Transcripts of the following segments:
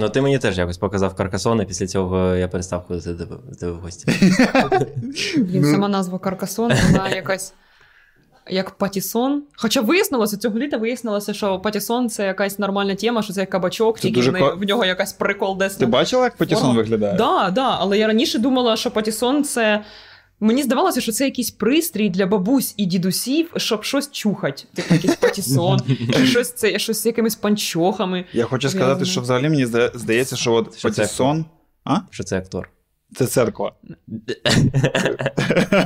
Ну, ти мені теж якось показав Каркасон, і після цього я перестав ходити до тебе в гості. Блін, Ну. сама назва Каркасон, вона якась. Як патісон. Хоча вияснилося, цього літа вияснилося, що патісон це якась нормальна тема, що це як кабачок, тільки дуже в, не- ко- в нього якась прикол десь. Ти бачила, як Патісон Форма. виглядає? Да, да, але я раніше думала, що патісон це. Мені здавалося, що це якийсь пристрій для бабусь і дідусів, щоб щось чухати. Типу якийсь патісон, чи щось це щось з якимись панчохами. Я хочу сказати, що взагалі мені здається, що от Що це Патісон. А? Що це актор? Це церква.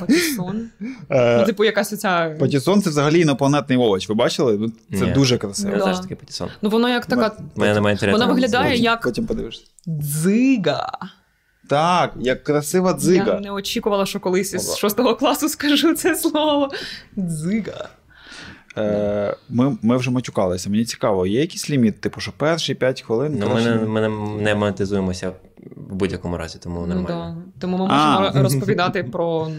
Патісон. Е, Ну, типу, якась оця. Патісон це взагалі інопланетний овоч. Ви бачили? Ну, Це Ні. дуже красиво. Да. теж таки Патісон. Ну, воно як така мене немає. Вона виглядає як- Потім подивишся. дзига. Так, як красива дзига. Я не очікувала, що колись із. 6 класу скажу це слово. Дзига. Е, ми, ми вже матюкалися. Мені цікаво, є якийсь ліміт, типу, що перші 5 хвилин. Ну, ми не, ми не- не монетизуємося в будь-якому разі, тому Ну, нормально. да. Тому ми А. можемо розповідати про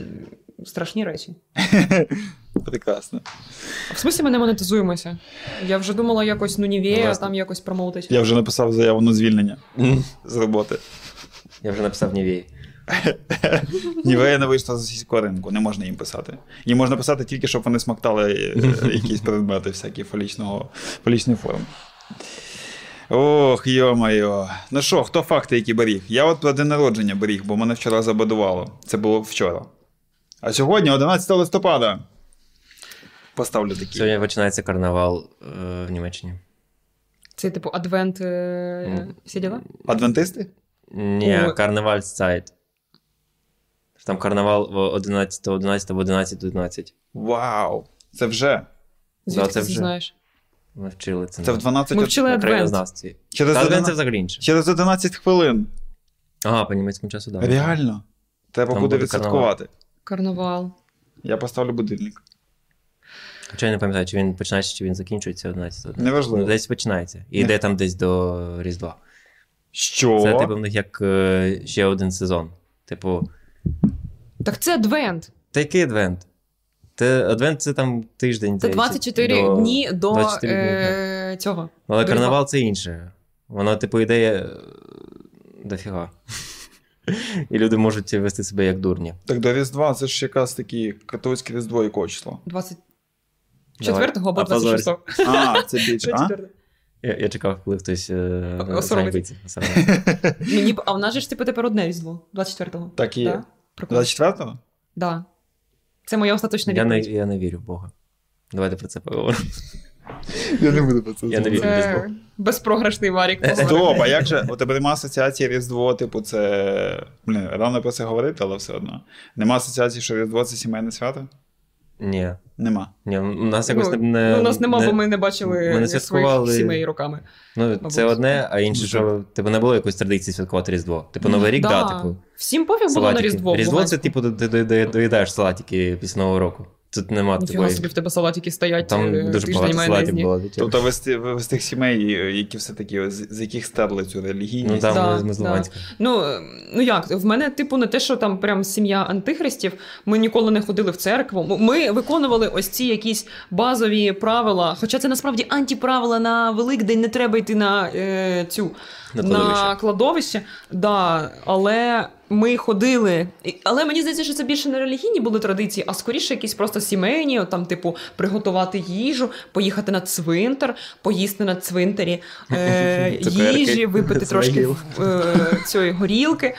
страшні речі. Прекрасно. В смислі ми не монетизуємося. Я вже думала якось ну Нівея Власне. там якось промоутить. Я вже написав заяву на звільнення з роботи. Я вже написав Нівій. Нівея не вийшла з російського ринку, не можна їм писати. Їм можна писати тільки, щоб вони смактали е, якісь предмети всякі фалічного, фалічної форми. Ох, йо-моє. Ну що, хто факти, які беріг? Я от про день народження беріг, бо мене вчора забудувало. Це було вчора. А сьогодні, 11 листопада. Поставлю такі. Сьогодні починається карнавал е, в Німеччині. Це типу адвент е... Всі діла? Адвентисти? Ні, Ой. карнаваль сайт. Там карнавал в 11, 11, в 11, 11. Вау! Це вже. Звідки це ти вже. знаєш? Ми вчили це. Це в 12 Ми вчили адвент. Через, Та адвент це 11... взагалі інше. Через 11 хвилин. Ага, по німецькому часу, так. Реально. Треба буде відсвяткувати. Карнавал. Я поставлю будильник. Хоча я не пам'ятаю, чи він починається, чи він закінчується 11. Неважливо. Ну, десь починається. І йде там десь до Різдва. Що? Це, типу, в них як е, ще один сезон. Типу, Так це адвент. та який адвент? Те, адвент це там тиждень. Це 24 до- дні до 24 дні, е... цього. Ну, Але до карнавал це інше. Воно, типу, ідея е, дофіга. І люди можуть вести себе як дурні. Так до Різдва це ж якраз такі католицьке Різдво якого числа? 24 або Опозорься. 26 А, це більше. А? Я, я чекав, коли хтось е. Осоромиться. Мені а в нас же ж типу тепер одне різдво, 24-го. Так і є. Да? 24-го? Да. Це моя остаточна Я не, я не вірю в Бога. Давайте про це поговоримо. Я не буду про це Я не вірю. Це Бога. безпрограшний варік. Стоп, а як же? У тебе нема асоціації Різдво, типу, це. Блін, рано про це говорити, але все одно. Нема асоціації, що Різдво це сімейне свято? Ні. Нема. Ні, у нас якось Ну, не, ну, у нас нема, не- бо ми не бачили ми не своїх сімей роками. Ну, це одне, а інше, що типу не було якоїсь традиції святкувати Різдво. Типу, Новий рік, да, типу. Всім пофіг було на Різдво. Різдво це, типу, ти до- до- доїдаєш салатики після Нового року. Тут нема Ніфіга такої. собі в тебе салатики стоять. Там е, дуже багато салатів було. Тобто ви з, ви з тих сімей, які все-таки, з, з яких стерли цю релігійність. Ну там Да, ми, ми з да. Ну, ну як, в мене, типу, не те, що там прям сім'я антихристів. Ми ніколи не ходили в церкву. Ми виконували ось ці якісь базові правила. Хоча це насправді антиправила на Великдень, не треба йти на е, цю На на кладовище. кладовище. Да, але ми ходили. Але мені здається, що це більше не релігійні були традиції, а скоріше якісь просто сімейні, от там, типу, приготувати їжу, поїхати на цвинтар, поїсти на цвинтарі е, їжі, випити трошки е, цієї горілки.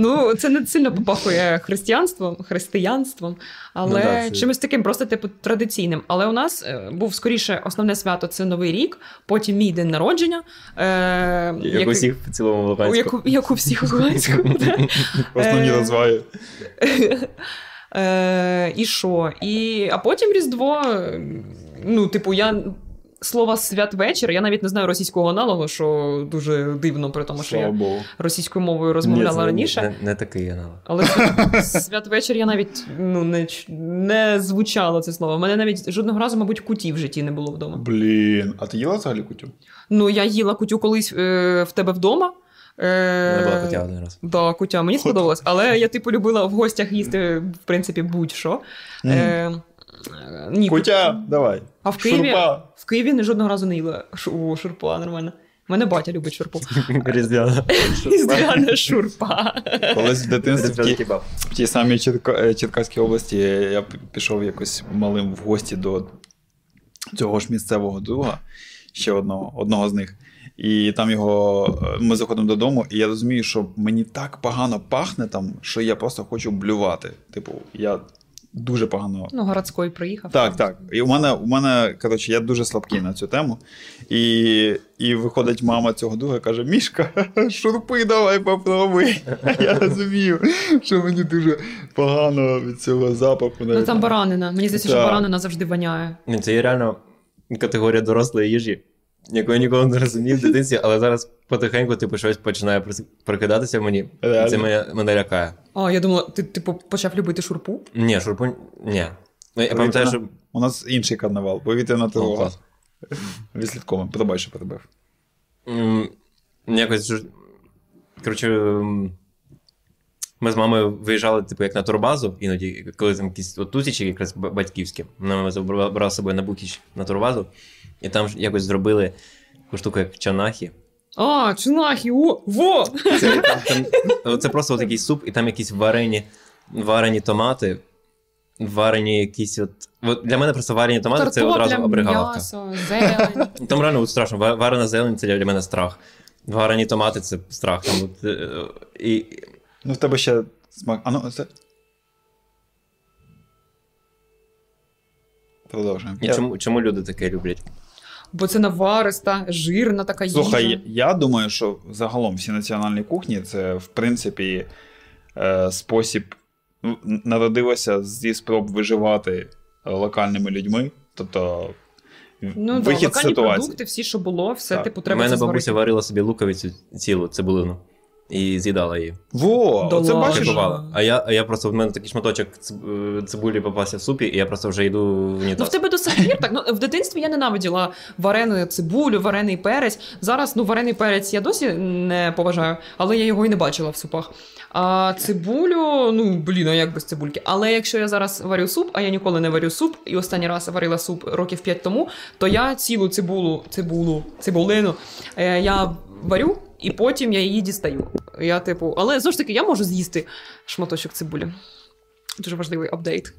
Ну, це не сильно попахує християнством, християнством, але Ну да, це- чимось таким просто типу традиційним. Але у нас е, був скоріше основне свято це Новий рік, потім мій день народження. Е, Як який- у всіх в цілому у Луганську. яку, як у всіх у Луганську. Основні Е. Е, І що? І, а потім Різдво. Ну, типу, я. Слово святвечір, я навіть не знаю російського аналогу, що дуже дивно, при тому, що Слава я Богу. російською мовою Ні, розмовляла це раніше. Не, не такий аналог. Але свят- святвечір я навіть ну, не, не звучало це слово. У мене навіть жодного разу, мабуть, куті в житті не було вдома. Блін, а ти їла взагалі кутю? Ну, я їла кутю колись е, в тебе вдома. Е, була кутя один раз. Да, кутя, мені сподобалось. Але я, типу, любила в гостях їсти, в принципі, будь-що. Е, ні, Кутя, давай. А в Києві, Шурпа. в Києві не жодного разу не їла шу- о, шурпа, нормально. Мене батя любить шурпу. Різдвяна. Різдвяна шурпа. Колись в дитинстві в тій, в тій самій Черкаській області я пішов якось малим в гості до цього ж місцевого друга, ще одного, одного з них. І там його е, ми заходимо додому, і я розумію, що мені так погано пахне там, що я просто хочу блювати. Типу, я дуже погано Ну, городський приїхав. Так, так. І у мене, у мене коротше, я дуже слабкий на цю тему. І, і виходить мама цього друга і каже: Мішка, шурпи давай попробуй. Я розумію, що мені дуже погано від цього запаху. Ну там баранина. Мені здається, що баранина завжди воняє. Це є реально категорія дорослої їжі, яку я ніколи не розумів в дитинстві, але зараз потихеньку типу, щось починає прокидатися в мені. І Реально? це мене, мене лякає. А, я думала, ти типу почав любити шурпу? Ні, шурпу. Ні. Ну, я пам'ятаю, що. У нас інший карнавал, повітряна тривога. Відслідково, пробач, що перебив. Якось. Коротше, ми з мамою виїжджали, типу, як на турбазу, іноді, коли там якісь от тусічі, якраз батьківські. Вона забрала з собою на букіч на турбазу, і там ж якось зробили таку штуку, як чанахі. А, чунахи, о, во! Це, там, це просто от якийсь суп, і там якісь варені, варені томати, варені якісь от. от для мене просто варені томати це одразу м'ясо, зелень. Там реально от страшно. Ва- Варена зелень це для мене страх. Варені томати це страх. Там, от, е, і, Ну, в тебе ще смак. А ну, це. Продовжуємо. і Я- чому, чому люди таке люблять? Бо це навариста, жирна така їжа. Слухай, я думаю, що загалом всі національні кухні це, в принципі, е, спосіб ну, народилося зі спроб виживати локальними людьми. Тобто, Ну, вихід да, локальні ситуації. продукти, всі, що було, все, Так. типу, У мене бабуся зварити. варила собі луковицю цілу цибулину і з'їдала її. Во, Да ладно. бачиш. А я, а я просто в мене такий шматочок е, цибулі попався в супі, і я просто вже йду в Ну, в тебе до сих пір так. Ну, в дитинстві я ненавиділа варену цибулю, варений перець. Зараз ну, варений перець я досі не поважаю, але я його і не бачила в супах. А цибулю, ну блін, а як без цибульки. Але якщо я зараз варю суп, а я ніколи не варю суп, і останній раз варила суп років 5 тому, то я цілу цибулу, цибулу, цибулину е, я варю. І потім я її дістаю. Я, типу, але знову ж таки, я можу з'їсти шматочок цибулі. Дуже важливий апдейт.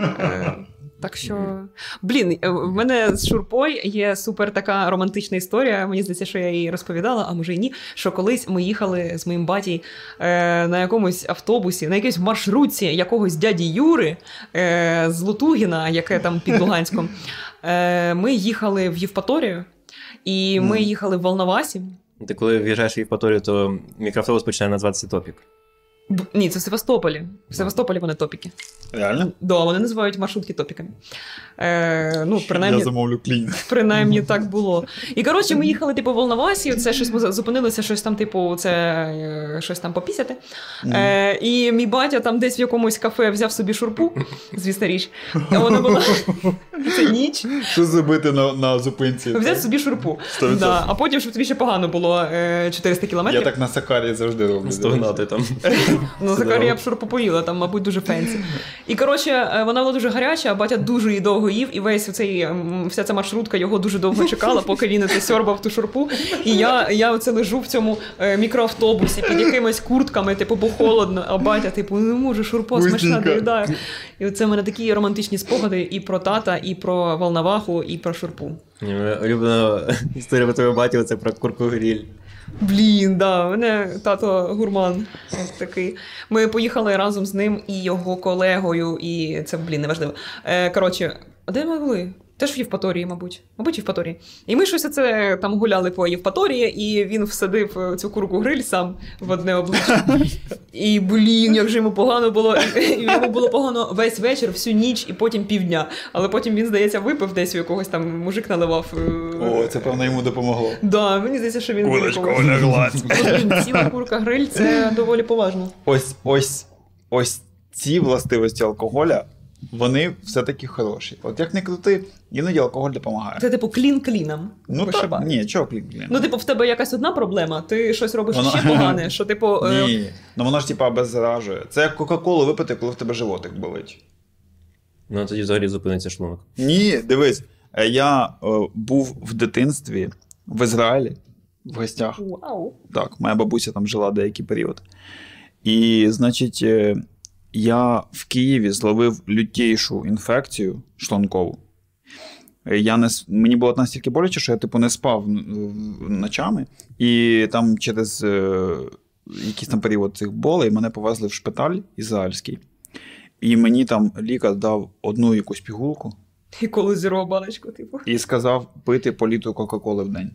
Е, Так що, блін, е, в мене з Шурпой є супер така романтична історія. Мені здається, що я її розповідала, а може й ні. Що колись ми їхали з моїм баті е, на якомусь автобусі, на якійсь маршрутці якогось дяді Юри е, з Лутугіна, яке там під Луганськом. Е, ми їхали в Євпаторію, і ми їхали в Волновасі. Ти коли в'їжджаєш в Євпаторію, то мікроавтобус починає називатися топік. Б- Ні, це в Севастополі. В Севастополі вони топіки. Реально? Да, вони називають маршрутки топіками. Е, ну, принаймні, Я замовлю клін. Принаймні так було. І коротше, ми їхали, типу, в Волновасі, це щось ми зупинилися, щось там, типу, це е, щось там попісяти. Е, і мій батя там десь в якомусь кафе взяв собі шурпу, звісна річ. А вона була це ніч. Що зробити на, на зупинці? Взяв собі шурпу. Да. А потім, щоб тобі ще погано було е, 400 Я так на Сакарі завжди роблю. Стогнати там. Ну, я б шурпу поїла, там, мабуть, дуже fancy. І коротше, е, вона була дуже гаряча, а батя дуже її довго їв, і весь цей, ем, вся ця маршрутка його дуже довго чекала, поки він це сьорбав ту шурпу. І я, я оце лежу в цьому е, мікроавтобусі під якимись куртками, типу, бо холодно, а батя, типу, не можу, шурпа смачна доїдає. І оце в мене такі романтичні спогади і про тата, і про волноваху, і про шурпу. Улюблена історія про твою батю це про курку гріль. Блін, да, мене тато гурман такий. Ми поїхали разом з ним і його колегою, і це, блін, неважливо. Е, коротше, а де ми були? Теж в Євпаторії, мабуть. Мабуть, Євпаторії. І ми щось це там гуляли по Євпаторії, і він всадив е, цю курку гриль сам в одне обличчя. І блін, як же йому погано було. І йому було погано весь вечір, всю ніч, і потім півдня. Але потім він, здається, випив десь у якогось там мужик наливав. е, О, це певно йому допомогло. Да, мені здається, що він блін, Ціла курка гриль це доволі поважно. Ось, ось, ось ці властивості алкоголя, вони все-таки хороші. От як не крути, іноді алкоголь допомагає. Це типу клін кліном. Ну так, ні, чого блін, блін. Ну, типу, в тебе якась одна проблема, ти щось робиш Воно- ще погане, що, типу, е, Ні, ну воно ж типа обеззаражує. Це як Кока-Колу випити, коли в тебе животик болить. Ну тоді взагалі зупиниться шлунок. Ні, дивись, е, я е, був в дитинстві в Ізраїлі в гостях. Вау. Так, моя бабуся там жила деякий період. І, значить, е, я в Києві зловив лютейшу інфекцію шлункову. Е, Я не, мені було настільки боляче, що я типу не спав ночами, і там через е, якийсь там період цих болей мене повезли в шпиталь ізраїльський. І мені там лікар дав одну якусь пігулку І коли зірвав баночку, типу. і сказав пити по літру Кока-Коли в день.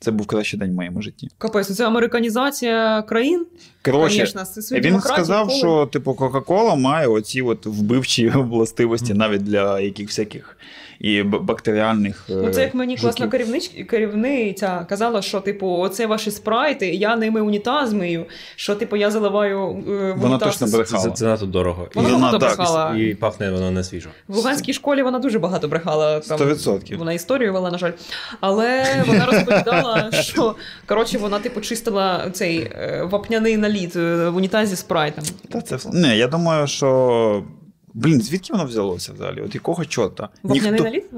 Це був кращий день в моєму житті. Капець, це американізація країн. Коротше, свої Він сказав, коли- що типу Кока-Кола має оці от вбивчі властивості навіть для яких всяких і бактеріальних. Ну, це як мені е, класна керівнич, керівниця казала, що типу, оце ваші спрайти, я ними унітаз мию, що типу я заливаю е, Вона точно брехала. це, це надто дорого. Вона І вона так, брехала. І пахне воно не свіжо. В Луганській школі вона дуже багато брехала. Там, 100%. Вона історію вела, на жаль. Але вона розповідала, що коротше, вона типу чистила цей е, вапняний наліт е, в унітазі спрайтом. Та це все. Не, я думаю, що. Блін, звідки воно взялося взагалі? От якого чорта? Ніхто,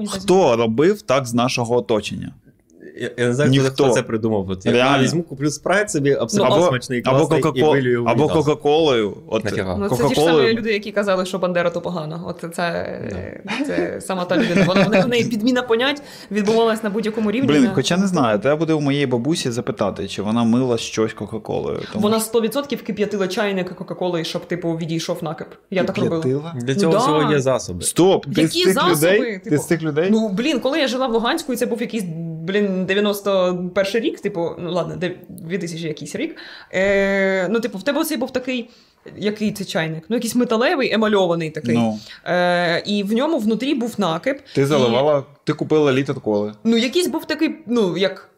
хто робив так з нашого оточення? Я, я не знаю, Ніхто. хто це придумав. От, я візьму, куплю спрайт собі, абсолютно або, смачний, або, класний, і вилюю або. Кока-Колою. От, Ну, це ті ж самі люди, які казали, що Бандера то погано. От це, це, це сама та людина. Вона в неї- підміна понять відбувалась на будь-якому рівні. Блін, хоча не знаю, треба буде у моєї бабусі запитати, чи вона мила щось Кока-Колою. Тому Вона 100% кип'ятила чайник Кока-Коли, щоб типу відійшов накип. Я так робила. Для Ну цього да. всього є засоби. Стоп! Ти Які з цих засоби? людей? Ти з цих людей? Ну, блін, коли я жила в Луганську, і це був якийсь, блін, 91 рік, типу, ну ладно, 2000 якийсь рік. Е, ну, типу, в тебе цей був такий. Який це чайник? Ну, якийсь металевий, емальований такий. Ну, Е, і в ньому внутрі був накип. ти І- заливала, ти купила літр коли. Ну, якийсь був такий, ну, як.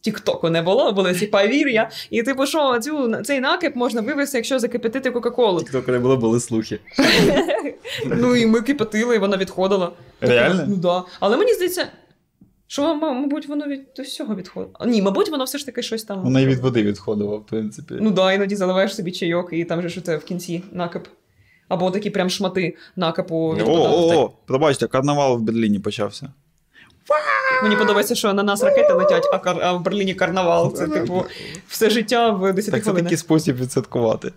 Тіктоку не було, були ці павір'я. І типу, що цю, цей накип можна вивести, якщо закипятити Кока-Колу. Тільки не було, були слухи. Ну і ми кипятили, і вона відходила. Реально? Ну да. Але мені здається, що, мабуть, воно від до всього відходить. Ні, мабуть, воно все ж таки щось там. Вона і від води відходила, в принципі. Ну да, іноді заливаєш собі чайок, і там же ж це в кінці накип. Або такі прям шмати накипу. О, о, о, пробачте, карнавал в Берліні почався. Мені подобається, що на нас ракети летять, а, кар... а в Берліні карнавал. Це типу все життя в 10 Так це такий спосіб відсвяткувати.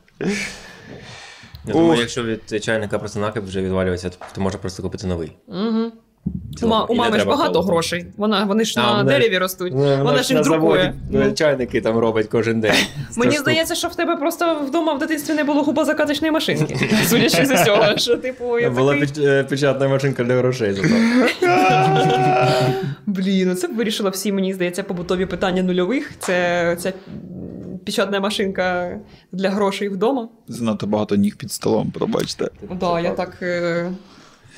Я думаю, якщо від чайника просто накип вже відвалюється, то, то можна просто купити новий. Угу. У, Цілому. ма- у мами ж багато холодно. грошей. Вона, вони ж А, на вона- дереві ростуть. Вона ж їх друкує. заводі Ну. чайники там робить кожен день. Мені здається, що в тебе просто вдома в дитинстві не було губозакаточної машинки. Судячи з усього, що типу, я. Була такий... печ- е, печатна машинка для грошей. Блін, ну це б вирішило всі, мені здається, побутові питання нульових. Це ця печатна машинка для грошей вдома. Занадто багато ніг під столом, пробачте. Да, я так е,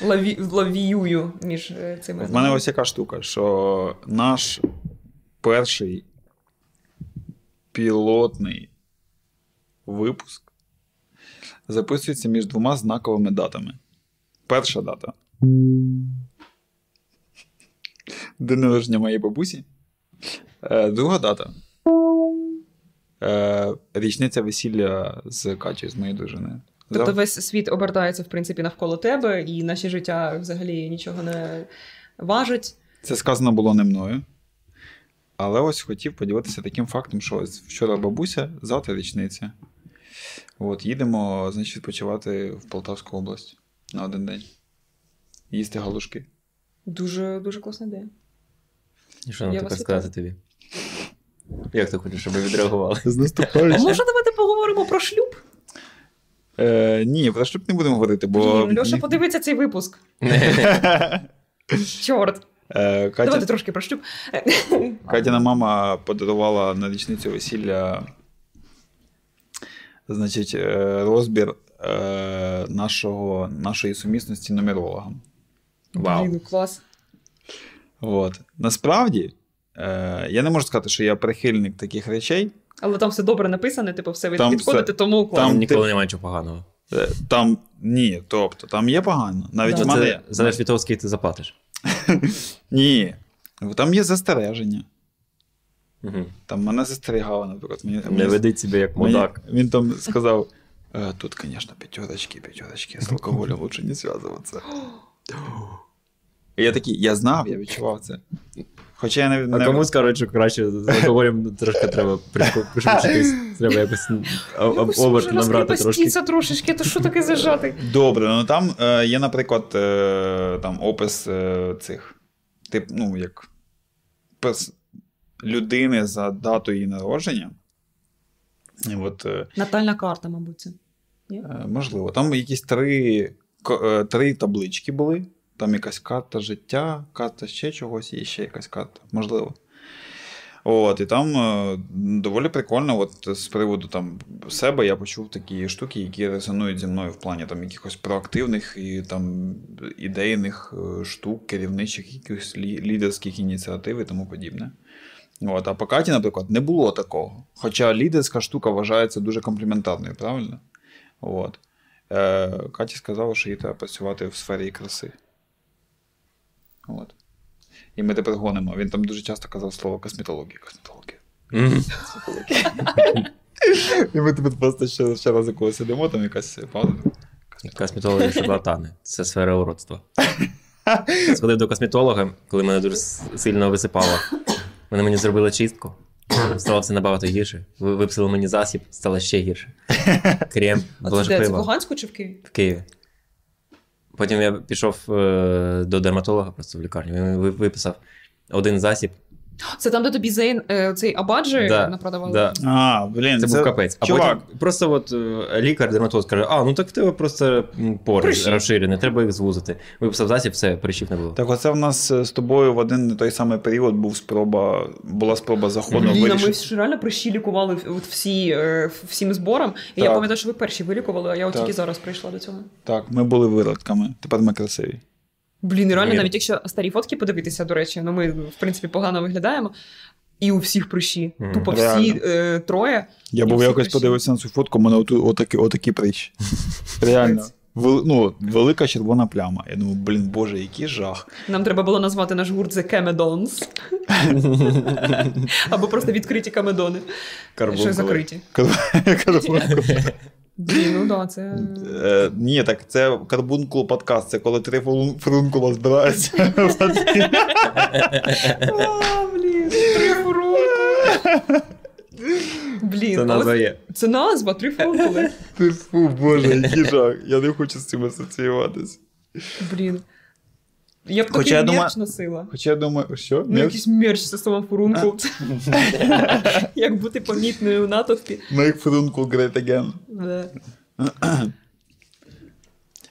лаві, лавіюю між е, цими. В мене ось яка штука, що наш перший пілотний випуск записується між двома знаковими датами. Перша дата. День народження моєї бабусі. Е, Друга дата. Е, Річниця весілля з Катю, з моєю дружиною. Тобто весь світ обертається, в принципі, навколо тебе, і наші життя взагалі нічого не важить. Це сказано було не мною. Але ось хотів поділитися таким фактом, що вчора бабуся, завтра річниця. От, їдемо, значить, відпочивати в Полтавську область на один день. Їсти галушки. Дуже дуже класна ідея. І що нам Я тепер вас сказати тобі? Як ти хочеш, щоб ми відреагували? З А наступаючим. може, давайте поговоримо про шлюб? Е, ні, про що б не будемо говорити, бо. Блін, Льоша, подивиться цей випуск. Чорт. Е, Катя, Давайте трошки про шлюб. Катяна мама подарувала на річницю весілля значить, е, розбір е, нашого, нашої сумісності нумерологам. Вау. Блін, клас. От. Насправді, е, я не можу сказати, що я прихильник таких речей. Але там все добре написане, типу, все ви Там підходите, все- тому клас. там- ніколи ти- немає нічого поганого. Е, Там ні, тобто там є погано. Навіть Да. в Ну, мене. Залежить від того, скільки ти заплатиш. Ні. Там є застереження. Угу. Там мене застерігали, наприклад. Мені, Не мені- ведіть себе як мені- Він там сказав: «Е, тут, звісно, п'ятерочки, п'ятерочки, з алкоголем лучше не зв'язуватися. І я такий, я знав, я відчував це. Хоча я не, А не... комусь, коротше, краще з алкоголем трошки треба пришвидшитись. Треба якось оберт набрати трошки. розкріпостіться трошечки, то що таке зажатий? Добре, ну там е, є, наприклад, е, там опис е, цих, тип, ну, як опис людини за датою її народження. І от, е, Натальна карта, мабуть. це. Е, Можливо. Там якісь три, е, три таблички були. Там якась карта життя, карта ще чогось, і ще якась карта. Можливо. От, і там е, доволі прикольно, от з приводу там себе я почув такі штуки, які резонують зі мною в плані там якихось проактивних і там ідейних е, штук, керівничих якихось лі- лідерських ініціатив і тому подібне. От, а по Каті, наприклад, не було такого. Хоча лідерська штука вважається дуже компліментарною, правильно? От. Е, Каті сказала, що їй треба працювати в сфері краси. От. І ми тепер гонимо. Він там дуже часто казав слово косметологія. Косметологія. І ми тепер просто ще, ще раз коли сидимо, там якась пауза. Косметологи шарлатани. Це сфера уродства. Сходив до косметолога, коли мене дуже сильно висипало. Вони мені зробили чистку. Стало все набагато гірше. Ви- Виписали мені засіб, стало ще гірше. Крем, А було це? Це в. Луганську чи в Києві? В Києві. Потім я пішов е, до дерматолога просто в лікарню. Він виписав один засіб. Це там, де тобі Зейн е, цей Абаджі Да, напродавали? да. А, блін, Це був капець. А Чувак, потім просто от е, лікар, дерматолог каже: а, ну так в тебе просто м, пори Прищі. розширені, треба їх звузити. Виписав засіб, все, прищів не було. Так, оце в нас е, з тобою в один і той самий період був спроба, була спроба заходу Блін, а ми вирішити. ж реально прищі лікували в- от всі, е, всім збором. І я Так. пам'ятаю, що ви перші вилікували, а я от Так. тільки зараз прийшла до цього. Так, ми були виродками, тепер ми красиві. Блін, реально, навіть якщо старі фотки подивитися, до речі, ну ми, в принципі, погано виглядаємо. І у всіх прищі. Мгм. Тупо Реально. всі е, троє. Я був якось прищі. подивився на цю фотку, у мене оту- отакі, отакі прищі. Реально. Вел, ну, велика червона пляма. Я думаю, блін, боже, який жах. Нам треба було назвати наш гурт The Camedons. Або просто відкриті камедони. Що закриті. Карбункул. Ну да, це. Е, Ні, так це карбункул подкаст, це коли три фрун- фрункула збираються. А, блін, три фрункула. Блін, Це назва є. це назва, три фрункули. Ти Фу, боже, який жах. Я не хочу з цим асоціюватись. Блін. Я б Хоча такий я думаю- мерч носила. Хоча я думаю, що? Ну, Мерч? якийсь мерч зі словом фурункул. Як бути помітною в натовпі. Make фрункул great again.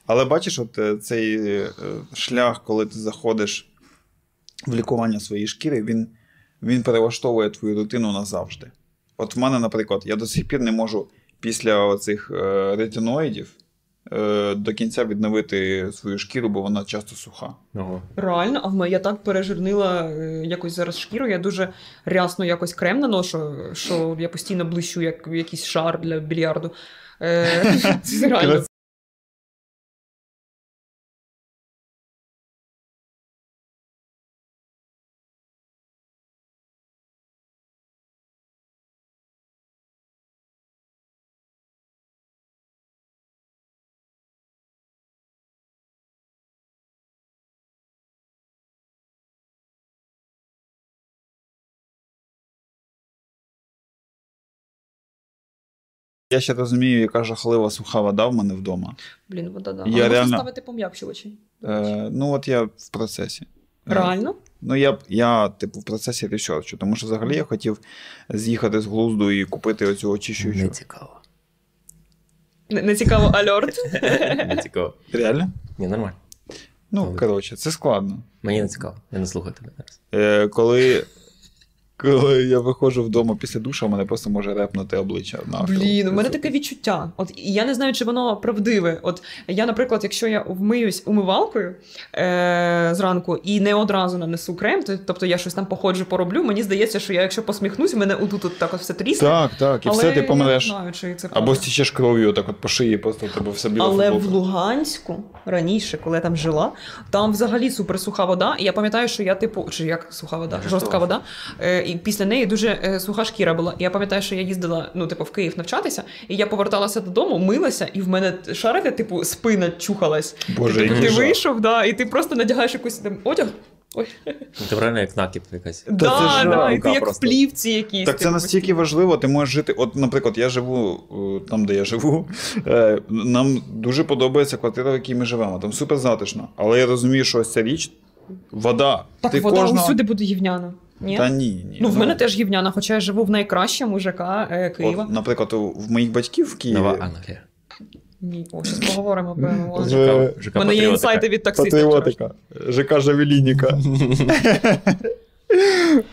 Але бачиш, от е, цей е, шлях, коли ти заходиш в лікування своєї шкіри, він, він перелаштовує твою рутину назавжди. От в мене, наприклад, я до сих пір не можу після цих ретиноїдів е, до кінця відновити свою шкіру, бо вона часто суха. Ого. Реально, а в мене я так пережирнила е, якось зараз шкіру. Я дуже рясно якось крем наношу, що я постійно блищу, як якийсь шар для більярду. Е, Це реально. Я ще розумію, яка жахлива суха вода в мене вдома. Блін, вода да. Я Я реально- ставити пом'якшувачі. Е, ну, от я в процесі. Е, Реально? Ну, я, б- я типу, в процесі ресерчу, тому що взагалі я хотів з'їхати з глузду і купити оцю очищуючу. Не цікаво. Не, не цікаво альорт. Не цікаво. Реально? Ні, нормально. Ну, коротше, це складно. Мені не цікаво. Я не слухаю тебе зараз. Е, коли, коли я виходжу вдома після душа, у мене просто може репнути обличчя. навпіл. Блін, у мене таке відчуття. От і я не знаю, чи воно правдиве. От я, наприклад, якщо я вмиюсь умивалкою е- зранку і не одразу нанесу крем, то, тобто я щось там походжу, пороблю, мені здається, що я, якщо посміхнусь, мене отут от так от все трісне. Так, так, і але все, ти я помреш. не знаю, чи це Або правда. стічеш кров'ю, так от по шиї, просто тебе все біла Але в. Луганську раніше, коли я там жила, там взагалі суперсуха вода. І я пам'ятаю, що я типу, чи як суха вода, жорстка вода. Е, і після неї дуже е, суха шкіра була. І я пам'ятаю, що я їздила ну, типу, в Київ навчатися, і я поверталася додому, милася, і в мене шарика, типу, спина чухалась. Боже, ти, типу, ти вийшов, да, і ти просто надягаєш якийсь там одяг. Ой. Це реально як накіп якась. це Да, ж да, і ти як в просто. плівці якійсь. Так це типу, настільки важливо, ти можеш жити. От, наприклад, я живу е, там, де я живу. е, Нам дуже подобається квартира, в якій ми живемо. Там супер затишно. Але я розумію, що ось ця річ вода. Так ти вода кожного- усюди буде гівняна. Ні? Та ні, ні. Ну, в мене теж гівняна, хоча я живу в найкращому ЖК е, Києва. От, наприклад, у- в моїх батьків в Києві. Нова Англія. Ні, о, щось поговоримо про З- ЖК У мене є інсайти від таксиста. Патріотика. ЖК Жавелініка.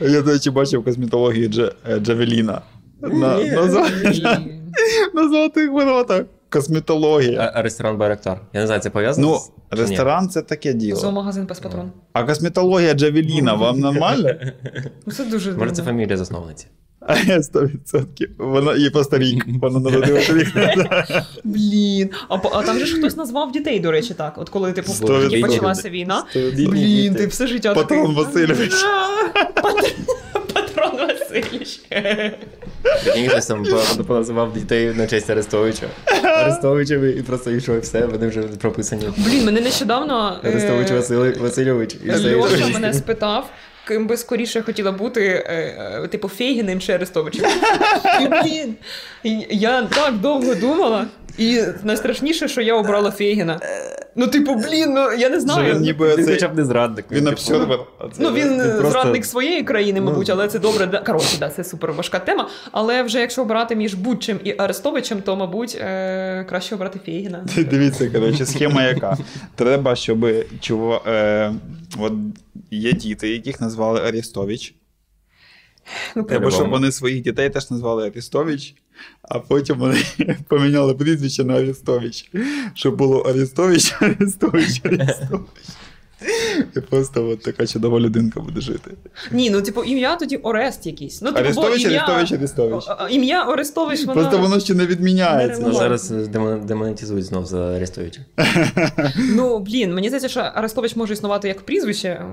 Я, до речі, бачив косметологію Дже- е, Джавеліна. На, на, зо- вчора. на золотих воротах. Косметологія. А, ресторан Байрактар. Я не знаю, це пов'язано? Ну, з- ресторан це таке діло. Зоомагазин без патрон. А косметологія Джавеліна вам нормально? Ну, це дуже Може, це фамілія засновниці. А я 100%. Вона їй просто рік. Вона народилася рік. Блін. А, а там же ж хтось назвав дітей, до речі, так. От коли типу почалася війна. Блін, ти все життя Патрон такий. Васильович. Патрон Васильович. Прикинь, хтось там поназивав дітей на честь Арестовича. Арестовичами і просто йшов і все, вони вже прописані. Блін, мене нещодавно. е, Арестович Василь- Васильович. І все. Льоша мене спитав, ким би скоріше хотіла бути, е, е, типу, Фейгіним чи Арестовичем. І, блін, я так довго думала, і найстрашніше, що я обрала Фейгіна. Ну, типу, блін, ну я не Що знаю. він ніби Він цей- хоча б не зрадник. Він типу, обсервер. а це- Ну, він просто- зрадник своєї країни, мабуть, Ну. але це добре. Да. Коротше, да, це супер важка тема. Але вже якщо обирати між Будчим і Арестовичем, то, мабуть, е, краще обрати Фейгіна. Дивіться, коротше, схема яка. Треба, щоб чува... е, от є діти, яких назвали Арестович. Ну, Треба, щоб вони своїх дітей теж назвали Арестович, а потім вони поміняли прізвище на Арестович. Щоб було Арестович, Арестович, Арестович. І просто от така чудова людинка буде жити. Ні, ну типу ім'я тоді Орест якийсь. Ну, типу, Арестович. Арестович, Арестович. Ім'я Орестович, воно... Просто воно ще не відміняється. Ну, зараз демо- демонетизують знов за Арестовича. Ну, блін, мені здається, що Арестович може існувати як прізвище.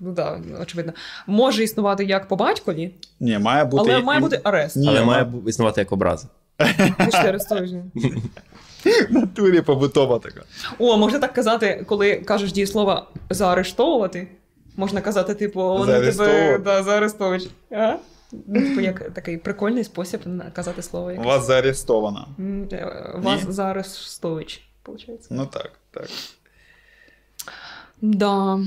Ну да, очевидно. Може існувати як по батькові, Ні, має бути. але має бути Арест. Ні, Але має бу- існувати як образа. В натурі побутова така. О, можна так казати, коли кажеш дієслово заарештовувати. Можна казати, типу, вони тебе Заарештовувати. да, заарештовують. Ага. Ну, типу, як такий прикольний спосіб на- казати слово. якесь. Вас заарештовано. М, е, Вас Ні? заарештовують, виходить. Ну так, так. Да.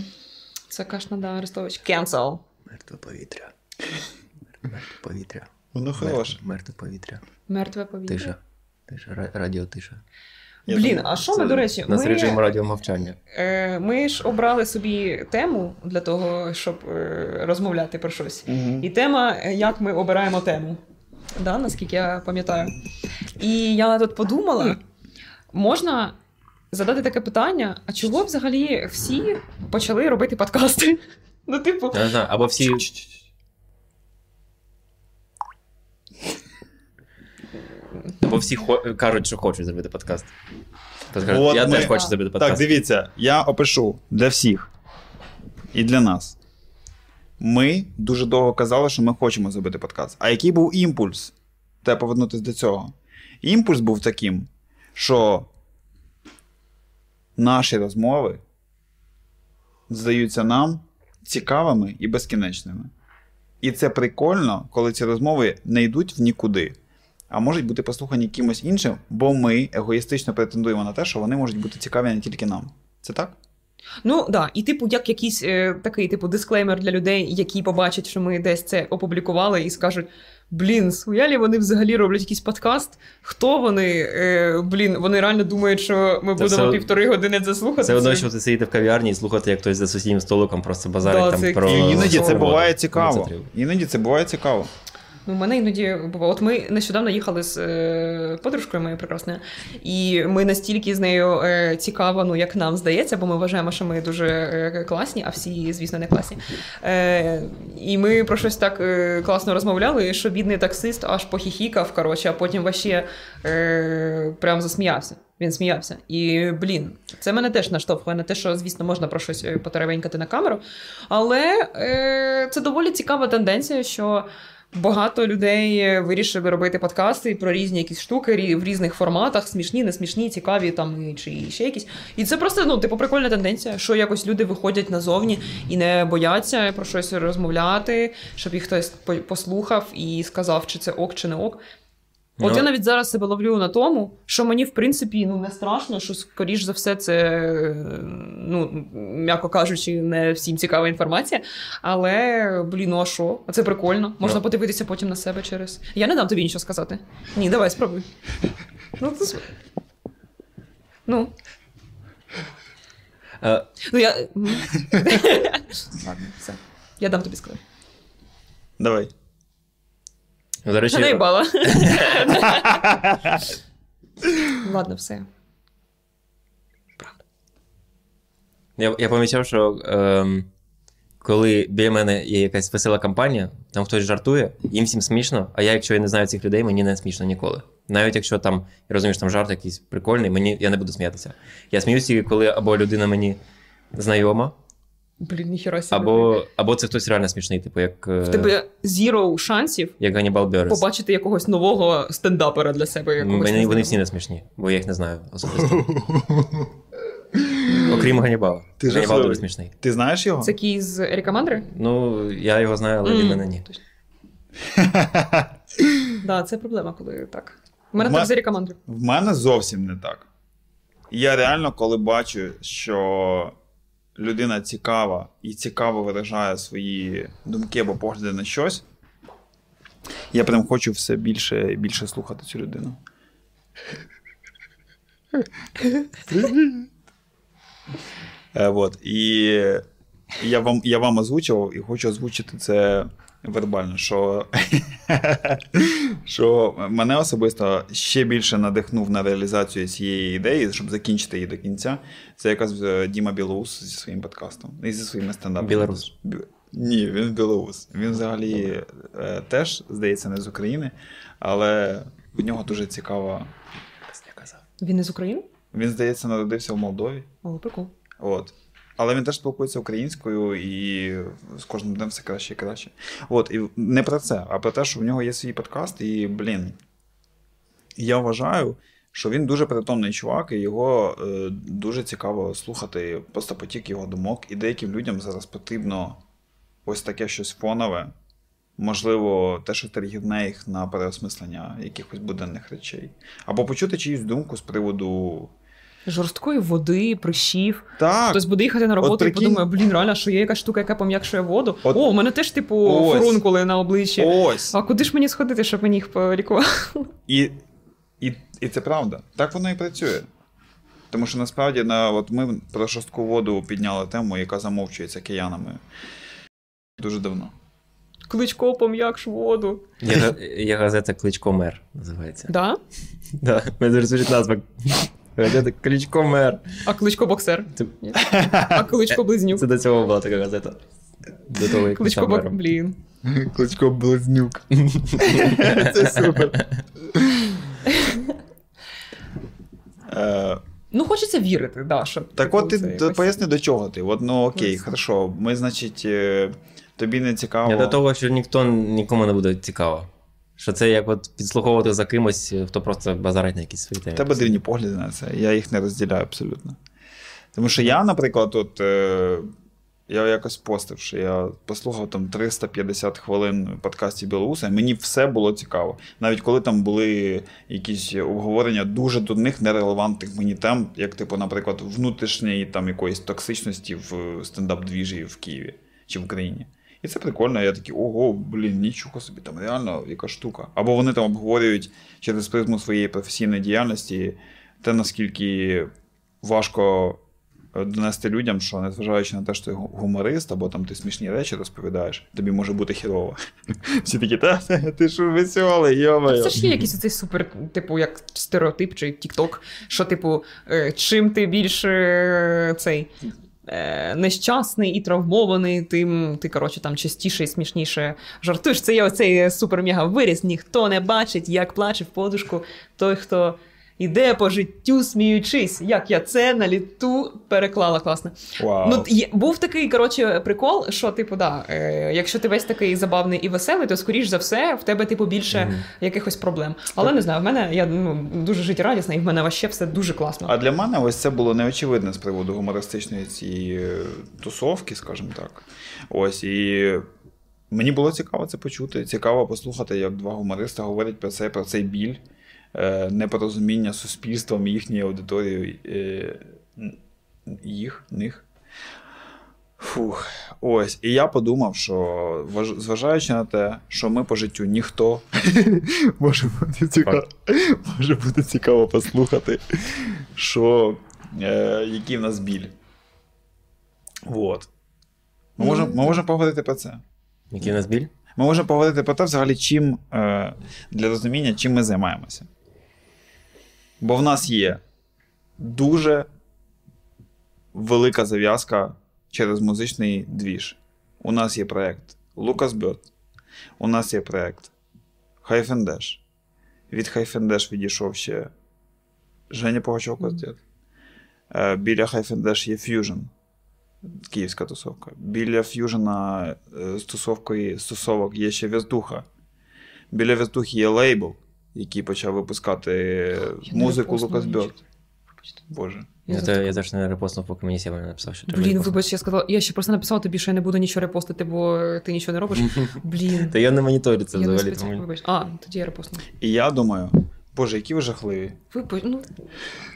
Це кашна, да, Арестович. Cancel. Мертве повітря. Мертве повітря. Воно хороше. Мертве повітря. Мертве повітря. Тиша. Тиша. Ра- Радіотиша. Я Блін, думаю, а що ми, до речі, У режим радіомовчання. е, ми ж обрали собі тему для того, щоб е, розмовляти про щось. Мгм. І тема, як ми обираємо тему. Да, наскільки я пам'ятаю. І я тут подумала: можна задати таке питання: а чого взагалі всі почали робити подкасти? Ну, типу, Я не знаю, або всі. Або всі хо- кажуть, що хочуть зробити подкаст. Хтось каже, От я ми- теж хочу зробити Так, подкаст. дивіться, я опишу для всіх і для нас. Ми дуже довго казали, що ми хочемо зробити подкаст. А який був імпульс? Треба повернутися до цього. Імпульс був таким, що наші розмови здаються нам цікавими і безкінечними. І це прикольно, коли ці розмови не йдуть в нікуди, а можуть бути послухані кимось іншим, бо ми егоїстично претендуємо на те, що вони можуть бути цікаві не тільки нам. Це так? Ну да, і типу, як якийсь е, такий типу дисклеймер для людей, які побачать, що ми десь це опублікували, і скажуть: блін, суялі вони взагалі роблять якийсь подкаст. Хто вони? Е, блін, вони реально думають, що ми Та будемо все... півтори години це слухати. Це одно, що ти сидіти в кав'ярні і слухати, як хтось за сусіднім столиком просто базарить Да, там це про. І іноді це буває цікаво. Іноді це буває цікаво. У мене іноді буває. От ми нещодавно їхали з е, подружкою моєю прекрасною, і ми настільки з нею е, цікаво, ну як нам здається, бо ми вважаємо, що ми дуже е, класні, а всі, звісно, не класні. І ми про щось так класно розмовляли, що бідний таксист аж похіхікав, коротше, а потім вообще прям засміявся. Він сміявся. І блін, це мене теж наштовхує на те, що, звісно, можна про щось потеревенькати на камеру. Але е, це доволі цікава тенденція, що Багато людей вирішили робити подкасти про різні якісь штуки в різних форматах, смішні, не смішні, цікаві там чи ще якісь. І це просто ну, типу, прикольна тенденція, що якось люди виходять назовні і не бояться про щось розмовляти, щоб їх хтось послухав і сказав, чи це ок, чи не ок. От Ну. я навіть зараз себе ловлю на тому, що мені в принципі ну не страшно, що скоріш за все це, ну м'яко кажучи, не всім цікава інформація. Але блін, ну а що? А це прикольно. Можна Ну. подивитися потім на себе через. Я не дам тобі нічого сказати. Ні, давай спробуй. Ну, сп- ну, Е, ну я. Ладно, все. Я дам тобі сказати. Давай. До речі, Наїбала. Ладно, все. Я, я помічав, що ем, коли біля мене є якась весела компанія, там хтось жартує, їм всім смішно, а я, якщо я не знаю цих людей, мені не смішно ніколи. Навіть якщо там, я розумію, що там жарт якийсь прикольний, мені, я не буду сміятися. Я сміюся, коли або людина мені знайома, Блін, ніхіра собі. або, або це хтось реально смішний, типу, як, е, В тебе зіро шансів як Ганнібал Берес. побачити якогось нового стендапера для себе. Якогось Мені, вони всі не смішні, бо я їх не знаю особисто. Окрім Ганнібала. Ти Ганнібал дуже смішний. Ти знаєш його? Це кій з Еріка Мандри? Ну, я його знаю, але він мене ні. Да, це проблема, коли так. У мене так з Еріка Мандри. В мене зовсім не так. Я реально, коли бачу, що людина цікава і цікаво виражає свої думки або погляди на щось, я прям хочу все більше і більше слухати цю людину. Е, вот. І я вам, я вам озвучував і хочу озвучити це вербально, що, що мене особисто ще більше надихнув на реалізацію цієї ідеї, щоб закінчити її до кінця. Це якраз е, Діма Білоус зі своїм подкастом і зі своїми стендапами. Білорус. Ні, він білоус. Він взагалі е, теж, здається, не з України, але в нього дуже цікава. Він не з України? Він, здається, народився в Молдові. О, прикол. От. Але він теж спілкується українською і з кожним днем все краще і краще. От, і не про це, а про те, що в нього є свій подкаст, і, блін, я вважаю, що він дуже притомний чувак, і його е, дуже цікаво слухати просто потік його думок. І деяким людям зараз потрібно ось таке щось фонове. Можливо, те, що таргівне їх на переосмислення якихось буденних речей. Або почути чиюсь думку з приводу. Жорсткої води, прищів. Так, Хтось буде їхати на роботу прикинь- і подумає, блін, реально, що є якась штука, яка пом'якшує воду. От- О, у мене теж, типу, Ось. фурункули на обличчі. ось. А куди ж мені сходити, щоб мені їх полікувати? І, і, і це правда. Так воно і працює. Тому що насправді на, от ми про жорстку воду підняли тему, яка замовчується киянами дуже давно. Кличко пом'якш воду. Є, є газета Кличко Мер називається. Да? Да, мене дуже звучить назва. Газета Кличко Мер. А кличко боксер. А кличко близнюк. це до цього була така газета. До того, як Кличко став бок... Блін. Кличко близнюк. Це супер. Е, Ну, хочеться вірити, да, що. Так от ти поясни, до чого ти. От, ну окей, хорошо. Ми, значить, е, тобі не цікаво. Я до того, що ніхто нікому не буде цікаво. Що це як от підслуховувати за кимось, хто просто базарить на якісь свої теми. тебе дивні погляди на це. Я їх не розділяю абсолютно. Тому що я, наприклад, от, е, я якось постив, що я послухав там 350 хвилин подкастів Білоуса, і мені все було цікаво. Навіть коли там були якісь обговорення дуже до них нерелевантних мені тем, як, типу, наприклад, внутрішньої там якоїсь токсичності в стендап-двіжі в Києві чи в Україні. І це прикольно. Я такий, ого, блін, нічого собі, там реально яка штука. Або вони там обговорюють через призму своєї професійної діяльності те, наскільки важко е, донести людям, що незважаючи на те, що ти гуморист, або там ти смішні речі розповідаєш, тобі може бути хірово. Всі такі, та ти що веселий, йомаю. Це ж є якийсь оцей супер, типу, як стереотип чи тік-ток, що, типу, е, чим ти більше е, цей. Е, Нещасний і травмований, тим ти, коротше, там частіше і смішніше жартуєш. Це є оцей супер-мега виріс. Ніхто не бачить, як плаче в подушку той, хто іде по життю сміючись. Як я це на літу переклала класно. Вау. Ну, є, був такий, коротше, прикол, що, типу, да, е, якщо ти весь такий забавний і веселий, то скоріш за все в тебе, типу, більше Мгм. якихось проблем. Але не знаю, в мене я ну, дуже життєрадісна, і в мене вообще все дуже класно. А для мене ось це було неочевидне з приводу гумористичної цієї е, тусовки, скажімо так. Ось і мені було цікаво це почути. Цікаво послухати, як два гумориста говорять про це, про цей біль, непорозуміння з суспільством, їхньою аудиторією, е, їх, них. Фух. Ось. І я подумав, що зважаючи на те, що ми по життю ніхто, може бути цікаво, може бути цікаво послухати, що, е, який в нас біль. Вот. Ми можемо, ми можемо поговорити про це. Який у нас біль? Ми можемо поговорити про те, взагалі, чим е, для розуміння, чим ми займаємося. Бо в нас є дуже велика зав'язка через музичний двіж. У нас є проєкт Lucas Bird. У нас є проєкт Hyphen Dash. Від Hyphen Dash відійшов ще Женя Пугачов Костя. Е, Біля Hyphen Dash є Fusion. Київська тусовка. Біля Fusion а е, з тусовкою стосовок є ще Вездуха. Біля Вездухи є лейбл, який почав випускати Я музику репостнула Lucas нічого. Bird. Боже. Я Я, я завжди не репостнув, поки мені не написав, що треба. Блін, вибач, я сказала, я ще просто написала тобі, що я не буду нічого репостити, бо ти нічого не робиш. Блін. Та я не моніторю це Я взагалі. Тому... вибач. А, тоді я репостну. І я думаю, Боже, які ви жахливі. Вибач, ну,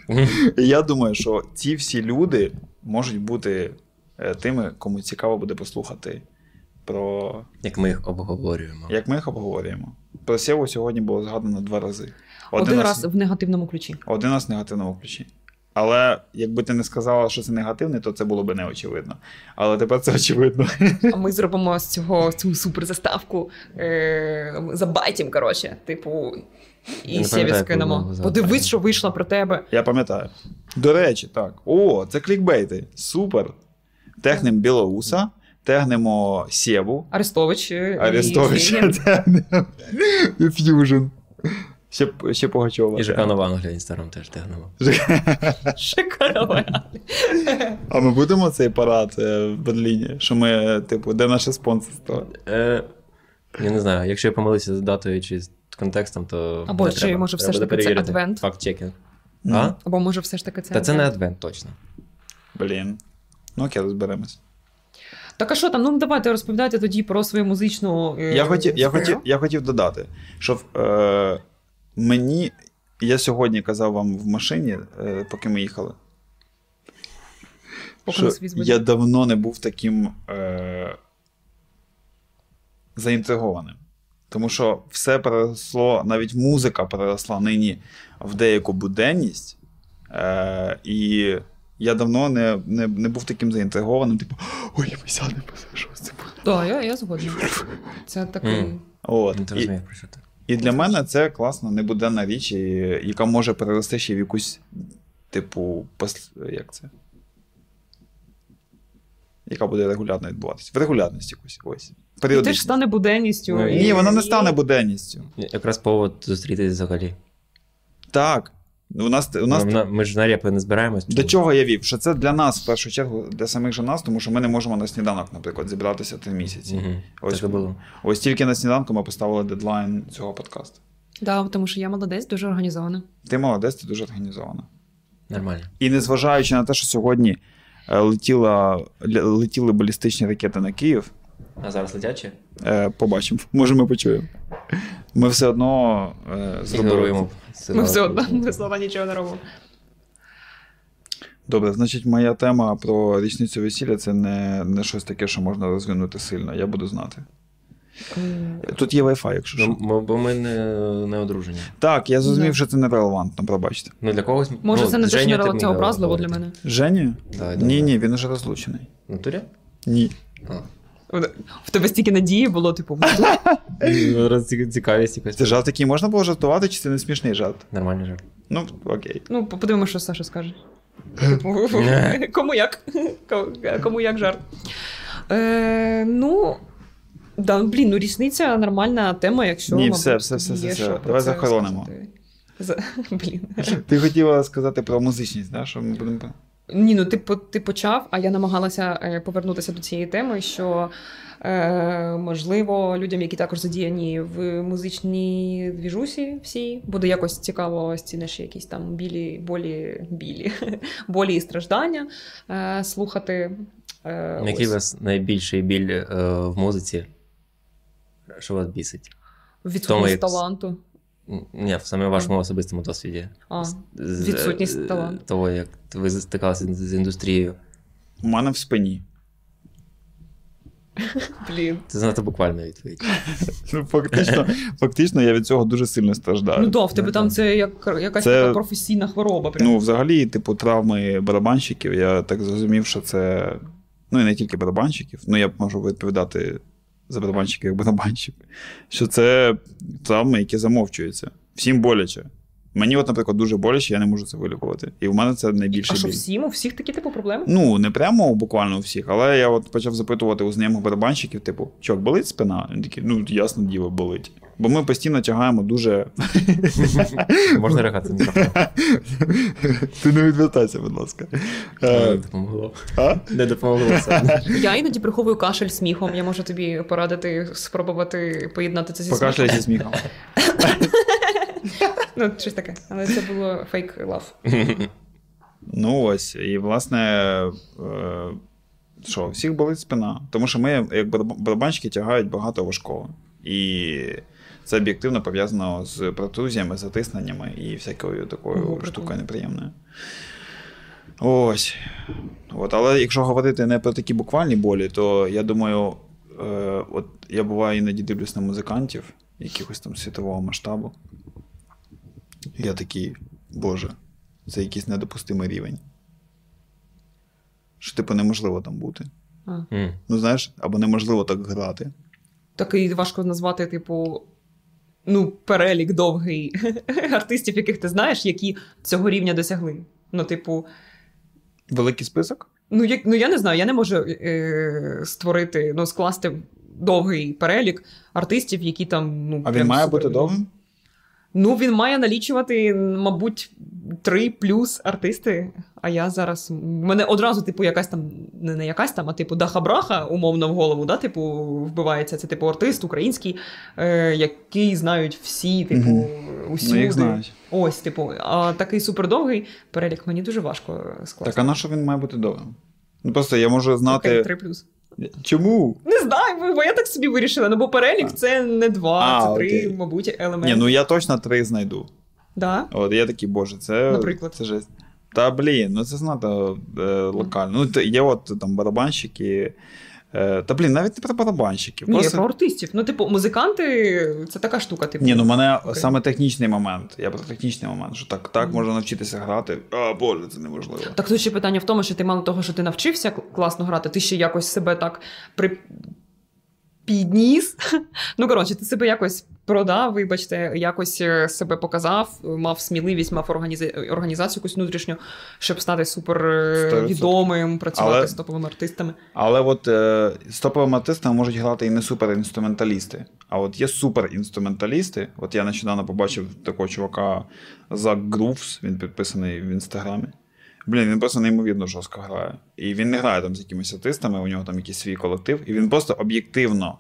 я думаю, що ці всі люди можуть бути е, тими, кому цікаво буде послухати про Як ми їх обговорюємо. як ми їх обговорюємо. Про Сєву сьогодні було згадано два рази. один раз- раз в негативному ключі. Один раз в негативному ключі. Але якби ти не сказала, що це негативне, то це було б неочевидно. Але тепер це очевидно. А ми зробимо з цього цю суперзаставку е, забайтім, коротше, типу. І Сєві скинемо. Подивись, що вийшло про тебе. Я пам'ятаю. До речі, так. О, це клікбейти. Супер. Технем Білоуса, тегнемо Сєву, Арестович. е, і тегнемо і Fusion. Ще, ще Пугачова. І ЖК Нова Англія інстаграм теж тегнемо. Шикарно. А ми будемо цей парад е, в Берліні, що ми, типу, де наше спонсорство? Е, я не знаю, якщо я помилився з датою чи з контекстом, то. Або не чи, треба. може, все ж таки це адвент? Факт-чекінг. Мгм. А? Або може все ж таки це. Та це не адвент, точно. Блін. Ну окей, розберемось. Так а що там? Ну давайте розповідайте тоді про свою музичну. е, Я хотів, я, хотів, я хотів додати, що е, мені. Я сьогодні казав вам в машині, е, поки ми їхали. Поки що я давно не був таким е, заінтригованим. Тому що все переросло, навіть музика переросла нині в деяку буденність. Е, і я давно не, не, не був таким заінтригованим, типу, ой, ми сядемо, що цим буде. Так, я, я згодна. Це такий. От. Не І, розумієш, про що ти. і для мене це класна небуденна річ, і, яка може перерости ще в якусь, типу, пос, як це? Яка буде регулярно відбуватися. В регулярність якусь. Ось. І теж Періодично. стане буденністю. Ну, і- Ні, вона не стане буденністю. Якраз повод зустрітись взагалі. Так. У нас, у нас Ми, ми ж на репи не збираємось. До чого я вів? Що це для нас, в першу чергу, для самих же нас, тому що ми не можемо на сніданок, наприклад, зібратися три місяці. Угу. Ось, Так було. ось тільки на сніданку ми поставили дедлайн цього подкасту. Да, тому що я молодець, дуже організована. Ти молодець, ти дуже організована. Нормально. І незважаючи на те, що сьогодні е, летіла, летіли балістичні ракети на Київ, А зараз летячі? е, побачимо, може ми почуємо. Ми все одно е. Ігноруємо. Ми все одно ми слова нічого не робимо. Добре, значить, моя тема про річницю весілля це не, не щось таке, що можна розвинути сильно. Я буду знати. Тут є Wi-Fi, якщо що. Ну, бо ми не, не одружені. Так, я зрозумів, що це нерелевантно, пробачте. Ну, для когось. Може, ну, це не що не це образливо для мене. Женя? Да, ні, ні, він уже розлучений. В натурі? Ні. А. В тебе стільки надії було, типу, Ну, раз Цікавість якась. Це жарт такий можна було жартувати, чи це не смішний жарт? Нормальний жарт. Ну, окей. ну, подивимося, що Саша скаже. Типу, Кому як? Кому як жарт. Е, ну. Да, блін, ну різниця нормальна тема, якщо Ні, мабуть, все, все, все, все, все. Давай захоронимо. За... Блін. Ти хотіла сказати про музичність, да? що ми будемо. Ні, ну ти, ти почав, а я намагалася е, повернутися до цієї теми, що е, можливо людям, які також задіяні в музичній двіжусі всі, буде якось цікаво ось ці наші якісь там білі, болі, білі, болі і страждання е, слухати. Е, Який у вас найбільший біль е, в музиці? Що вас бісить? відсутність як- таланту. Ні, в саме вашому особистому досвіді. А, З- відсутність таланту. Того, як ви стикалися з з індустрією. У мене в спині. блін. Це занадто буквальна відповідь. Ну, фактично, фактично, я від цього дуже сильно страждаю. Ну да, в тебе там це як якась Це- така професійна хвороба. Прям. Ну, взагалі, типу, травми барабанщиків, я так зрозумів, що це. Ну і не тільки барабанщиків, ну я можу відповідати за барабанщика як барабанщик, що це травми, які замовчуються. Всім боляче. Мені, от, наприклад, дуже боляче, я не можу це вилікувати. І в мене це а найбільше що біль. всім? У всіх такі типу проблеми? Ну, не прямо буквально у всіх, але я от почав запитувати у знайомих барабанщиків, типу, чок, болить спина? Вони такі, ну, ясно, діло, болить. Бо ми постійно тягаємо дуже. Можна регати мікрофон? Ти не відвертайся, будь ласка. Не Е, допомогло. Не допомогло все. Я іноді приховую кашель сміхом. Я можу тобі порадити спробувати поєднати це зі сміхом. Покашляйся сміхом. Ну, щось таке. Але це було фейк лав. Ну ось, і власне, е, що, всіх болить спина. Тому що ми, як барабанщики, тягають багато важкого. І це об'єктивно пов'язано з протузіями, затисненнями і всякою такою Ого, штукою неприємною. Ось. От, але якщо говорити не про такі буквальні болі, то я думаю, е, от я буваю іноді дивлюсь на музикантів якихось там світового масштабу. І я такий, Боже, це якийсь недопустимий рівень. Що, типу, неможливо там бути. А. Ну, знаєш, або неможливо так грати. Такий важко назвати, типу. Ну, перелік довгий артистів, яких ти знаєш, які цього рівня досягли. Ну, типу, Великий список? ну, як, ну я не знаю, я не можу е, створити, ну, скласти довгий перелік артистів, які там. Ну, А він має супер бути довгим? Ну, він має налічувати, мабуть, три плюс артисти. А я зараз. У мене одразу, типу, якась там, не, не якась там, а типу Даха-Браха, умовно в голову, да, типу, вбивається. Це типу артист український, е, який знають всі, типу, Мгм. усюди. Ну, їх знають. Ось, типу, а такий супердовгий перелік мені дуже важко скласти. Так, а на що він має бути довгим? Ну, просто я можу знати. Окей, три плюс. Чому? Не знаю, бо- бо я так собі вирішила. Ну, бо перелік це не два, А, це три, окей. мабуть, елементи. Ні, ну я точно три знайду. да? От я такий, боже, це. Наприклад? Це жесть. Та блін, ну це знато е, локально. Ну, є от там барабанщики. Е, та блін, навіть не про барабанщиків. Ні, просто... про артистів. Ну, типу, музиканти це така штука, типу. Ні, ну мене okay. саме технічний момент. Я про технічний момент, що так, так Мгм. можна навчитися грати. А, боже, це неможливо. Так тут ще питання в тому, що ти мало того, що ти навчився класно грати, ти ще якось себе так при... підніс. Ну, коротше, ти себе якось продав, вибачте, якось е, себе показав, мав сміливість, мав організа... організацію якусь внутрішню, щоб стати супер е, відомим, працювати Але- з топовими артистами. Але от е, з топовими артистами можуть грати і не суперінструменталісти. А от є суперінструменталісти. От я нещодавно побачив такого чувака Зак Грувс, він підписаний в інстаграмі. Блін, він просто неймовірно жорстко грає. І він не грає там з якимись артистами, у нього там якийсь свій колектив, і він просто об'єктивно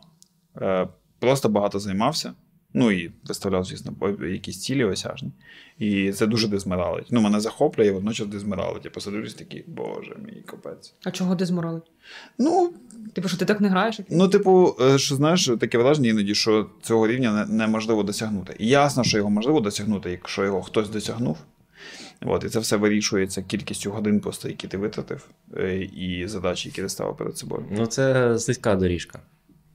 е, просто багато займався. Ну і виставляв, звісно, якісь цілі осяжні. І це дуже дезморалить. Ну, мене захоплює, і водночас дезморалить. Я просто дивлюсь такий, боже мій капець. А чого дезморалить? Ну, Типу, що ти так не граєш? Ну, типу, е, що знаєш, таке враження іноді, що цього рівня неможливо досягнути. І ясно, що його можливо досягнути, якщо його хтось досягнув. От, і це все вирішується кількістю годин, просто, які ти витратив, е, і задачі, які ти ставив перед собою. Ну, це слизька доріжка.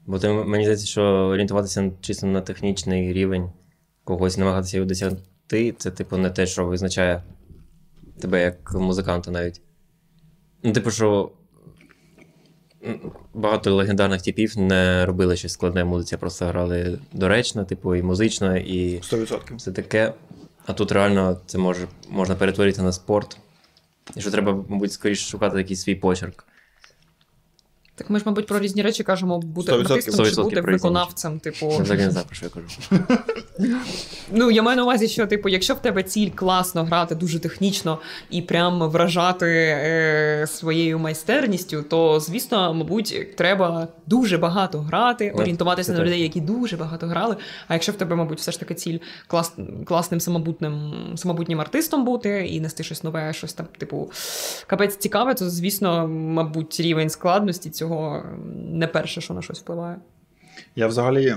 Бо ти, мені здається, що орієнтуватися чисто на технічний рівень, когось намагатися його досягти, це, типу, не те, що визначає тебе як музиканта навіть. Ну, типу, що багато легендарних типів не робили щось складне музиці, а просто грали доречно, типу, і музично, і 100%. все таке. А тут реально це може, можна перетворити на спорт. І що треба, мабуть, скоріше шукати якийсь свій почерк. Так ми ж, мабуть, про різні речі кажемо бути 100% артистом чи 100% бути виконавцем, типу. Взагалі не знаю, про що я кажу. Ну, я маю на увазі, що, типу, якщо в тебе ціль класно грати, дуже технічно і прям вражати е, своєю майстерністю, то, звісно, мабуть, треба дуже багато грати, орієнтуватися на людей, які дуже багато грали. А якщо в тебе, мабуть, все ж таки ціль клас, класним самобутним, самобутнім артистом бути і нести щось нове, щось там, типу, капець цікаве, то, звісно, мабуть, рівень складності цього не перше, що на щось впливає. Я взагалі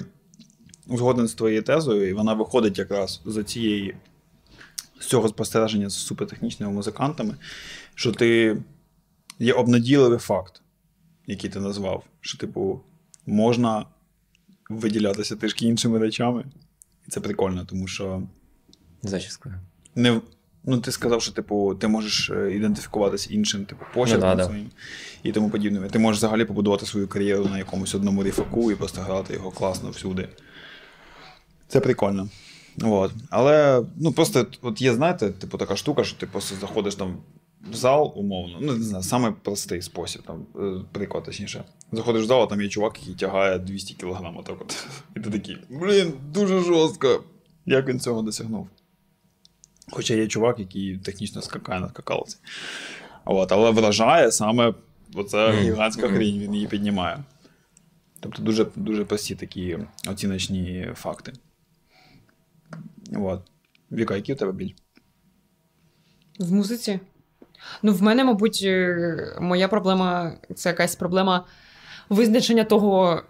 згоден з твоєю тезою, і вона виходить якраз за цієї з цього спостереження з супертехнічними музикантами, що ти є обнадійливий факт, який ти назвав, що, типу, можна виділятися трішки іншими речами. І це прикольно, тому що Зачіскою. не. Ну, ти сказав, що типу, ти можеш е, ідентифікуватися іншим, типу, почерком Ну, да, да. своїм і тому подібне. Ти можеш взагалі побудувати свою кар'єру на якомусь одному ріфаку і просто грати його класно всюди. Це прикольно. От. Але ну, просто от є, знаєте, типу, така штука, що ти просто заходиш там в зал, умовно. Ну, не знаю, саме простий спосіб, там, е, приклад, точніше. Заходиш в зал, а там є чувак, який тягає 200 кг. І ти такий, блін, дуже жорстко. Як він цього досягнув? Хоча є чувак, який технічно скакає на скакалці. От, але вражає саме оця гігантська хрінь, він її піднімає. Тобто дуже, дуже прості такі оціночні факти. От. Віка, який у тебе біль? В музиці? Ну, в мене, мабуть, е, моя проблема це якась проблема визначення того,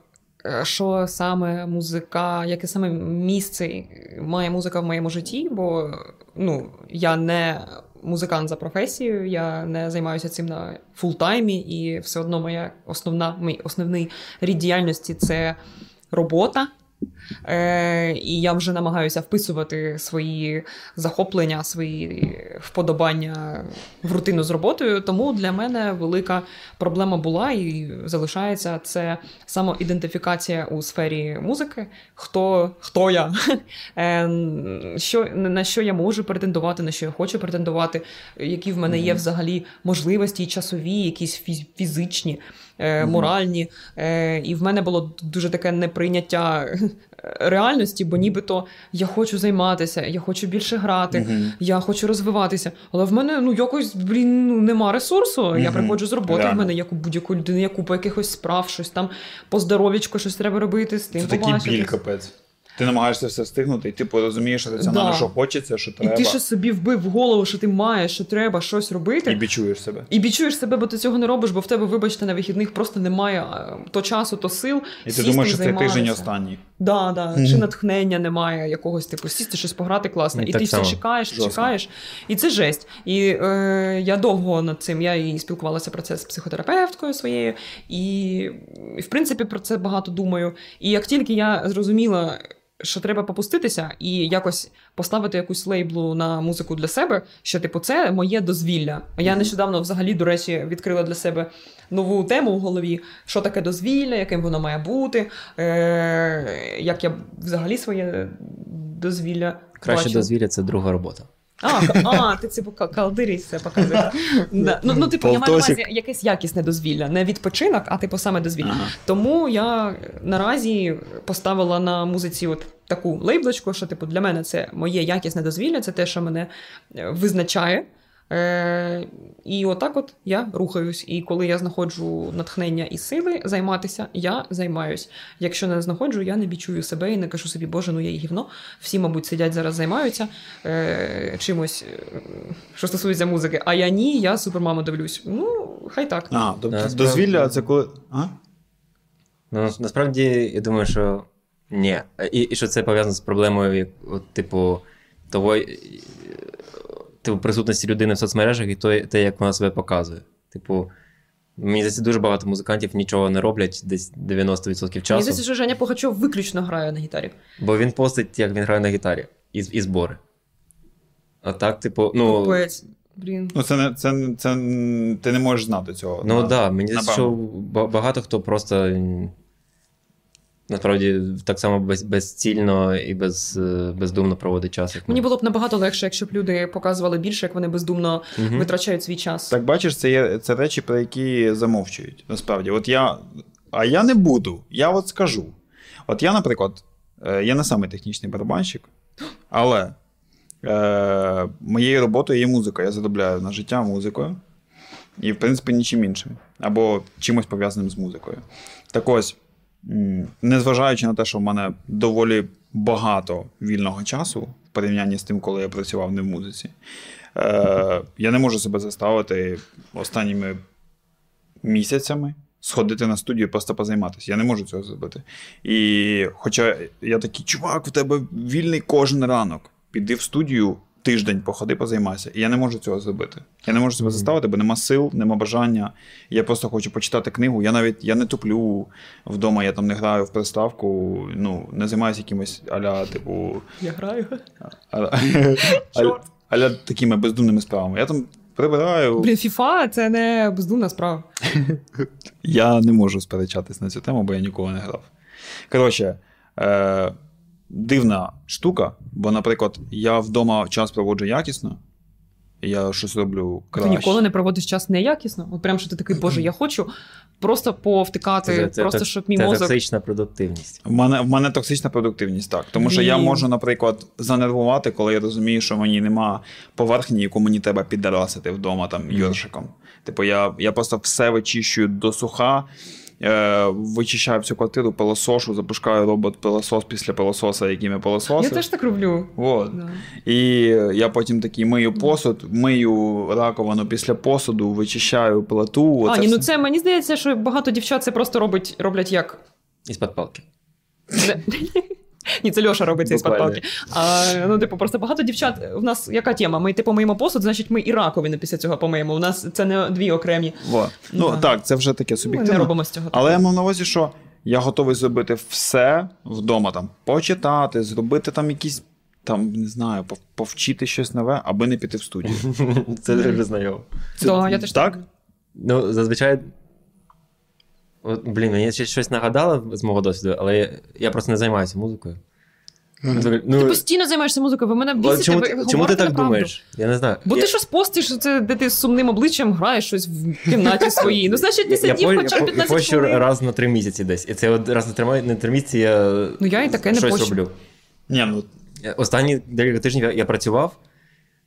що саме музика, яке саме місце має музика в моєму житті, бо ну, я не музикант за професією, я не займаюся цим на фултаймі, і все одно моя основна, мій основний рід діяльності це робота. Е, і я вже намагаюся вписувати свої захоплення, свої вподобання в рутину з роботою. Тому для мене велика проблема була і залишається це самоідентифікація у сфері музики. Хто, хто я? Е, що, на що я можу претендувати, на що я хочу претендувати, які в мене є взагалі можливості часові, якісь фізичні, е, моральні. Е, і в мене було дуже таке неприйняття е, реальності, бо нібито я хочу займатися, я хочу більше грати, Мгм. я хочу розвиватися. Але в мене ну якось блін, ну нема ресурсу. Я приходжу з роботи. В мене як у будь-якої людини, я купа якихось справ, щось там по здоров'ячку, щось треба робити з тим. Це такий біль капець. Ти намагаєшся все встигнути, і ти розумієш раціонально, Да. що хочеться, що І ти ще собі вбив в голову, що ти маєш, що треба щось робити. і бічуєш себе. І бічуєш себе, бо ти цього не робиш, бо в тебе, вибачте, на вихідних просто немає е, то часу, то сил. І ти думаєш, що цей тиждень останній. Да, да. Мгм. Чи натхнення немає якогось типу сісти, щось пограти класно. І так ти все чекаєш, Жорстко. чекаєш. І це жесть. І е, я довго над цим. Я і спілкувалася про це з психотерапевткою своєю, і, і в принципі про це багато думаю. І як тільки я зрозуміла. Що треба попуститися і якось поставити якусь лейблу на музику для себе, що типу це моє дозвілля. Я нещодавно взагалі, до речі, відкрила для себе нову тему в голові, що таке дозвілля, яким воно має бути, е- як я взагалі своє дозвілля. Краще бачу. дозвілля це друга робота. А, а, ти це пока калдирі показуєш. Да. Ну, ну, типу, я маю на увазі якесь якісне дозвілля, не відпочинок, а типу саме дозвілля. Ага. Тому я наразі поставила на музиці от таку лейблочку, що типу для мене це моє якісне дозвілля, це те, що мене е, визначає. Е, і отак от я рухаюсь. І коли я знаходжу натхнення і сили займатися, я займаюсь. Якщо не знаходжу, я не бічую себе і не кажу собі, боже, ну я і гівно. Всі, мабуть, сидять зараз, займаються е, чимось, е, що стосується музики. А я ні, я супермаму дивлюсь. Ну, хай так. А, тобто дозвілля це коли. А? Ну, насправді, я думаю, що ні. І, і що це пов'язано з проблемою, от, типу, того, типу, присутності людини в соцмережах і то, те, як вона себе показує. Типу, мені здається, дуже багато музикантів нічого не роблять десь 90% Мені часу. здається, що Женя Пугачов виключно грає на гітарі. Бо він постить, як він грає на гітарі, і, і збори. А так, типу, ну. Блін. Ну, це не це, це, ти не можеш знати цього. Ну так, да, мені здається, що багато хто просто насправді так само без, безцільно і без, е, бездумно проводить час. Як. Мені було б набагато легше, якщо б люди показували більше, як вони бездумно Мгм. витрачають свій час. Так бачиш, це є це речі, про які замовчують. Насправді, от я. А я не буду. Я от скажу. От я, наприклад, е, я не самий технічний барабанщик, Але е, моєю роботою є музика. Я заробляю на життя музикою. І, в принципі, нічим іншим. Або чимось пов'язаним з музикою. Так ось, незважаючи на те, що в мене доволі багато вільного часу в порівнянні з тим, коли я працював не в музиці, е, я не можу себе заставити останніми місяцями сходити на студію і просто позайматися. Я не можу цього зробити. І хоча я такий, чувак, в тебе вільний кожен ранок. Піди в студію. Тиждень походи, позаймайся. І я не можу цього зробити. Я не можу себе заставити, бо нема сил, нема бажання. Я просто хочу почитати книгу. Я навіть я не туплю вдома, я там не граю в приставку, ну, не займаюся якимось аля, типу, Я граю. аля, такими бездумними справами. Я там прибираю. Блін, FIFA це не бездумна справа. Я не можу сперечатись на цю тему, бо я ніколи не грав. Коротше, е, дивна штука, бо, наприклад, я вдома час проводжу якісно, я щось роблю Ти ніколи не проводиш час неякісно. От прям що ти такий, боже, я хочу просто повтикати, просто ток- щоб мій це мозок. токсична продуктивність. В мене, в мене токсична продуктивність, так. Тому що я можу, наприклад, занервувати, коли я розумію, що мені нема поверхні, яку мені треба піддарасити вдома там йоршиком. Типу, я, я просто все вичищую до суха, вичищаю всю квартиру, пилосошу, запускаю робот-пилосос після пилососа, яким я Я теж так роблю. Вот. Да. І я потім такий мию посуд, мию раковину після посуду, вичищаю плиту. А, ні, ну це мені здається, що багато дівчат це просто робить, роблять як. Із-під палки. Ні, це Льоша робить із Буквально. палки. А, ну, типу, просто багато дівчат. У нас яка тема? Ми типу миємо посуд, значить ми і раковину після цього помиємо. У нас це не дві окремі. Во. Ну Да. так, це вже таке Ми суб'єктивно. не робимо з цього. Але я мав на увазі, що я готовий зробити все вдома, там, почитати, зробити там якісь, там, не знаю, повчити щось нове, аби не піти в студію. Це дуже знайомо. Да, я теж так? Ну, зазвичай. От, блін, мені ще щось нагадало з мого досвіду, але я, я просто не займаюся музикою. Ти Ну, постійно займаєшся музикою, ви мене бісите, чому, ви ти- чому ти так неправду. думаєш? Я не знаю. Бо я, ти щось постиш, це де ти з сумним обличчям граєш щось в кімнаті своїй. Ну, значить, ти я, сидів хоча б я, по- я 15 пощу раз на три місяці десь. І це от раз на три, на три місяці я, Ну, я і таке не щось пощу. роблю. Ні, ну Останні декілька тижнів я, я працював.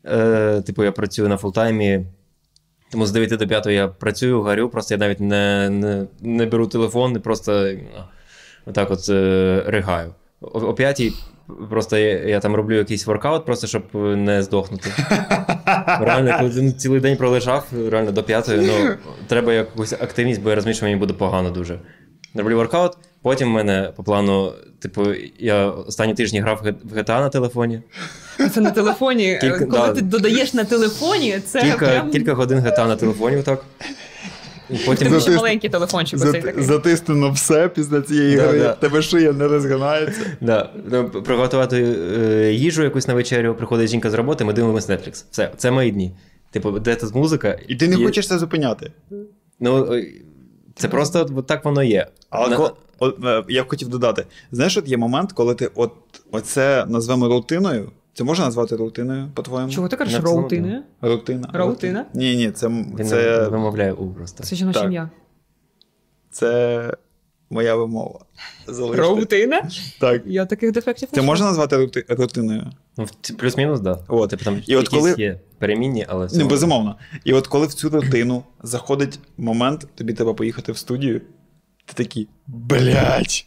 Е, типу, я працюю на фултаймі. Тому з 9 до 5 я працюю, горю, просто я навіть не, не, не беру телефон, і просто ну, отак от е, ригаю. О, о 5 просто я, я там роблю якийсь воркаут, просто щоб не здохнути. Реально, коли цілий день пролежав, реально до 5, ну, треба якусь активність, бо я розумію, що мені буде погано дуже. Роблю воркаут, потім в мене по плану, типу, я останні тижні грав в GTA на телефоні. Це на телефоні. Кілька- Коли да. ти додаєш на телефоні, це Кілька, прям кілька годин GTA на телефоні, отак. І потім. Затис- маленький телефончик оцей такий. затиснено все після цієї Да, гри, да. тебе шия не розгинається. Да, ну, приготувати е, їжу якусь на вечерю, приходить жінка з роботи, ми дивимося Netflix. Все, це мої дні. Типу, де тут музика? І ти не хочеш це зупиняти. Ну, е, це просто так воно є. Але На- я б хотів додати: знаєш, от є момент, коли ти от оце назвемо рутиною. Це можна назвати рутиною, по-твоєму? Чого ти кажеш роутини? Рутина. Роутина? Ні, ні, це, Він це, вимовляє у просто. Це жіноче Так. ім'я. це моя вимова. Залиште. Роутина? Так. Я таких дефектів не Це можна назвати рути- рутиною? Ну, плюс-мінус, так. Да. От. Типу, там І от коли- є перемінні, але все Ну, безумовно. І от коли в цю рутину заходить момент, тобі треба поїхати в студію, ти такий, блять,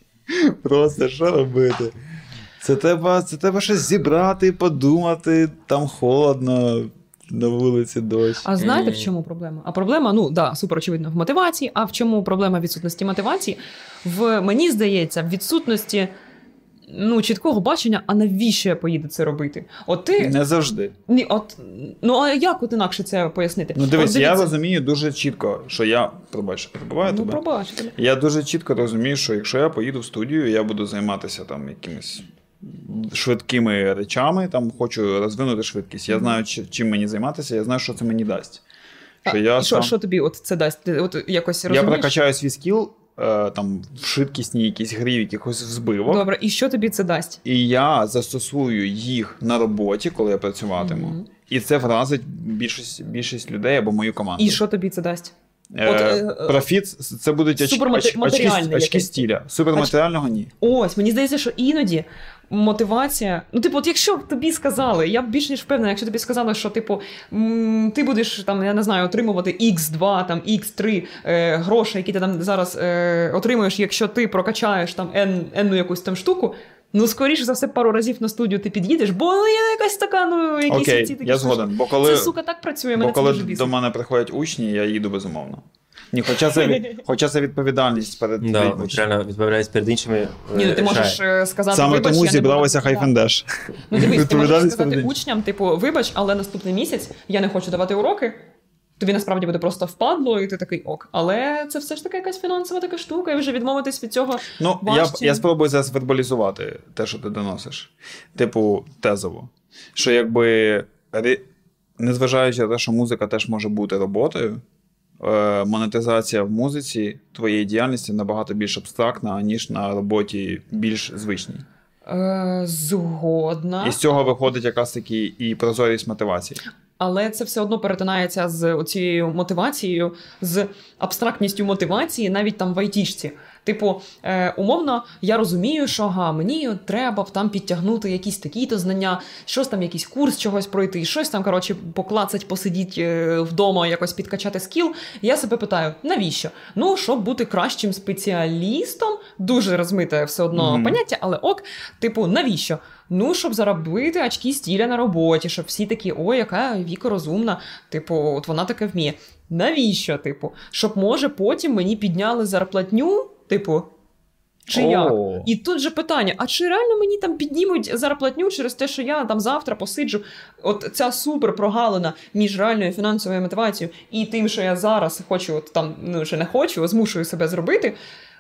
просто що робити? Це треба, це треба щось зібрати, подумати, там холодно, на вулиці дощ. А знаєте, в чому проблема? А проблема, ну да, супер очевидно, в мотивації. А в чому проблема відсутності мотивації? В мені здається, в відсутності ну, чіткого бачення, а навіщо я поїду це робити? От ти Не завжди. ні, от ну а як от інакше це пояснити? Ну дивись, от я розумію дуже чітко, що я пробач, що перебуваю Ну, тебе. пробачте. Я дуже чітко розумію, що якщо я поїду в студію, я буду займатися там якимись швидкими речами, там хочу розвинути швидкість. Я знаю, чим мені займатися, я знаю, що це мені дасть. Що А, я, і що, сам... що тобі от це дасть? Ти от якось я прокачаю свій скіл там, в швидкісні якісь гри, якихось збивок. Добре, і що тобі це дасть? І я застосую їх на роботі, коли я працюватиму. Мгм. І це вразить більшість, більшість людей або мою команду. І що тобі це дасть? Е, От, е, Профіт це будуть оч, оч, очки, очки стіля. Суперматеріального ні. Ось, мені здається, що іноді мотивація. Ну, типу, от якщо б тобі сказали, я б більш ніж впевнена, якщо тобі сказали, що типу ти будеш там, я не знаю, отримувати X2, там X3 е, грошей, які ти там зараз е, отримуєш, якщо ти прокачаєш там N, N якусь там штуку. Ну, скоріше за все, пару разів на студію ти під'їдеш, бо ну, є якась така, ну, якісь Окей, ці такі я згоден. Бо коли, Це, сука, так працює, бо мене коли це дуже до мене приходять учні, я їду безумовно. Ні, хоча це, хоча це відповідальність перед Да, реально відправляюсь перед іншими. е, Ні, ну ти можеш е, сказати, Саме вибач, тому я не буду хайфендеш. Ну дивись, ти можеш сказати перед учням, типу, вибач, але наступний місяць я не хочу давати уроки. Тобі насправді буде просто впадло, і ти такий ок. Але це все ж таки якась фінансова така штука, і вже відмовитись від цього. Ну, я, важче. я спробую зараз вербалізувати те, що ти доносиш. Типу, тезово. Що якби, незважаючи на те, що музика теж може бути роботою, монетизація в музиці твоєї діяльності набагато більш абстрактна, ніж на роботі більш звичній. Е, згодна. І з цього виходить якраз таки і прозорість мотивації. Але це все одно перетинається з цією мотивацією, з абстрактністю мотивації, навіть там в айтішці. Типу, е, умовно, я розумію, що ага, мені треба б там підтягнути якісь такі-то знання, щось там, якийсь курс чогось пройти, щось там, коротше, поклацать, посидіть е, вдома, якось підкачати скіл. Я себе питаю, навіщо? Ну, щоб бути кращим спеціалістом, дуже розмите все одно Мгм. поняття, але ок, типу, навіщо? Ну, щоб заробити очки стіля на роботі, щоб всі такі, ой, яка Віка розумна, типу, от вона таке вміє. Навіщо, типу? Щоб може потім мені підняли зарплатню, типу. Чи як? І тут же питання: а чи реально мені там піднімуть зарплатню через те, що я там завтра посиджу? От ця супер прогалина між реальною фінансовою мотивацією і тим, що я зараз хочу, от там ну ще не хочу, змушую себе зробити.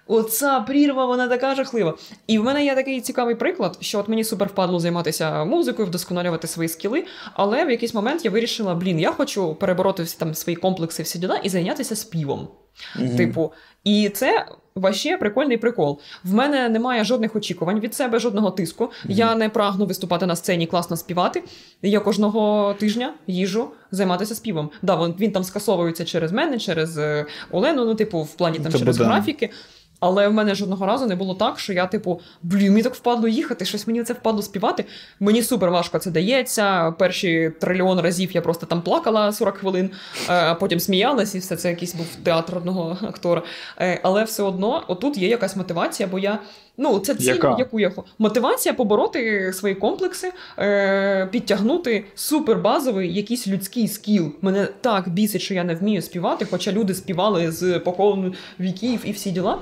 Оця прірва, вона така жахлива. І в мене є такий цікавий приклад, що от мені супер впадло займатися музикою, вдосконалювати свої скіли, але в якийсь момент я вирішила: блін, я хочу перебороти всі там свої комплекси, всі діла і зайнятися співом. Мгм. Типу, і це ваще прикольний прикол. В мене немає жодних очікувань від себе, жодного тиску. Я не прагну виступати на сцені, класно співати. Я кожного тижня їжу займатися співом. Да, він, він там скасовується через мене, через е, Олену, ну, типу, в плані там Це через буде. графіки. Але в мене жодного разу не було так, що я, типу, блін, мені так впадло їхати, щось мені це впадло співати. Мені супер важко це дається. Перші трильйон разів я просто там плакала 40 хвилин, е, а потім сміялась, і все це якийсь був театр одного актора. Е, Але все одно, отут є якась мотивація, бо я. Ну, це ціль, Яка? яку я хо- мотивація побороти свої комплекси, е, підтягнути супербазовий якийсь людський скіл. Мене так бісить, що я не вмію співати, хоча люди співали з поколу віків і всі діла.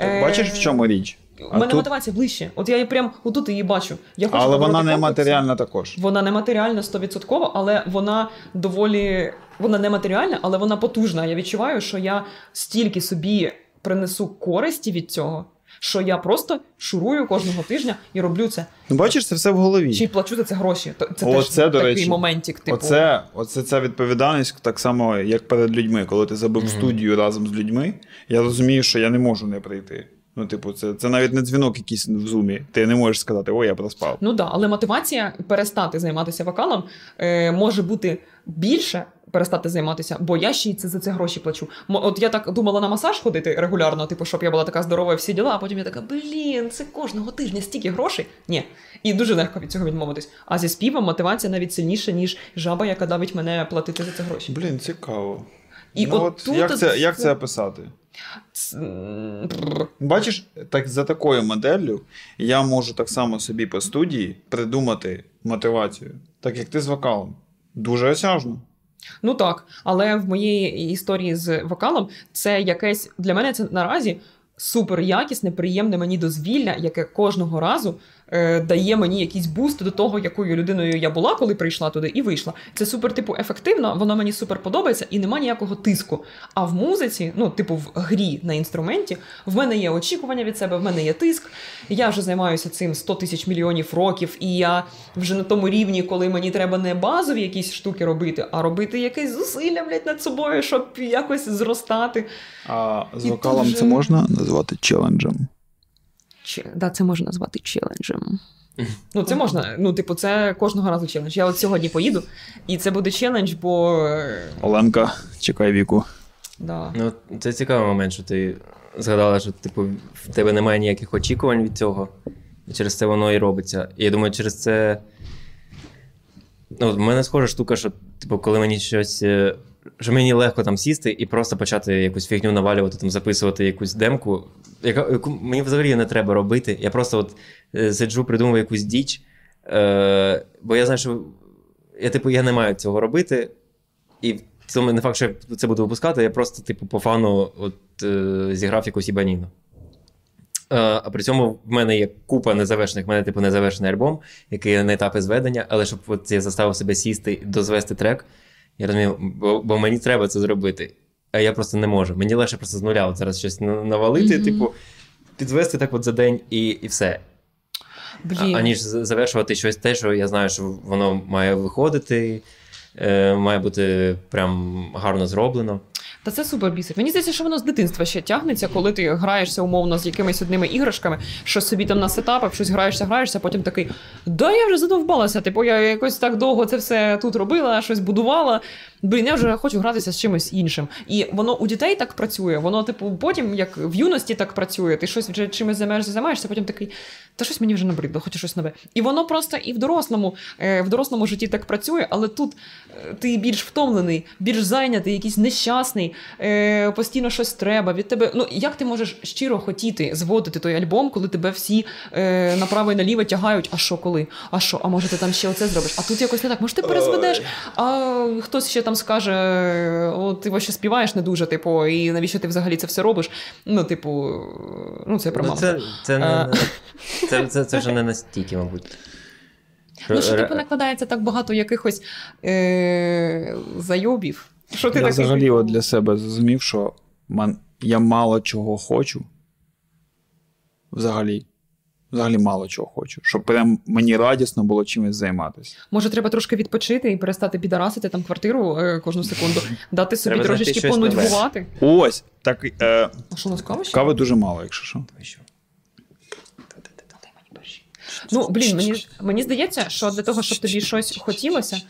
Е, бачиш, в чому річ? У мене тут- мотивація ближче. От я її прям отут її бачу. Я хочу Але вона не матеріальна також. Вона не матеріальна 100%, але вона доволі. Вона не матеріальна, але вона потужна. Я відчуваю, що я стільки собі принесу користі від цього, що я просто шурую кожного тижня і роблю це. Ну, бачиш, це все в голові. Чи плачу за це гроші? То- Це Оце, теж до такий речі, моментик. Типу, Оце, оце ця відповідальність так само, як перед людьми. Коли ти забив Мгм. студію разом з людьми, я розумію, що я не можу не прийти. Ну, типу, це, це навіть не дзвінок якийсь в зумі. Ти не можеш сказати, ой, я проспав. Ну да, але мотивація перестати займатися вокалом е, може бути більше. Перестати займатися, бо я ще й це за це гроші плачу. От я так думала на масаж ходити регулярно, типу, щоб я була така здорова і всі діла, а потім я така, блін, це кожного тижня стільки грошей. Ні. І дуже легко від цього відмовитись. А зі співом мотивація навіть сильніша, ніж жаба, яка давить мене платити за це гроші. Блін, цікаво. І ну, от от тут як, це, як це- описати? Бачиш, так за такою моделлю я можу так само собі по студії придумати мотивацію, так як ти з вокалом. Дуже осяжно. Ну так, але в моєї історії з вокалом це якесь для мене це наразі супер якісне, приємне мені дозвілля, яке кожного разу е, дає мені якийсь буст до того, якою людиною я була, коли прийшла туди і вийшла. Це супер, типу, ефективно, воно мені супер подобається і нема ніякого тиску. А в музиці, ну, типу, в грі на інструменті, в мене є очікування від себе, в мене є тиск. Я вже займаюся цим 100 тисяч мільйонів років, і я вже на тому рівні, коли мені треба не базові якісь штуки робити, а робити якесь зусилля блядь, над собою, щоб якось зростати. А з вокалом тут же- це можна назвати челенджем. Чи да, це можна назвати челенджем. Ну, це можна. Ну, типу, це кожного разу челендж. Я от сьогодні поїду, і це буде челендж, бо. е, Оленка, чекай віку. Да. Ну, це цікавий момент, що ти згадала, що типу, в тебе немає ніяких очікувань від цього. І через це воно і робиться. І я думаю, через це. Ну, в мене схожа штука, що, типу, коли мені щось. е, Що мені легко там сісти і просто почати якусь фігню навалювати, там, записувати якусь демку, яка, яку мені взагалі не треба робити. Я просто от е, сиджу, придумую якусь діч. Е, бо я знаю, що я, типу, я не маю цього робити. І цьому не факт, що я це буду випускати, я просто, типу, по фану от, е, зіграв якусь ібаніну. Е, а при цьому в мене є купа незавершених, в мене, типу, незавершений альбом, який на етапі зведення, але щоб от я заставив себе сісти і дозвести трек, я розумію, бо, бо мені треба це зробити. А я просто не можу. Мені легше просто з нуля от зараз щось на- навалити, Мгм. типу, підзвести так от за день і, і все. А, аніж завершувати щось те, що я знаю, що воно має виходити, е, має бути прям гарно зроблено. Та це супер бісить. Мені здається, що воно з дитинства ще тягнеться, коли ти граєшся умовно з якимись одними іграшками, що собі там на сетапах, щось граєшся, граєшся, потім такий, да я вже задовбалася. Типу, я якось так довго це все тут робила, щось будувала. Блін, я вже хочу гратися з чимось іншим. І воно у дітей так працює. Воно, типу, потім, як в юності так працює, ти щось вже чимось займаєшся, займаєшся, потім такий, та щось мені вже набридло, хочу щось нове. І воно просто і в дорослому, е, в дорослому житті так працює, але тут ти більш втомлений, більш зайнятий, якийсь нещасний, е, постійно щось треба від тебе. Ну як ти можеш щиро хотіти зводити той альбом, коли тебе всі е, направо і наліво тягають? А що коли? А що? А може ти там ще оце зробиш? А тут якось не так. Може, ти перезведеш, а хтось ще там скаже: о, ти вообще співаєш не дуже, типу, і навіщо ти взагалі це все робиш? Ну, типу, ну це про Ну, маму. це, це, не, це, це, це вже не настільки, мабуть. Ну, що Ре- типу накладається так багато якихось е- зайобів. Що ти Я такий, взагалі от для себе зрозумів, що ман... я мало чого хочу. Взагалі. Взагалі мало чого хочу. Щоб прям мені радісно було чимось займатися. Може, треба трошки відпочити і перестати підарасити там квартиру е, кожну секунду, дати собі Треба трошечки понудьгувати. Ось, так е, А що у нас кава кави дуже мало, якщо що. Ну, блін, мені, мені здається, що для того, щоб тобі щось хотілося,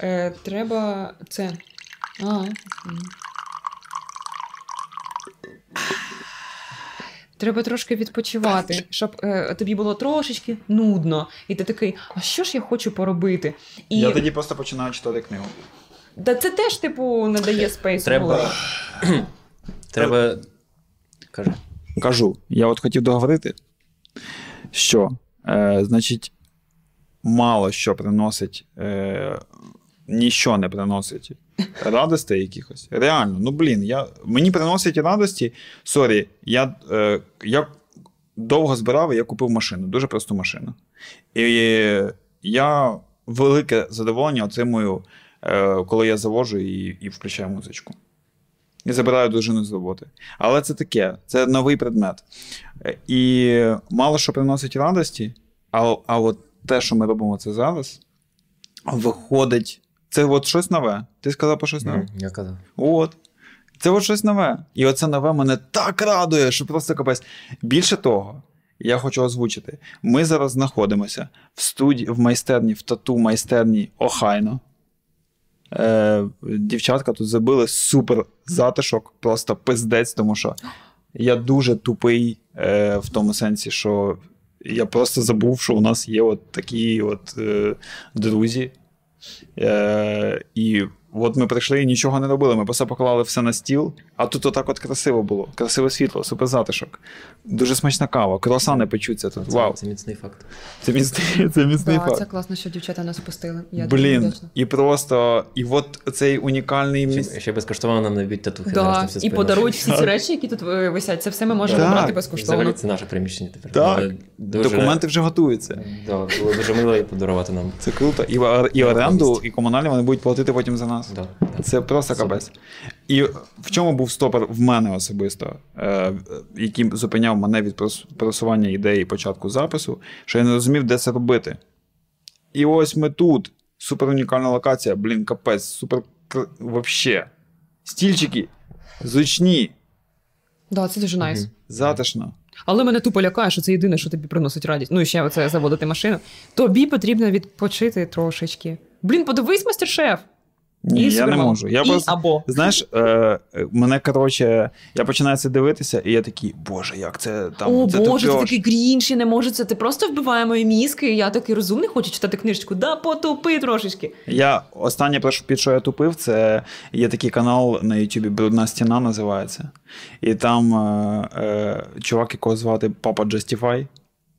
е, треба це. А. Треба трошки відпочивати, щоб е, тобі було трошечки нудно. І ти такий, а що ж я хочу поробити? І Я тоді просто починаю читати книгу. да, це теж, типу, не дає спейсу. Треба. Треба. Кажи. Кажу, я от хотів договорити, що, е, значить, мало що приносить, е, ніщо не приносить радостей якихось. Реально, ну блін, я, мені приносить радості. Sorry, я, е, я довго збирав і я купив машину, дуже просту машину. І я велике задоволення отримую, е, коли я завожу і, і включаю музичку. І забираю дружину з роботи. Але це таке, це новий предмет. Е, І мало що приносить радості, а, а от те, що ми робимо це зараз, виходить. Це от щось нове. Ти сказав про щось нове? Я казав. От. Це от щось нове. І оце нове мене так радує, що просто капець. Більше того, я хочу озвучити: ми зараз знаходимося в студії, в майстерні, в тату майстерні Охайно. Е, дівчатка тут забили супер затишок, просто пиздець, тому що я дуже тупий е, в тому сенсі, що я просто забув, що у нас є от такі от е, друзі. Е, і от ми прийшли і нічого не робили. Ми просто поклали все на стіл, а тут отак от красиво було. Красиве світло, супер затишок. Дуже смачна кава, круасани печуться тут. Це, Вау, це міцний факт. це міцний, це міцний Да, факт. це класно, що дівчата нас пустили. Я Блін, і просто, і от цей унікальний міс... Ще, ще безкоштовно нам навіть татухи. Да, і подарують всі ці речі, які тут висять. Це все ми можемо брати І безкоштовно. Взагалі це наше приміщення тепер. Так. Дуже, документи вже готуються. Да, було дуже мило і подарувати нам. Це круто. І, і оренду, і комунальні вони будуть платити потім за нас. Да, да. Це просто капець. І в чому був стопор в мене особисто, е, який зупиняв мене від просування ідеї початку запису, що я не розумів, де це робити. І ось ми тут. Супер унікальна локація, блін, капець, супер вообще. Стільчики, зручні, Да, це дуже найс. Мгм. затишно. Але мене тупо лякає, що це єдине, що тобі приносить радість. Ну і ще оце заводити машину. Тобі потрібно відпочити трошечки. Блін, подивись, мастер-шеф. Ні, і я не можу. Я і просто- або. Знаєш, е, мене коротше, я починаю це дивитися, і я такий, боже, як це там. О це Боже, ти тупьош». такий грінч, і не може це. Ти просто вбиває мої мізки. Я такий розумний, хочу читати книжечку. Да, потупи трошечки. Я останнє, під що я тупив, це є такий канал на Ютубі Брудна стіна називається. І там е, е, чувак, якого звати Папа Justify.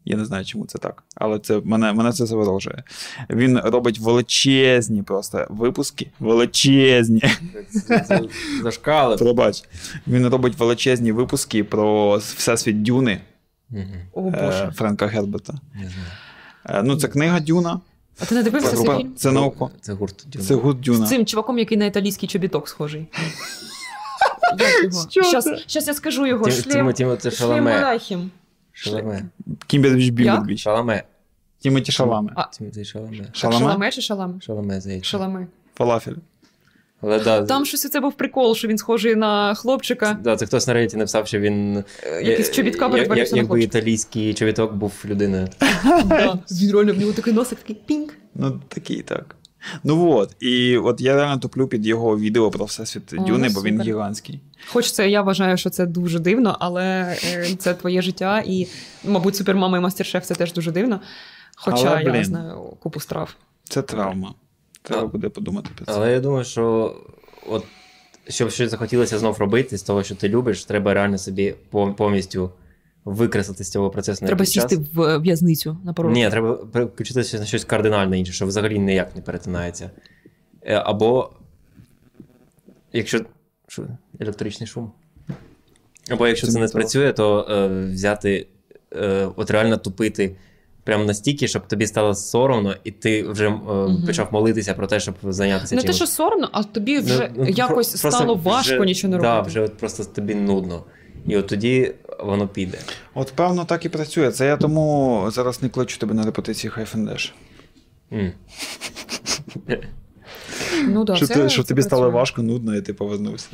Я не знаю, чому це так, але це мене, мене це заворожує. Він робить величезні просто випуски. Величезні. Зашкали. Пробач. Він робить величезні випуски про всесвіт Дюни е. Френка Герберта. Е, ну, це книга Дюна. А ти не дивився Це, цей це, науко. Це гурт. Дюна. Це гуд Дюна. З цим чуваком, який на італійський чобіток схожий. Що Щас, я скажу його. Шлем, шлем Шаламе. Шаламе. Кімбербіч Бімбербіч. Шаламе. Тімоті Шаламе. А, Тімоті Шаламе. Шаламе? Шаламе чи шалам? Шаламе, здається. Шаламе. Фалафель. Але да, Там щось це був прикол, що він схожий на хлопчика. да, це хтось на рейті написав, що він. Е, якийсь е, чобітка як- перетворився на Якби італійський чобіток був людиною. Да. Він реально в нього такий носик, такий пінк. Ну, такий так. Ну от, і от я реально туплю під його відео про всесвіт Дюни, бо він гігантський. Хоч це я вважаю, що це дуже дивно, але е, це твоє життя, і, мабуть, супермама і мастер-шеф це теж дуже дивно. Хоча Але, я блін. знаю купу страв. Це травма. Треба буде подумати про це. Але я думаю, що от щоб щось захотілося знов робити з того, що ти любиш, треба реально собі повністю викреслити з цього процесу на Треба сісти час. в е, в'язницю на порог. Ні, треба переключитися на щось кардинально інше, що взагалі ніяк не перетинається. Е, Або якщо. Що? Електричний шум. Або якщо Це це не спрацює, то е, взяти, е, от реально тупити прямо настільки, щоб тобі стало соромно, і ти вже е, Мгм. почав молитися про те, щоб зайнятися Не те, що соромно, а тобі Ну, вже ну, якось про- стало важко вже- нічого не да, робити. вже от просто тобі нудно. І от тоді воно піде. От певно так і працює. Це я тому зараз не кличу тебе на репетиції Хайфендеш. М. Ну, да, щоб це, ти, щоб це тобі стало важко, нудно, і ти повернувся.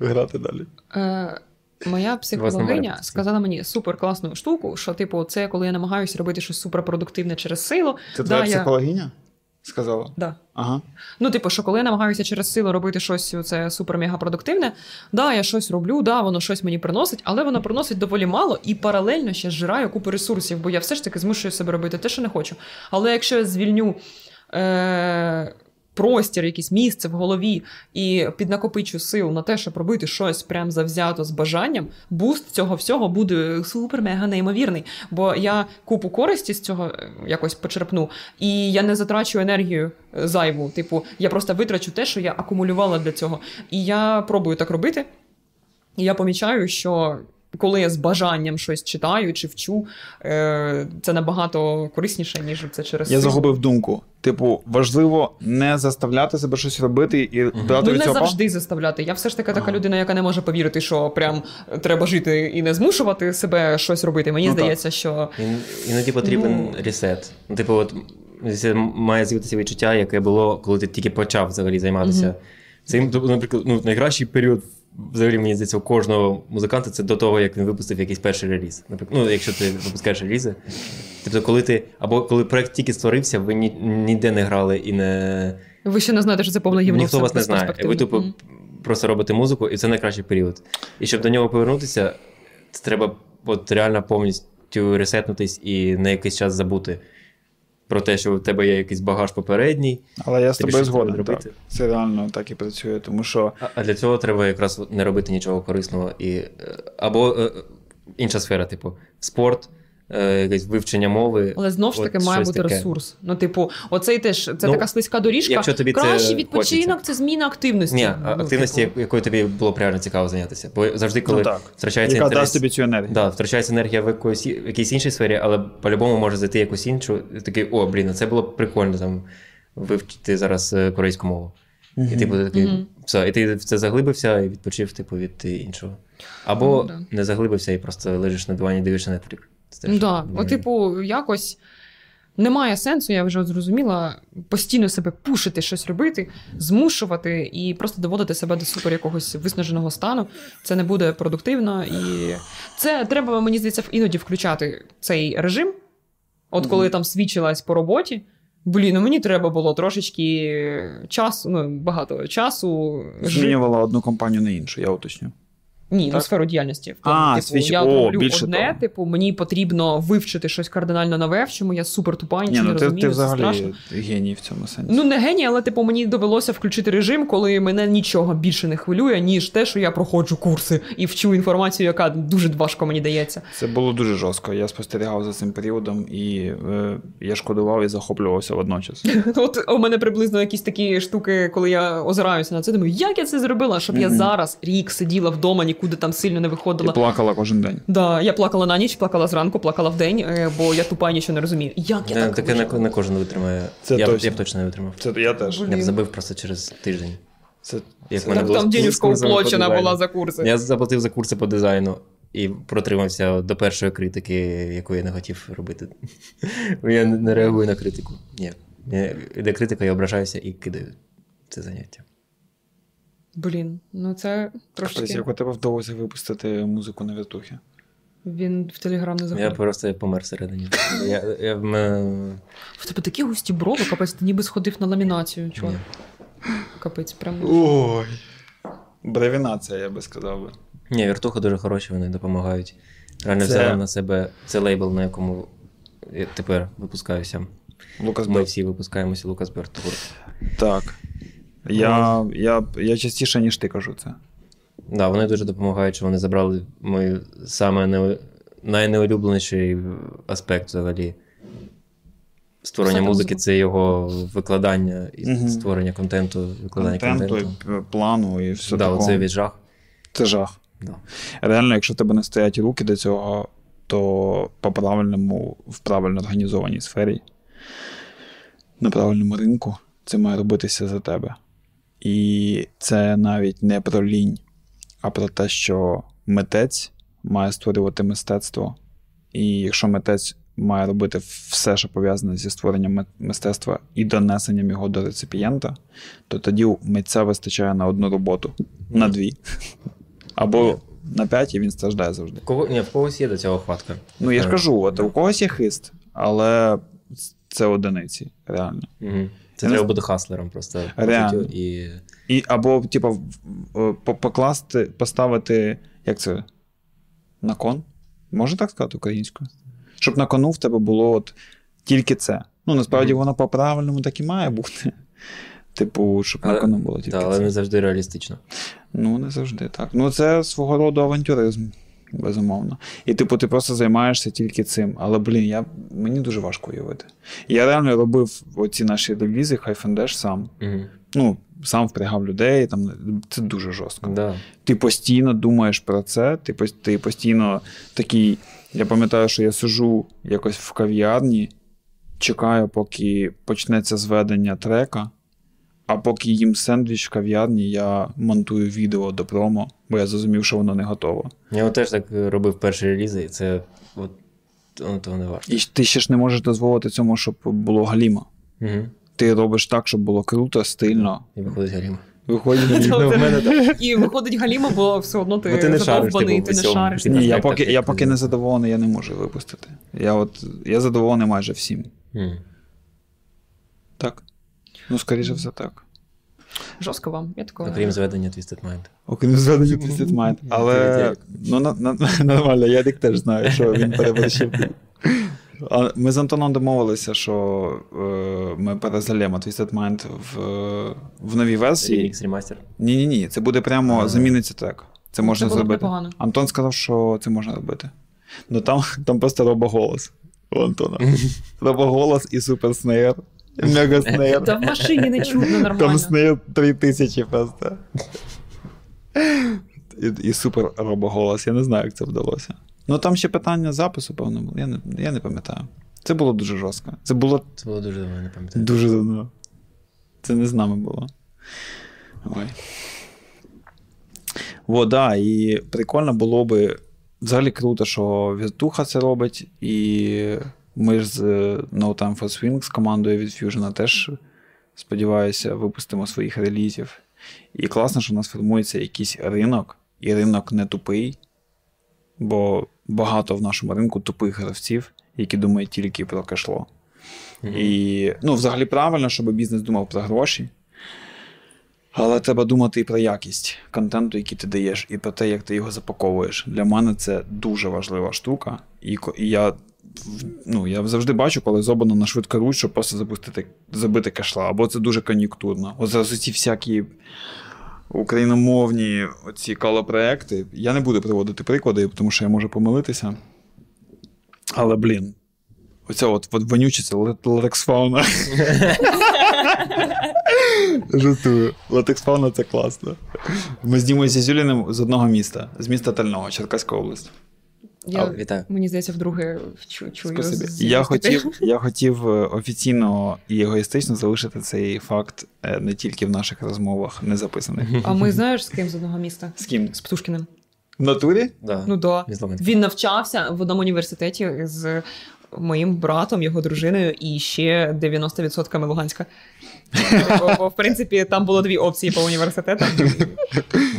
Грати далі. Е, моя психологиня сказала мені супер класну штуку, що, типу, це коли я намагаюся робити щось суперпродуктивне через силу. Це да, твоя я... психологиня? Сказала. Да. Ага. Ну, типу, що коли я намагаюся через силу робити щось це супер-мега продуктивне, да, я щось роблю, да, воно щось мені приносить, але воно приносить доволі мало і паралельно ще зжираю купу ресурсів, бо я все ж таки змушую себе робити те, що не хочу. Але якщо я звільню. Е- Простір, якесь місце в голові і піднакопичу сил на те, щоб робити щось прям завзято з бажанням, буст цього всього буде супер-мега неймовірний. Бо я купу користі з цього е, якось почерпну, і я не затрачу енергію е, зайву. Типу, я просто витрачу те, що я акумулювала для цього. І я пробую так робити. І я помічаю, що коли я з бажанням щось читаю чи вчу, е, це набагато корисніше, ніж це через Я загубив думку. Типу, важливо не заставляти себе щось робити і брати Ну, від не цього. завжди заставляти. Я все ж таки така Ага. людина, яка не може повірити, що прям треба жити і не змушувати себе щось робити. Мені Ну, так. здається, що Ін- Іноді потрібен Ну. ресет. Ну, типу, от це має з'явитися відчуття, яке було, коли ти тільки почав взагалі займатися. Мгм. Цим, тобто, наприклад, ну, найкращий період, взагалі, мені здається, у кожного музиканта це до того, як він випустив якийсь перший реліз. Наприклад, ну, якщо ти випускаєш релізи. Тобто, коли ти, або коли проект тільки створився, ви ні, ніде не грали і не. ви ще не знаєте, що це повне гівно. Ніхто вас не знає. Ви тупо Мгм. просто робите музику, і це найкращий період. І щоб до нього повернутися, це треба от реально повністю ресетнутись і на якийсь час забути про те, що у тебе є якийсь багаж попередній. Але я з тобою згоден. Так. Це реально так і працює, тому що А- А для цього треба якраз не робити нічого корисного. І, е, або е, інша сфера, типу, спорт, е, якесь вивчення мови. Але знов ж таки має бути таке. ресурс. Ну, типу, оцей теж це Ну, така слизька доріжка. якщо тобі це Кращий відпочинок хочеться. це зміна активності. Ні, Ну, активності, типу. якою тобі було б реально цікаво зайнятися. Бо завжди, коли ну, так. втрачається яка інтерес, дасть тобі цю енергію. Да, втрачається енергія в якоїсь, в якійсь іншій сфері, але по-любому може зайти якусь іншу. і Такий, о, блін, а це було б прикольно там вивчити зараз е, корейську мову. І ти буде такий, Мгм. все, і ти в це заглибився і відпочив, типу, від е, іншого. Або Ну, да. не заглибився і просто лежиш на дивані, дивишся Netflix. Ну, да. От, типу, якось немає сенсу, я вже зрозуміла, постійно себе пушити, щось робити, змушувати і просто доводити себе до супер якогось виснаженого стану. Це не буде продуктивно. І це треба, мені здається, іноді включати цей режим. От коли там свідчилась по роботі. Блін, ну мені треба було трошечки часу, ну багато часу. Змінювала одну компанію на іншу, я уточню. Ні, ну Так? сферу діяльності. В тому, А, типу, свіч- я о, роблю більше одне, того. типу, мені потрібно вивчити щось кардинально нове, в чому я супер тупа, Ні, нічого ну не ти, розумію, ти це взагалі страшно. геній в цьому сенсі. Ну, не геній, але типу мені довелося включити режим, коли мене нічого більше не хвилює, ніж те, що я проходжу курси і вчу інформацію, яка дуже важко мені дається. Це було дуже жорстко. Я спостерігав за цим періодом і е, я шкодував і захоплювався водночас. От у мене приблизно якісь такі штуки, коли я озираюся на це, думаю, як я це зробила, щоб я зараз рік сиділа вдома, нікуди там сильно не І виходила. плакала кожен день. Да, я плакала на ніч, плакала зранку, плакала вдень, е, бо я тупа нічого не розумію. Як я Е, так Таке не, не кожен витримає. Це я, б- точно. я б точно не витримав. Це я теж. Блін. Я б забив просто через тиждень. Це, Як це- мене Так було там курсами по уплочена була за курси. Я заплатив за курси по дизайну і протримався до першої критики, яку я не хотів робити. Я не не реагую на критику. Ні. Іде критика, я ображаюся і кидаю це заняття. Блін, ну це Хтось, трошки. як у тебе вдалося випустити музику на віртухи. Він в телеграм не Я заходить. просто помер всередині. Я, я, в. В тебе такі густі брови, капець, ти ніби сходив на ламінацію, чувак. Капець, прям. Ой. Бревінація, я би сказав би. Ні, віртухи дуже хороші, вони допомагають. Реально Це- взяли на себе це лейбл, на якому я тепер випускаюся. Лукас Ми всі випускаємося Лукас Берт. Так. Я, я, я частіше, ніж ти кажу це. Да, вони дуже допомагають, що вони забрали мій саме не, найнеулюбленіший аспект взагалі. Створення музики це його викладання і Мгм. створення контенту, викладання Контенту, контенту. і плану і все да, такого. оце від жах. Це жах. Да. Реально, якщо в тебе не стоять руки до цього, то по правильному, в правильно організованій сфері, на правильному ринку, це має робитися за тебе. І це навіть не про лінь, а про те, що митець має створювати мистецтво. І якщо митець має робити все, що пов'язане зі створенням мистецтва і донесенням його до реципієнта, то тоді митця вистачає на одну роботу, на дві. Або на п'ять, і він страждає завжди. Кого, ні, в когось є до цього хватка. Ну, я ж кажу, от у когось є хист, але це одиниці, реально. Угу. Це треба бути хаслером просто. Реально. І... І або, типу, покласти, поставити, як це? На кон? Можна так сказати українською? Щоб на кону в тебе було от тільки це. Ну, насправді Мгм. воно по-правильному так і має бути. Типу, щоб на кону було тільки Да, але це. не завжди реалістично. Ну, не завжди так. Ну, це свого роду авантюризм, безумовно. І, типу, ти просто займаєшся тільки цим. Але, блін, я, мені дуже важко уявити. Я реально робив оці наші релізи, Хайфендеш сам. Угу. Ну, сам впрягав людей, там, це дуже жорстко. Да. Ти постійно думаєш про це, ти, ти постійно такий. Я пам'ятаю, що я сижу якось в кав'ярні, чекаю, поки почнеться зведення трека, а поки їм сендвіч в кав'ярні, я монтую відео до промо, бо я зрозумів, що воно не готово. Я от теж так робив перші релізи, і це от, воно того не варто. І ти ще ж не можеш дозволити цьому, щоб було галіма. Угу. Ти робиш так, щоб було круто, стильно. І виходить Галіма. Виходить. Ну, в мене так. І виходить Галіма, бо все одно ти, Бо ти не шариш, задовбаний, типу, ти не шариш. Ні, я поки, я поки не задоволений, я не можу випустити. Я от я задоволений майже всім. Ну, скоріше все так. Жорстко вам. Я такого. Окрім зведення Twisted Mind. Окрім зведення Twisted Mind. Але ну, на, на, нормально, Ярик теж знає, що він переборщив. Ми з Антоном домовилися, що е, ми перезалємо Twisted Mind в, в новій версії. Remix Remaster. Ні, ні, ні. Це буде прямо А. заміниться трек. Це можна було зробити. непогано. Антон сказав, що це можна робити. Ну там, там просто робоголос у Антона. Робоголос і супер Мега снейр. Та в машині не чутно нормально. Там снейр 3000 просто. І, і супер робоголос. Я не знаю, як це вдалося. Ну там ще питання запису, певно, було. Я не, я не пам'ятаю. Це було дуже жорстко. Це було Це було дуже давно, не пам'ятаю. дуже давно. Це не з нами було. Ой. Во, да, і прикольно було би. Взагалі круто, що Віртуха це робить, і ми ж з е, No Time for Swing з командою від Fusion теж, сподіваюся, випустимо своїх релізів. І класно, що у нас формується якийсь ринок, і ринок не тупий, бо багато в нашому ринку тупих гравців, які думають тільки про кешло. І ну, взагалі правильно, щоб бізнес думав про гроші. Але треба думати і про якість контенту, який ти даєш, і про те, як ти його запаковуєш. Для мене це дуже важлива штука. І, я, в- ну, я завжди бачу, коли зобано на швидкоруч, щоб просто запустити, забити кашла. Або це дуже кон'юнктурно. От зараз ці всякі україномовні оці колопроекти. Я не буду приводити приклади, тому що я можу помилитися. Але, блін, оця от, от вонючиця латексфауна. Жартую. Латексфауна це класно. Ми з Дімою з одного міста, з міста Тального, Черкаська область. Я, А, вітаю. Мені здається, вдруге чу, чую. Спасибі. з- Я хотів, я хотів е, офіційно і егоїстично залишити цей факт е, не тільки в наших розмовах не записаних. А ми знаєш з ким з одного міста? З ким? З Птушкіним. В натурі? Да. Ну да. Він навчався в одному університеті з моїм братом, його дружиною, і ще 90% Луганська. Бо, в принципі, там було дві опції по університетам.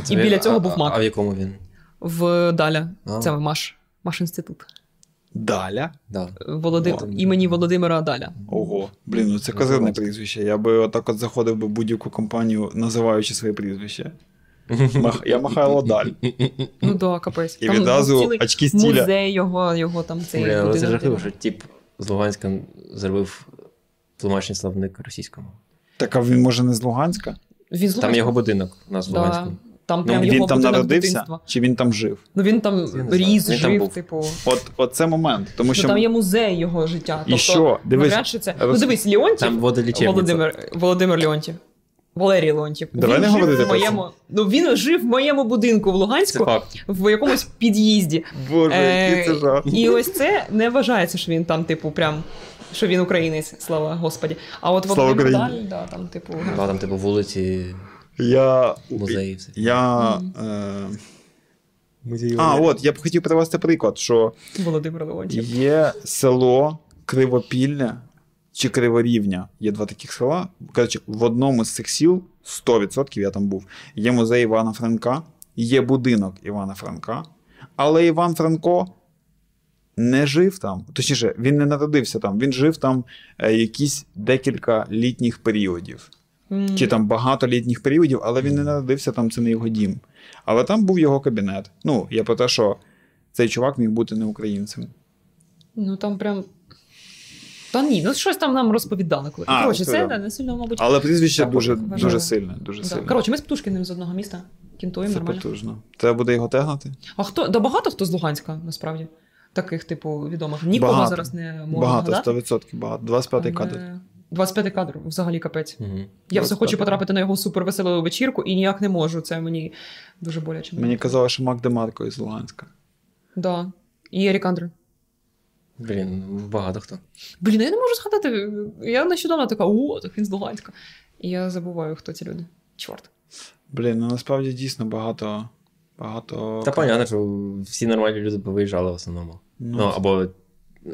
І біля цього був Мак. А в якому він? В Даля. Це Маш. Маш інститут. Даля. Да. Володи... О. Імені Володимира Даля. Ого. Блін, ну це козирне прізвище. Я би отак от заходив би будь-яку компанію, називаючи своє прізвище. Мах- Я Михайло Даль. Ну да, капець. І Там відразу очки стіля. Музей його, його там цей Бля, будинок. жахливо, що тип з Луганська зробив тлумачний словник російському. Так а він може не з Луганська? Він з Там його будинок у нас в Да. Луганську. Там Ну, прям він його там народився дитинства. чи він там жив? Ну він там ріс, Він там жив, був. типу. От, от це момент. Тому Ну, там є музей його життя. І Тобто, що? Дивись, навряд чи це. роз- Ну дивись, Леонтів, Там. Володимир, Володимир Леонтів. Валерій Леонтів. Давай він не жив говорити в про це. моєму. Ну він жив в моєму будинку в Луганську в якомусь під'їзді. Боже, Е, який це жах. І ось це не вважається, що він там, типу, прям. Що він українець, слава Господі. А от Слава Володимир Даль, да, там, типу, Да, там типу вулиці, Я. музеї, все. Я. Е... А, от, я б хотів привести приклад, що Володимир Леонтів. є село Кривопілля чи Криворівня. Є два таких села. Коротше, в одному з цих сіл, 100% я там був, є музей Івана Франка, є будинок Івана Франка, але Іван Франко не жив там. Точніше, він не народився там, він жив там е, якісь декілька літніх періодів. М. Чи там багато літніх періодів, але він не народився там, це не його дім. Але там був його кабінет. Ну, я про те, що цей чувак міг бути не українцем. Ну там прям. Та ні, ну щось там нам розповідали. Коли. А, Коротше, це да, не сильно, мабуть. Але прізвище Так, дуже, дуже сильне. Дуже Да. сильне. Коротше, ми з Птушкіним з одного міста. Кінтуємо це нормально. потужно. Треба буде його тегнати? А хто? Да багато хто з Луганська, насправді. Таких, типу, відомих. Нікого Багато. зараз не можу Багато, згадати. 100% багато. 25-й кадр. Але 25 кадр, взагалі капець. Мгм. Я все 25-й. хочу потрапити на його супервеселу вечірку і ніяк не можу. Це мені дуже боляче. Мені казали, що Мак Демарко із Луганська. Да. І Ерік Андре. Блін, багато хто. Блін, я не можу згадати. Я нещодавно така, о, так він з Луганська. І я забуваю, хто ці люди. Чорт. Блін, ну насправді дійсно багато. багато... Та понятно, що всі нормальні люди повиїжджали в основному. Ну, Ну, або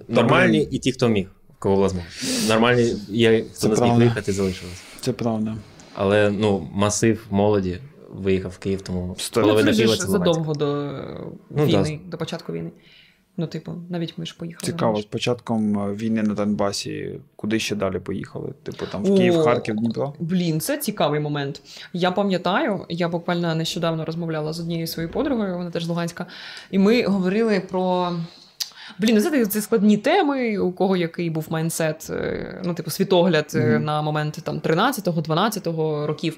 нормальні і ті, хто міг, кого влазно. Нормальні є, хто Це не зміг правда. виїхати, залишилися. Це правда. Але ну, масив молоді виїхав в Київ, тому Сто- Ну, половина це задовго до Ну, війни, до початку війни. Ну, типу, навіть ми ж поїхали. Цікаво, з початком е, війни на Донбасі, куди ще далі поїхали? Типу там в Київ, О, Харків, Дніпро? Блін, це цікавий момент. Я пам'ятаю, я буквально нещодавно розмовляла з однією своєю подругою, вона теж з Луганська, і ми говорили про. Блін, це, це складні теми, у кого який був майнсет, е, ну, типу, світогляд mm-hmm. на момент там 13-12 років.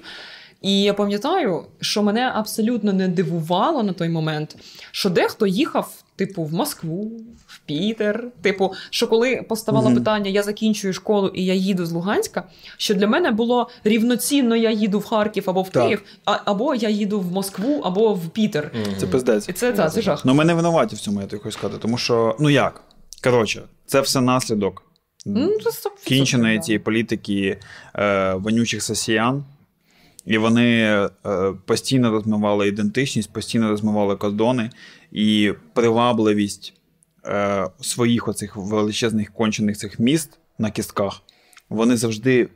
І я пам'ятаю, що мене абсолютно не дивувало на той момент, що дехто їхав, типу, в Москву, в Пітер. Типу, що коли поставало Мгм. питання, я закінчую школу і я їду з Луганська, що для мене було рівноцінно, я їду в Харків або в Так. Київ, а, або я їду в Москву, або в Пітер. Мгм. Це пиздець. І це, це, це жах. Ну, ми не винуваті в цьому, я тобі хочу сказати. Тому що, ну як? Коротше, це все наслідок це кінченої цієї політики е, вонючих сосіян. І вони е, постійно розмивали ідентичність, постійно розмивали кордони і привабливість е, своїх оцих величезних кончених цих міст на кістках. Вони завжди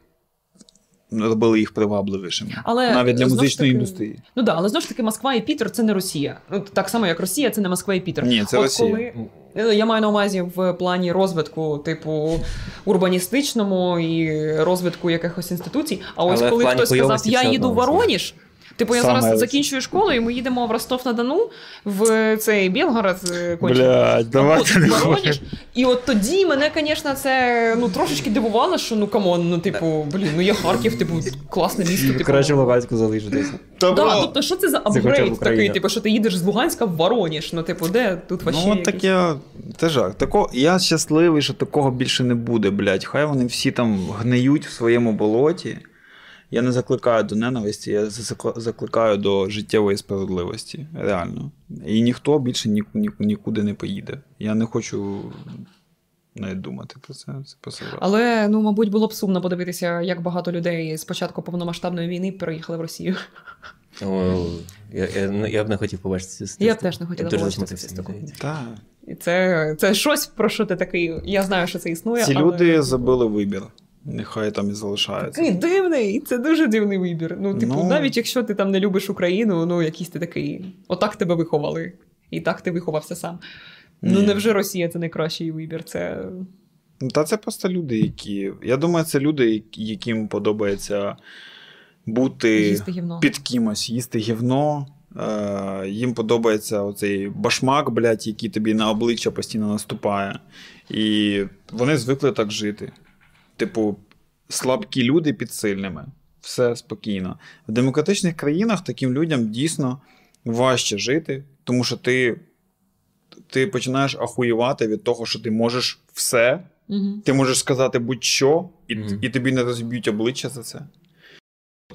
робили їх привабливішими. Але, Навіть для музичної таки, індустрії. Ну да, але знову ж таки, Москва і Пітер це не Росія. Ну, так само, як Росія, це не Москва і Пітер. Ні, це От Росія. Коли... Ну, Я маю на увазі в плані розвитку, типу, урбаністичному і розвитку якихось інституцій. А ось Але коли хтось сказав, я їду в. Воронеж. Типу, я Саме зараз закінчую школу, і ми їдемо в Ростов-на-Дону в цей Білгород. е. Блядь, давайте не Воронеж. І от тоді мене, звісно, це ну трошечки дивувало, що ну come on, ну типу, блін, ну є Харків, типу, класне місто. Типу. Краще в Луганську залишитися. Да, тобто, що це за апгрейд такий, типу, що ти їдеш з Луганська в Воронеж? Ну, типу, де тут вообще Ну, так я. Це жах. Тако... Я щасливий, що такого більше не буде, блядь. Хай вони всі там гниють в своєму болоті. Я не закликаю до ненависті, я закликаю до життєвої справедливості. Реально. І ніхто більше ні, ні, нікуди не поїде. Я не хочу навіть думати про це. Це жах. Але, ну, мабуть, було б сумно подивитися, як багато людей з початку повномасштабної війни переїхали в Росію. О, я, я, ну, я б не хотів побачити цю статистику. Я б теж не хотіла побачити цю статистику. Так. І це, це щось, про що ти такий. Я знаю, що це існує. Ці але... люди забили вибір. Нехай там і залишаються. Такий дивний, це дуже дивний вибір. Ну, типу, Ну. навіть якщо ти там не любиш Україну, ну якийсь ти такий, отак тебе виховали, і так ти виховався сам. Ну, невже Росія це найкращий вибір? Це Ну, Та це просто люди, які. Я думаю, це люди, яким подобається бути під кимось, їсти гівно. Е, їм подобається оцей башмак, блядь, який тобі на обличчя постійно наступає. І вони звикли так жити. Типу, слабкі люди під сильними. Все спокійно. В демократичних країнах таким людям дійсно важче жити, тому що ти, ти починаєш ахуювати від того, що ти можеш все, Угу. ти можеш сказати будь-що, і, Мгм. і тобі не розб'ють обличчя за це.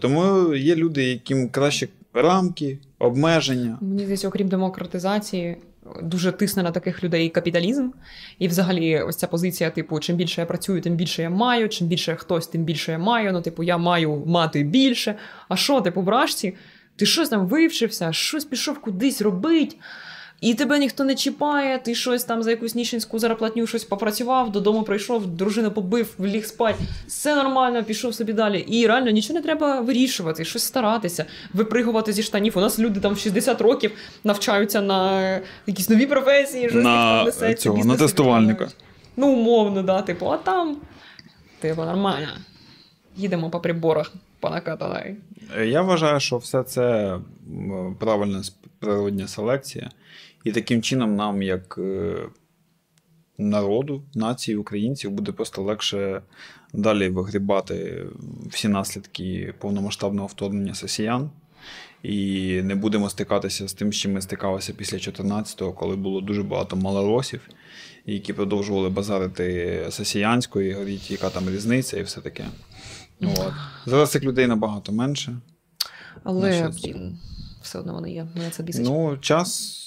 Тому є люди, яким краще рамки, обмеження. Мені здається, окрім демократизації, дуже тисне на таких людей капіталізм. І взагалі, ось ця позиція, типу, чим більше я працюю, тим більше я маю, чим більше хтось, тим більше я маю. Ну, типу, я маю мати більше. А що, типу, вражці? Ти щось там вивчився, щось пішов кудись робить. І тебе ніхто не чіпає, ти щось там за якусь ніщенську зарплатню щось попрацював, додому прийшов, дружину побив, ліг спать. Все нормально, пішов собі далі. І реально нічого не треба вирішувати, щось старатися, випригувати зі штанів. У нас люди там в 60 років навчаються на якісь нові професії, щось На несеться, цього, на тестувальника. Ну, умовно, да, типу, а там, типу, нормально. Їдемо по приборах, по накатанай. Е, Я вважаю, що все це правильна природня селекція. І таким чином нам, як е, народу, нації, українців, буде просто легше далі вигрібати всі наслідки повномасштабного вторгнення росіян. І не будемо стикатися з тим, з чим ми стикалися після 14-го, коли було дуже багато малоросів, які продовжували базарити сосіянською, і говорити, яка там різниця і все таке. От. Зараз цих людей набагато менше. Але, блін, все одно вони є. Мене це бісить. Ну, час,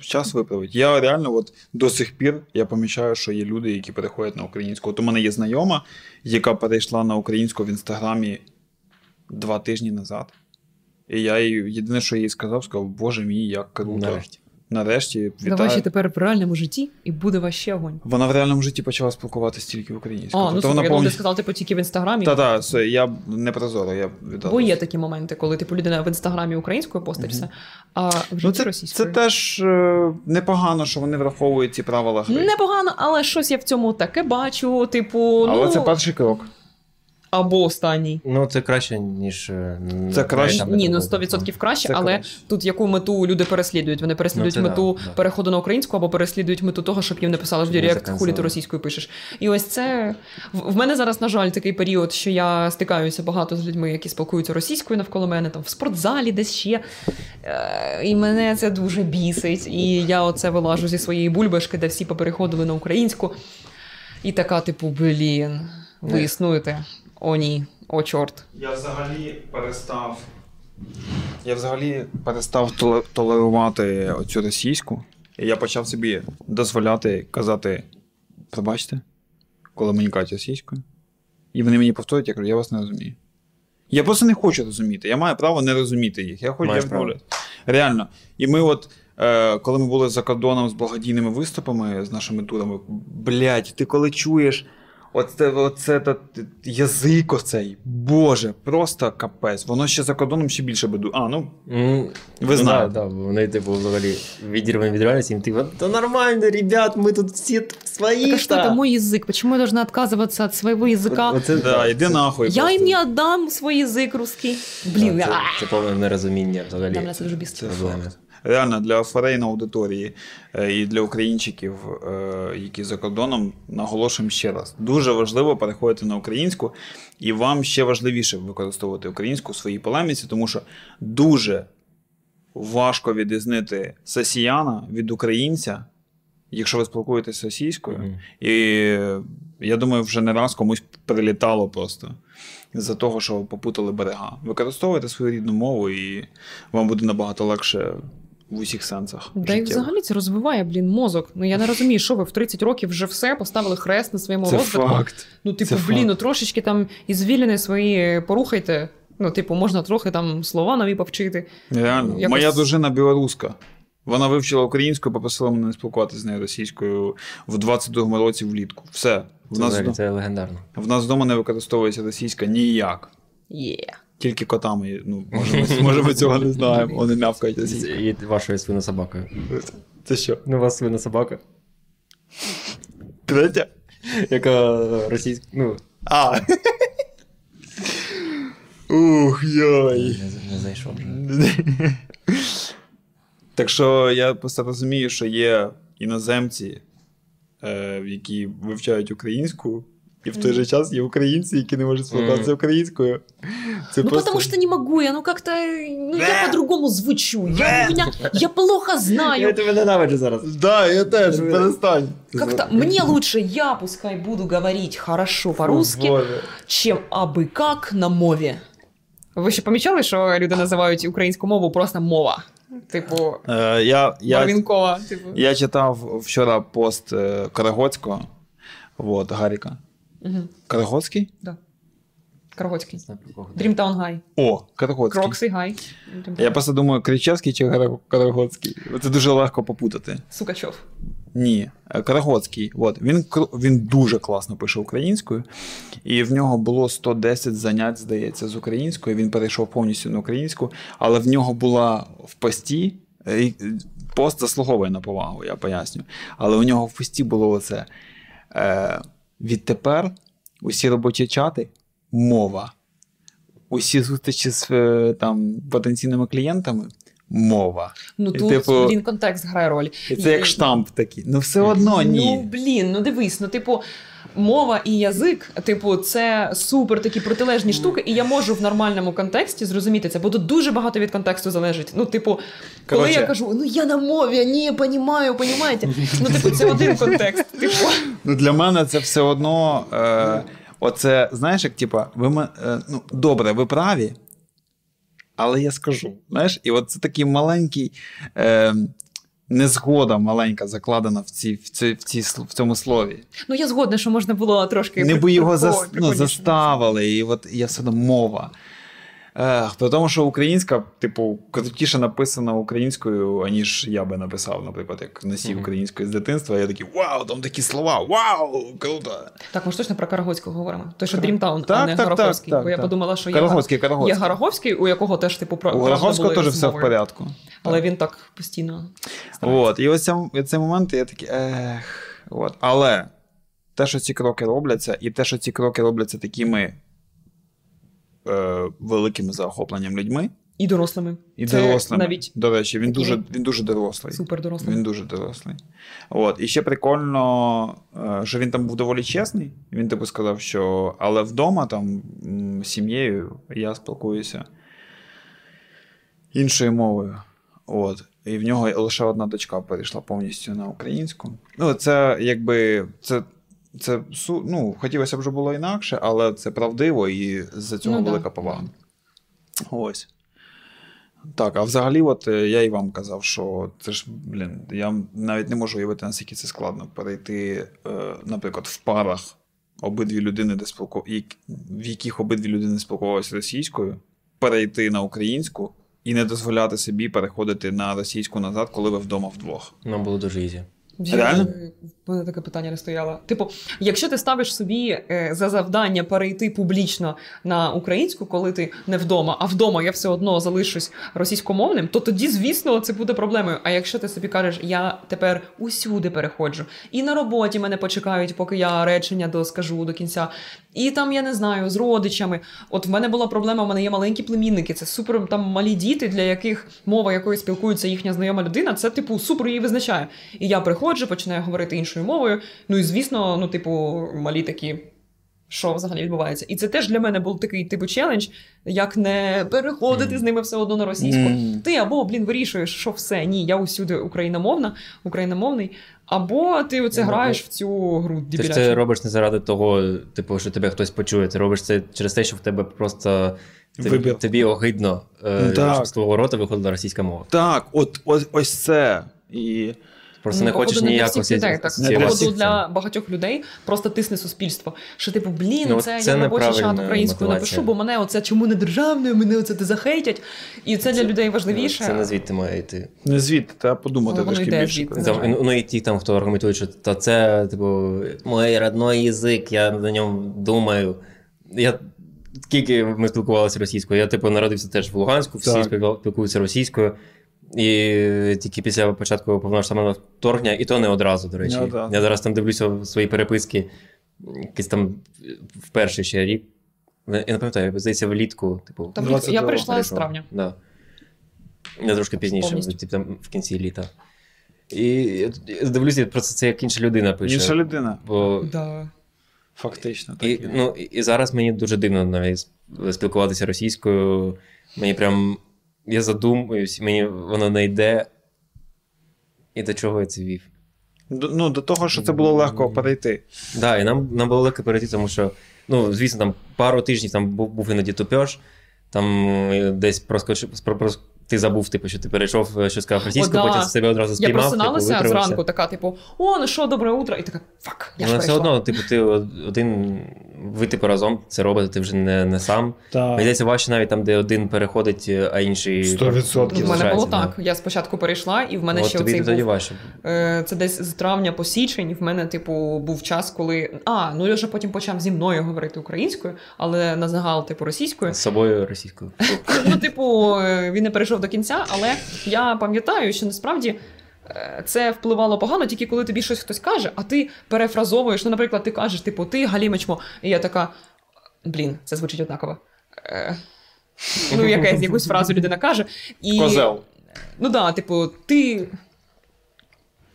час виправить. Я реально от до сих пір я помічаю, що є люди, які переходять на українську. От у мене є знайома, яка перейшла на українську в інстаграмі два тижні назад. І я їй єдине, що я їй сказав, сказав, Боже мій, як круто. Нарешті. Нарешті Давай ще тепер в реальному житті, і буде ваще огонь. Вона в реальному житті почала спілкуватися тільки українською. А, ну тобто вона повністю. сказав, типу, тільки в інстаграмі. Та-та, все, я не прозоро, я віддав. Бо є такі моменти, коли типу людина в інстаграмі українською поститься, а в житті Ну, це, це теж е, непогано, що вони враховують ці правила гри. Непогано, але щось я в цьому таке бачу, типу, Але ну це перший крок. Або останній. Ну, це краще, ніж. е, Це краще. Ні, ну доводить. 100% краще, Це але краще. тут яку мету люди переслідують? Вони переслідують Ну, мету да, да. переходу на українську або переслідують мету того, щоб їм не писали в Директ, хулі ти російською пишеш. І ось це в мене зараз, на жаль, такий період, що я стикаюся багато з людьми, які спілкуються російською навколо мене, там в спортзалі, десь ще. Е, І мене це дуже бісить. І я оце вилажу зі своєї бульбашки, де всі попереходили на українську. І така, типу, блін, ви існуєте. О, ні, о, чорт. Я взагалі перестав. Я взагалі перестав толерувати оцю російську. І я почав собі дозволяти казати: пробачте, коли мені кажуть російською. І вони мені повторюють, я кажу, я вас не розумію. Я просто не хочу розуміти. Я маю право не розуміти їх. Я хочу я право. Реально. І ми, от, е, коли ми були за кордоном з благодійними виступами, з нашими турами, блядь, ти коли чуєш Оце, оце та, язик оцей. Боже, просто капець. Воно ще за кордоном ще більше беду. А, ну. М, Ви ну, знаєте. Да, да, вони, типу, взагалі відірвані від реальності, їм типу, то нормально, ребят, ми тут всі свої. Так а что та». это мой язык? Почему я должна отказываться от своего языка? Оце, Да, іди нахуй. Я просто. им не отдам свой язык русский. Блин, це, а, це повне нерозуміння взагалі. Да, мене це дуже бісить. Реально для форейної аудиторії е, і для українчиків, е, які за кордоном, наголошуємо ще раз. Дуже важливо переходити на українську, і вам ще важливіше використовувати українську у своїй полеміці, тому що дуже важко відрізнити сесіяна від українця, якщо ви спілкуєтеся російською. Мгм. І е, я думаю, вже не раз комусь прилітало просто з-за того, що попутали берега. Використовуйте свою рідну мову, і вам буде набагато легше в усіх сенсах. Да і взагалі це розвиває, блін, мозок. Ну я не розумію, що ви в 30 років вже все поставили хрест на своєму Це розвитку. факт. Ну, типу, Це блін, факт. ну трошечки там і звільнені свої порухайте. Ну, типу, можна трохи там слова нові повчити. Реально. Якось- Моя дружина білоруска. Вона вивчила українську, попросила мене не спілкуватися з нею російською в 22-му році влітку. Все. В Це, нас, це легендарно. в нас вдома не використовується російська ніяк. Є. Тільки котами. Ну, може, ми, може, ми цього не знаємо. Вони мявкають. І вашою свинособакою. Це що? Ну, у вас свинособака, Третя? яка російська. Ну, А. Ух, йой. не, вже. Так що я просто розумію, що є іноземці, е, які вивчають українську, і в той же час є українці, які не можуть спілкуватися українською. Це Ну, просто... потому что не могу, я ну как-то, ну я по-другому звучу. Я, у меня, я плохо знаю. тебе ненавиджу зараз. Да, я теж, перестань. Как-то мне лучше я пускай буду говорить хорошо по-русски, чем аби как на мові. Ви ще помічали, що люди називають українську мову просто мова? Типу, Е, я, я. Типу. я читав вчора пост е, Корогодського, вот, Гаріка. Угу. Корогодський? Да. Кого. Dream Town guy. О, Корогодський. Крокси Guy. Я просто думаю, Кричевський чи Коро- Корогодський. Це дуже легко попутати. Сукачов. Ні, е, Корогодський. От. Він, він дуже класно пише українською, і в нього було 110 занять, здається, з українською. Він перейшов повністю на українську, але в нього була в пості. е, Пост заслуговує на повагу, я поясню. Але у нього в пості було оце. Е, відтепер усі робочі чати мова. Усі зустрічі з е, там, потенційними клієнтами мова. Ну тут типу, він контекст грає роль. І це як штамп такий. Ну все одно ні. Ну, блін, ну дивись, ну, типу, мова і язик, типу, це супер такі протилежні штуки, і я можу в нормальному контексті зрозуміти це, бо тут дуже багато від контексту залежить. Ну, типу, коли Коротше. я кажу, ну я на мові, а ні, понімаю, понімаєте. Ну, типу, це один контекст. Типу, Ну, для мене це все одно. Е, оце, знаєш, як типа, ви е, ну, добре, ви праві, але я скажу. Знаєш, і от це такий маленький. Е, Незгода маленька закладена в, ці, в, ці, в, ці, в цьому слові. ну я згодна, що можна було трошки. Не би його зас, ну, заставили, і от я все одно мова. Е, при тому, що українська, типу, крутіше написана українською, аніж я би написав, наприклад, як носій Мгм. української з дитинства. Я такий вау, там такі слова, вау, круто. Так, ми ж точно про Корогодського говоримо. Той, що Dream Town, а не так, Гороховський. Бо я подумала, що є, Гараховський, у якого теж, типу, про Гараховського теж все в порядку. Але він так постійно. От, і ось цей момент я такий, ех. От. Але те, що ці кроки робляться, і те, що ці кроки робляться такими е, великими заохопленням людьми, І дорослими. і Це дорослими. навіть До речі, він такі дуже, він дуже дорослий. супер дорослими. Він дуже дорослий. От. І ще прикольно, е, що він там був доволі чесний. Він типу сказав, що але вдома там з сім'єю я спілкуюся іншою мовою. От. І в нього лише одна дочка перейшла повністю на українську. Ну, це якби це. Це ну, хотілося б, щоб було інакше, але це правдиво і за цього Ну да. велика повага. Ось. Так, а взагалі, от е, я і вам казав, що це ж, блін, я навіть не можу уявити, наскільки це складно перейти, е, наприклад, в парах обидві людини, де спілку... в яких обидві людини спілкувалися російською, перейти на українську і не дозволяти собі переходити на російську назад, коли ви вдома вдвох. Нам було дуже easy. Реально? В мене таке питання не стояло. Типу, якщо ти ставиш собі е, за завдання перейти публічно на українську, коли ти не вдома, а вдома я все одно залишусь російськомовним, то тоді, звісно, це буде проблемою. А якщо ти собі кажеш, я тепер усюди переходжу, і на роботі мене почекають, поки я речення доскажу до кінця, і там я не знаю, з родичами. От в мене була проблема, в мене є маленькі племінники, це супер там малі діти, для яких мова, якою спілкується їхня знайома людина, це типу супер її визначає. І я приходжу, починаю говорити іншою мовою. Ну і звісно, ну, типу, малі такі. Що взагалі відбувається? І це теж для мене був такий типу челендж, як не переходити з ними все одно на російську. Мгм. Ти або, блін, вирішуєш, що все, ні, я усюди україномовна, україномовний, або ти оце Ну, граєш в цю гру Ти ж це робиш не заради того, типу, що тебе хтось почує. Ти робиш це через те, що в тебе просто тобі, тобі огидно, е, Ну, що з твого рота виходила російська мова. Так, от ось, ось це. І Просто не Ну, походу, хочеш не для ніяко всіх людей, так. Не для Походу, всіх для багатьох людей просто тисне суспільство. Що, типу, блін, Ну, це, це я робочий чат українською напишу, бо мене оце чому не державною, мене оце ти захейтять. І це, для людей важливіше. Це не звідти має йти. не звідти, треба подумати трошки більше. це. Звичайно. ну і ті, там, хто аргументує, що та це, типу, мій родной язик, я на ньому думаю. Я скільки ми спілкувалися російською, я типу народився теж в Луганську, всі Так. спілкуються російською. І тільки після початку повномасштабного вторгнення, і то не одразу, до речі. Ну. Я зараз там дивлюся свої переписки, якийсь там в перший ще рік. Я не пам'ятаю, здається, влітку, типу, Там, 22 я прийшла з травня. Да. Я трошки пізніше, типу, там, в кінці літа. І дивлюся, просто це як інша людина пише. Інша людина. Бо, Да. Фактично. Так. і, ну, і зараз мені дуже дивно навіть спілкуватися російською. Мені прям. Я задумуюсь, мені воно не йде. І до чого я це вів? До, ну, до того, що це було легко перейти. Да, і нам, нам було легко перейти, тому що, ну, звісно, там пару тижнів там був, був іноді тупеж, там е, десь проскочив, про- прос- ти забув, типу, що ти перейшов, е, що сказав російською, О, да. потім себе одразу Я спіймав. просиналася типу, зранку, така, типу, о, ну що, добре утро. І така, фак, я ж Ну, все одно, типу, ти один, ви типу разом це робите, ти вже не, не сам. Так. Мені здається, важче навіть там, де один переходить, а інший. 100%. Ну, в мене було так. Я спочатку перейшла, і в мене От ще тобі оцей тоді був, важче. е, це десь з травня по січень. В мене, типу, був час, коли. А, ну Льоша потім почав зі мною говорити українською, але на загал, типу, російською. З собою російською. Ну, типу, е, він не перейшов до кінця, але я пам'ятаю, що насправді. е, Це впливало погано, тільки коли тобі щось хтось каже, а ти перефразовуєш. Ну, наприклад, ти кажеш, типу, ти галімечмо, і я така. Блін, це звучить однаково. Е, ну, якась, якусь фразу людина каже. І, Козел. Ну так, да, типу, ти.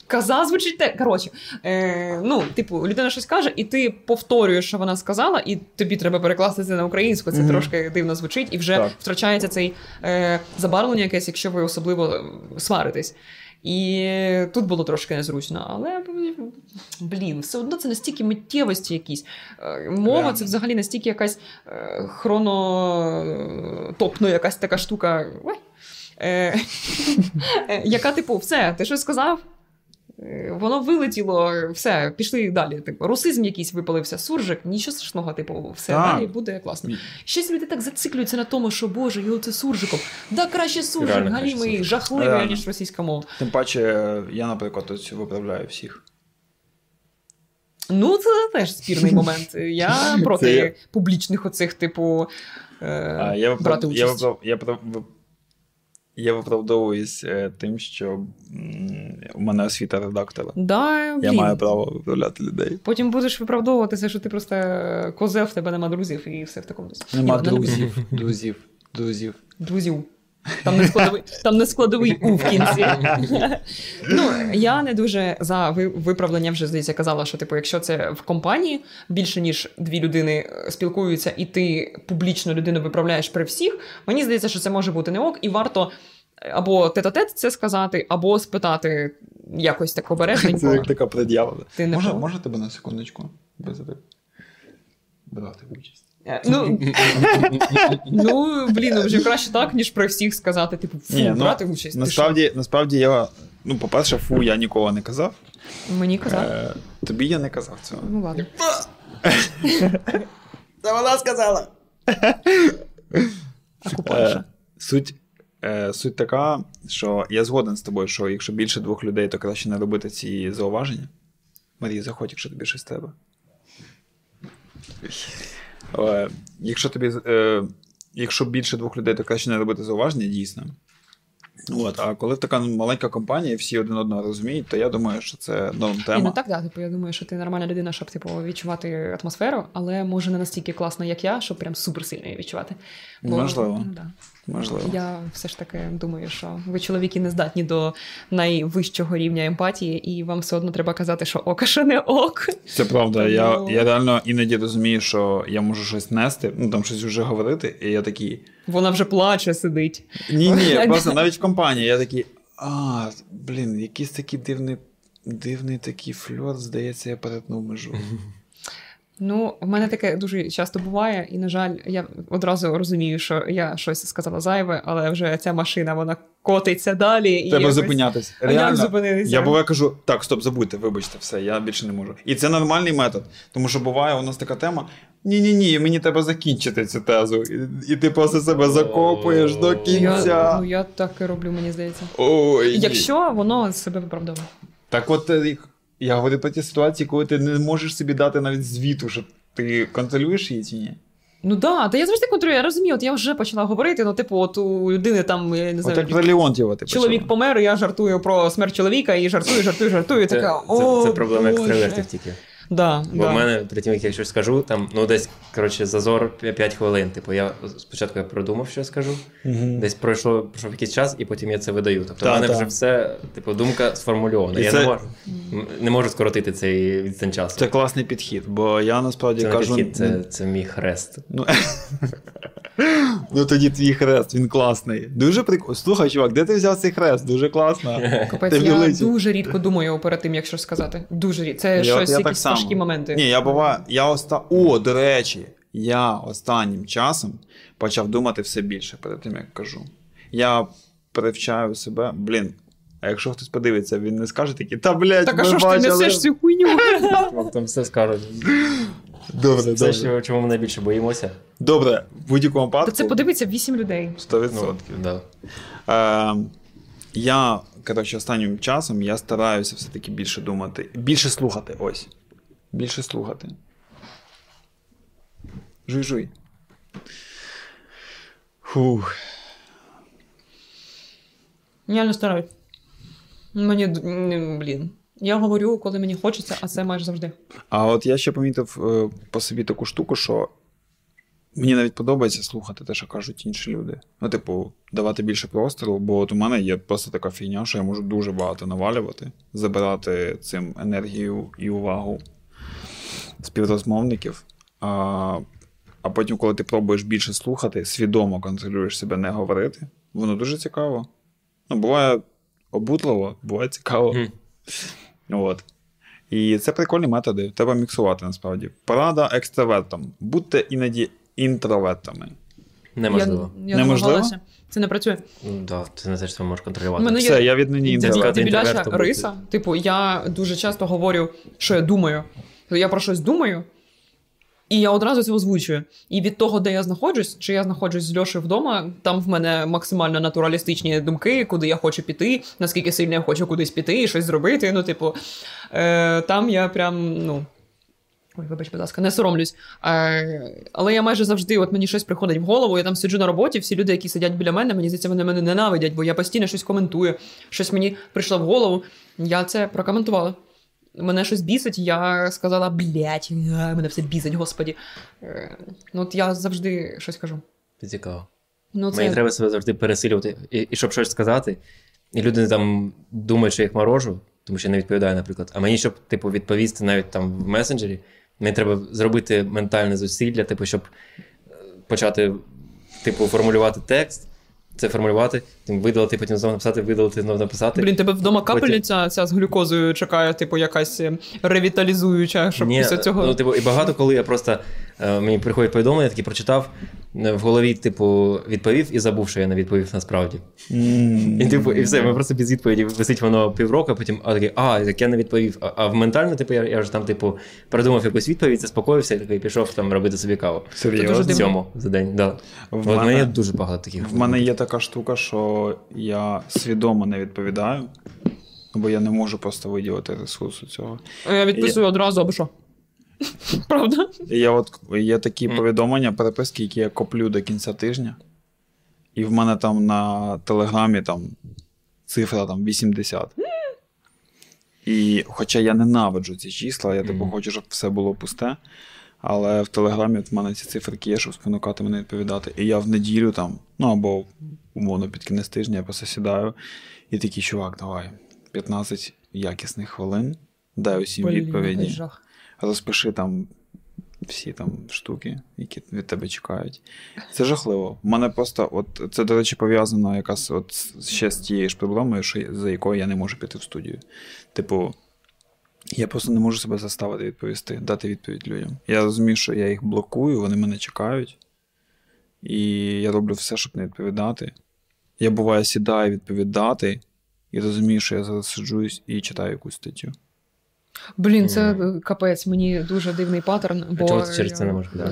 Каза звучить те. Коротше, е, ну, типу, людина щось каже, і ти повторюєш, що вона сказала, і тобі треба перекласти це на українську. Це Мгм. трошки дивно звучить, і вже Так. втрачається цей е, забарвлення якесь, якщо ви особливо е, сваритесь. І тут було трошки незручно, але блін, все одно це настільки миттєвості якісь. Е, Мова Реально. це взагалі настільки якась е, хронотопна якась така штука. Ой. Е, е, яка, типу, все, ти щось сказав? Е, Воно вилетіло, все, пішли далі. Типу, русизм якийсь випалився, суржик, нічого страшного, типу, все Так. далі буде класно. Щось люди так зациклюються на тому, що Боже, його це суржиком. Да краще суржик, галімий, жахливий, Реально. ніж російська мова. Тим паче, я, наприклад, ось виправляю всіх. Ну, це теж спірний момент. Я проти публічних оцих, типу, е, я, брати я, участь. я, я виправдовуюсь е, тим, що у мене освіта редактора. Да, Я блін. маю право виправляти людей. Потім будеш виправдовуватися, що ти просто е, козел, в тебе нема друзів, і все в такому. Нема Ні, друзів, друзів, друзів. Друзів. Там не складовий, там не складовий у в кінці. ну, я не дуже за ви- виправлення вже здається казала, що типу, якщо це в компанії більше ніж дві людини е, спілкуються, і ти публічно людину виправляєш при всіх, мені здається, що це може бути не ок, і варто або тет-а-тет це сказати, або спитати якось так Це обережненько. як така не Може, може тебе на секундочку без брати участь? Е, Ну, ну, блін, ну, вже краще так, ніж при всіх сказати, типу, фу, Ні, ну, брати участь. Насправді, насправді я, ну, по-перше, фу, я ніколи не казав. Мені казав. Е, тобі я не казав цього. Ну ладно. Це вона сказала. Е, суть, Е, Суть така, що я згоден з тобою, що якщо більше двох людей, то краще не робити ці зауваження. Марія, заходь, якщо тобі щось треба. Е, Якщо тобі. Е, Якщо більше двох людей, то краще не робити зауваження, дійсно. От, а коли така маленька компанія, всі один одного розуміють, то я думаю, що це норм Ні, тема. ну так, да, типу, я думаю, що ти нормальна людина, щоб типу, відчувати атмосферу, але може не настільки класно, як я, щоб прям суперсильно її відчувати. Можливо. Ну, да. Можливо. Я все ж таки думаю, що ви чоловіки не здатні до найвищого рівня емпатії, і вам все одно треба казати, що ок, а що не ок. Це правда. Я, я реально іноді розумію, що я можу щось нести, ну там щось вже говорити, і я такий. Вона вже плаче, сидить. Ні, ні, просто навіть в компанії я такий. А, блін, якийсь такий дивний, дивний такий фльор, здається, я перетнув межу. Ну, в мене таке дуже часто буває, і, на жаль, я одразу розумію, що я щось сказала зайве, але вже ця машина вона котиться далі. І Треба. А як Реально, зупинитися? я буває кажу, так, стоп, забудьте, вибачте, все, я більше не можу. І це нормальний метод, тому що буває у нас така тема. Ні-ні ні, мені треба закінчити цю тезу. І, і ти просто себе закопуєш до Я, кінця. ну, я так і роблю, мені здається. Ой. Якщо воно себе виправдовує. Так от е, я говорю про ті ситуації, коли ти не можеш собі дати навіть звіту, що ти контролюєш її чи ні. Ну да, та я завжди контролюю, я розумію, от я вже почала говорити, ну, типу, от у людини там, я не От знаю, як про Леонтьєва ти чоловік почала. помер, і я жартую про смерть чоловіка, і жартую, жартую, жартую, Це, така, це, о, це проблема Боже». екстравертів тільки. Да, Бо да. в мене при тим, як я щось скажу, там ну десь коротше зазор 5 хвилин. Типу, я спочатку я продумав, що я скажу. Мгм. Десь пройшло пройшов якийсь час, і потім я це видаю. Тобто в мене та. вже все, типу, думка сформульована. І я це- не можу не можу скоротити цей відстань часу. Це класний підхід, бо я насправді Це не кажу. підхід, це, це мій хрест. Ну, ну тоді твій хрест, він класний. Дуже прикольно. Слухай, чувак, де ти взяв цей хрест? Дуже класно. Капець, я дуже рідко думаю перед тим, як щось сказати. Дуже рідко. Це Я- щось, я так якісь само. Важкі моменти. Ні, я бува... я оста... О, до речі, я останнім часом почав думати все більше перед тим, як кажу. Я привчаю себе, блін. А якщо хтось подивиться, він не скаже такі, та блядь, Так а ми що ж ти несеш цю хуйню? Там все скажуть. Добре, Все, добре. що, чому ми найбільше боїмося. Добре, в будь-якому Та це подивиться вісім людей. 100%. Ну, да. Е, я, коротше, останнім часом я стараюся все-таки більше думати, більше слухати. Ось. Більше слухати. Жуй-жуй. Фух. Я не стараюсь. Мені, блін. Я говорю, коли мені хочеться, а це майже завжди. А от я ще помітив е, по собі таку штуку, що мені навіть подобається слухати те, що кажуть інші люди. Ну, типу, давати більше простору, бо от у мене є просто така фігня, що я можу дуже багато навалювати, забирати цим енергію і увагу співрозмовників. А, а потім, коли ти пробуєш більше слухати, свідомо контролюєш себе не говорити, воно дуже цікаво. Ну, буває обутливо, буває цікаво. Мгм. От. І це прикольні методи. Треба міксувати насправді. Порада екстравертам. Будьте іноді інтровертами. Неможливо. Я, я Неможливо? Це не працює. Да, це не те, що ти можеш контролювати. Мене є- я віднині Це інтроверт. сказати дебіляча риса. Типу, я дуже часто говорю, що я думаю. Я про щось думаю, і я одразу це озвучую. І від того, де я знаходжусь, чи я знаходжусь з Льошею вдома, там в мене максимально натуралістичні думки, куди я хочу піти, наскільки сильно я хочу кудись піти і щось зробити. Ну, типу, е, там я прям, ну. Ой, вибач, будь ласка, не соромлюсь. Е, але я майже завжди, от мені щось приходить в голову, я там сиджу на роботі, всі люди, які сидять біля мене, мені здається, вони мене ненавидять, бо я постійно щось коментую, щось мені прийшло в голову. Я це прокоментувала. Мене щось бісить, я сказала, блять, мене все бісить, господі. Е, ну, от я завжди щось кажу. Це цікаво. Ну, це... Мені треба себе завжди пересилювати, і, і щоб щось сказати. І люди там думають, що я їх морожу, тому що я не відповідаю, наприклад. А мені, щоб типу, відповісти навіть там в месенджері, мені треба зробити ментальне зусилля, типу, щоб е, почати типу, формулювати текст, це формулювати, потім видалити, потім знову написати, видалити, знову написати. Блін, тебе вдома Потім- капельниця ця з глюкозою чекає, типу, якась е, ревіталізуюча, щоб Ні, після цього. Ну, типу, і багато коли я просто е, мені приходять повідомлення, такі прочитав, в голові, типу, відповів і забув, що я не відповів насправді. І типу, і все, ми просто без відповіді висить воно півроку, а потім а такий, а, так я не відповів. А, а в ментально, типу, я, я вже там, типу, придумав якусь відповідь, заспокоївся і такий пішов там робити собі каву. Серйозно? Дуже В цьому за день. Да. В От мене- мене є дуже багато таких. В мене є така штука, що я свідомо не відповідаю, бо я не можу просто виділити ресурсу цього. Я відписую одразу, або що? Правда? Я от є такі повідомлення, переписки, які я коплю до кінця тижня. І в мене там на телеграмі там цифра там 80. І хоча я ненавиджу ці числа, я типу хочу, щоб все було пусте. Але в телеграмі в мене ці циферки є, щоб спонукати мене відповідати. І я в неділю там, ну або умовно під кінець тижня, я просто сідаю і такий, чувак, давай, 15 якісних хвилин, дай усім відповіді який розпиши там всі там штуки, які від тебе чекають. Це жахливо. У мене просто, от це, до речі, пов'язано якась от ще з тією ж проблемою, що, за якою я не можу піти в студію. Типу, я просто не можу себе заставити відповісти, дати відповідь людям. Я розумію, що я їх блокую, вони мене чекають, і я роблю все, щоб не відповідати. Я буває сідаю відповідати і розумію, що я зараз сиджусь і читаю якусь статтю. Блін, це е, капець, мені дуже дивний паттерн, А бо чого ти через це не можеш да.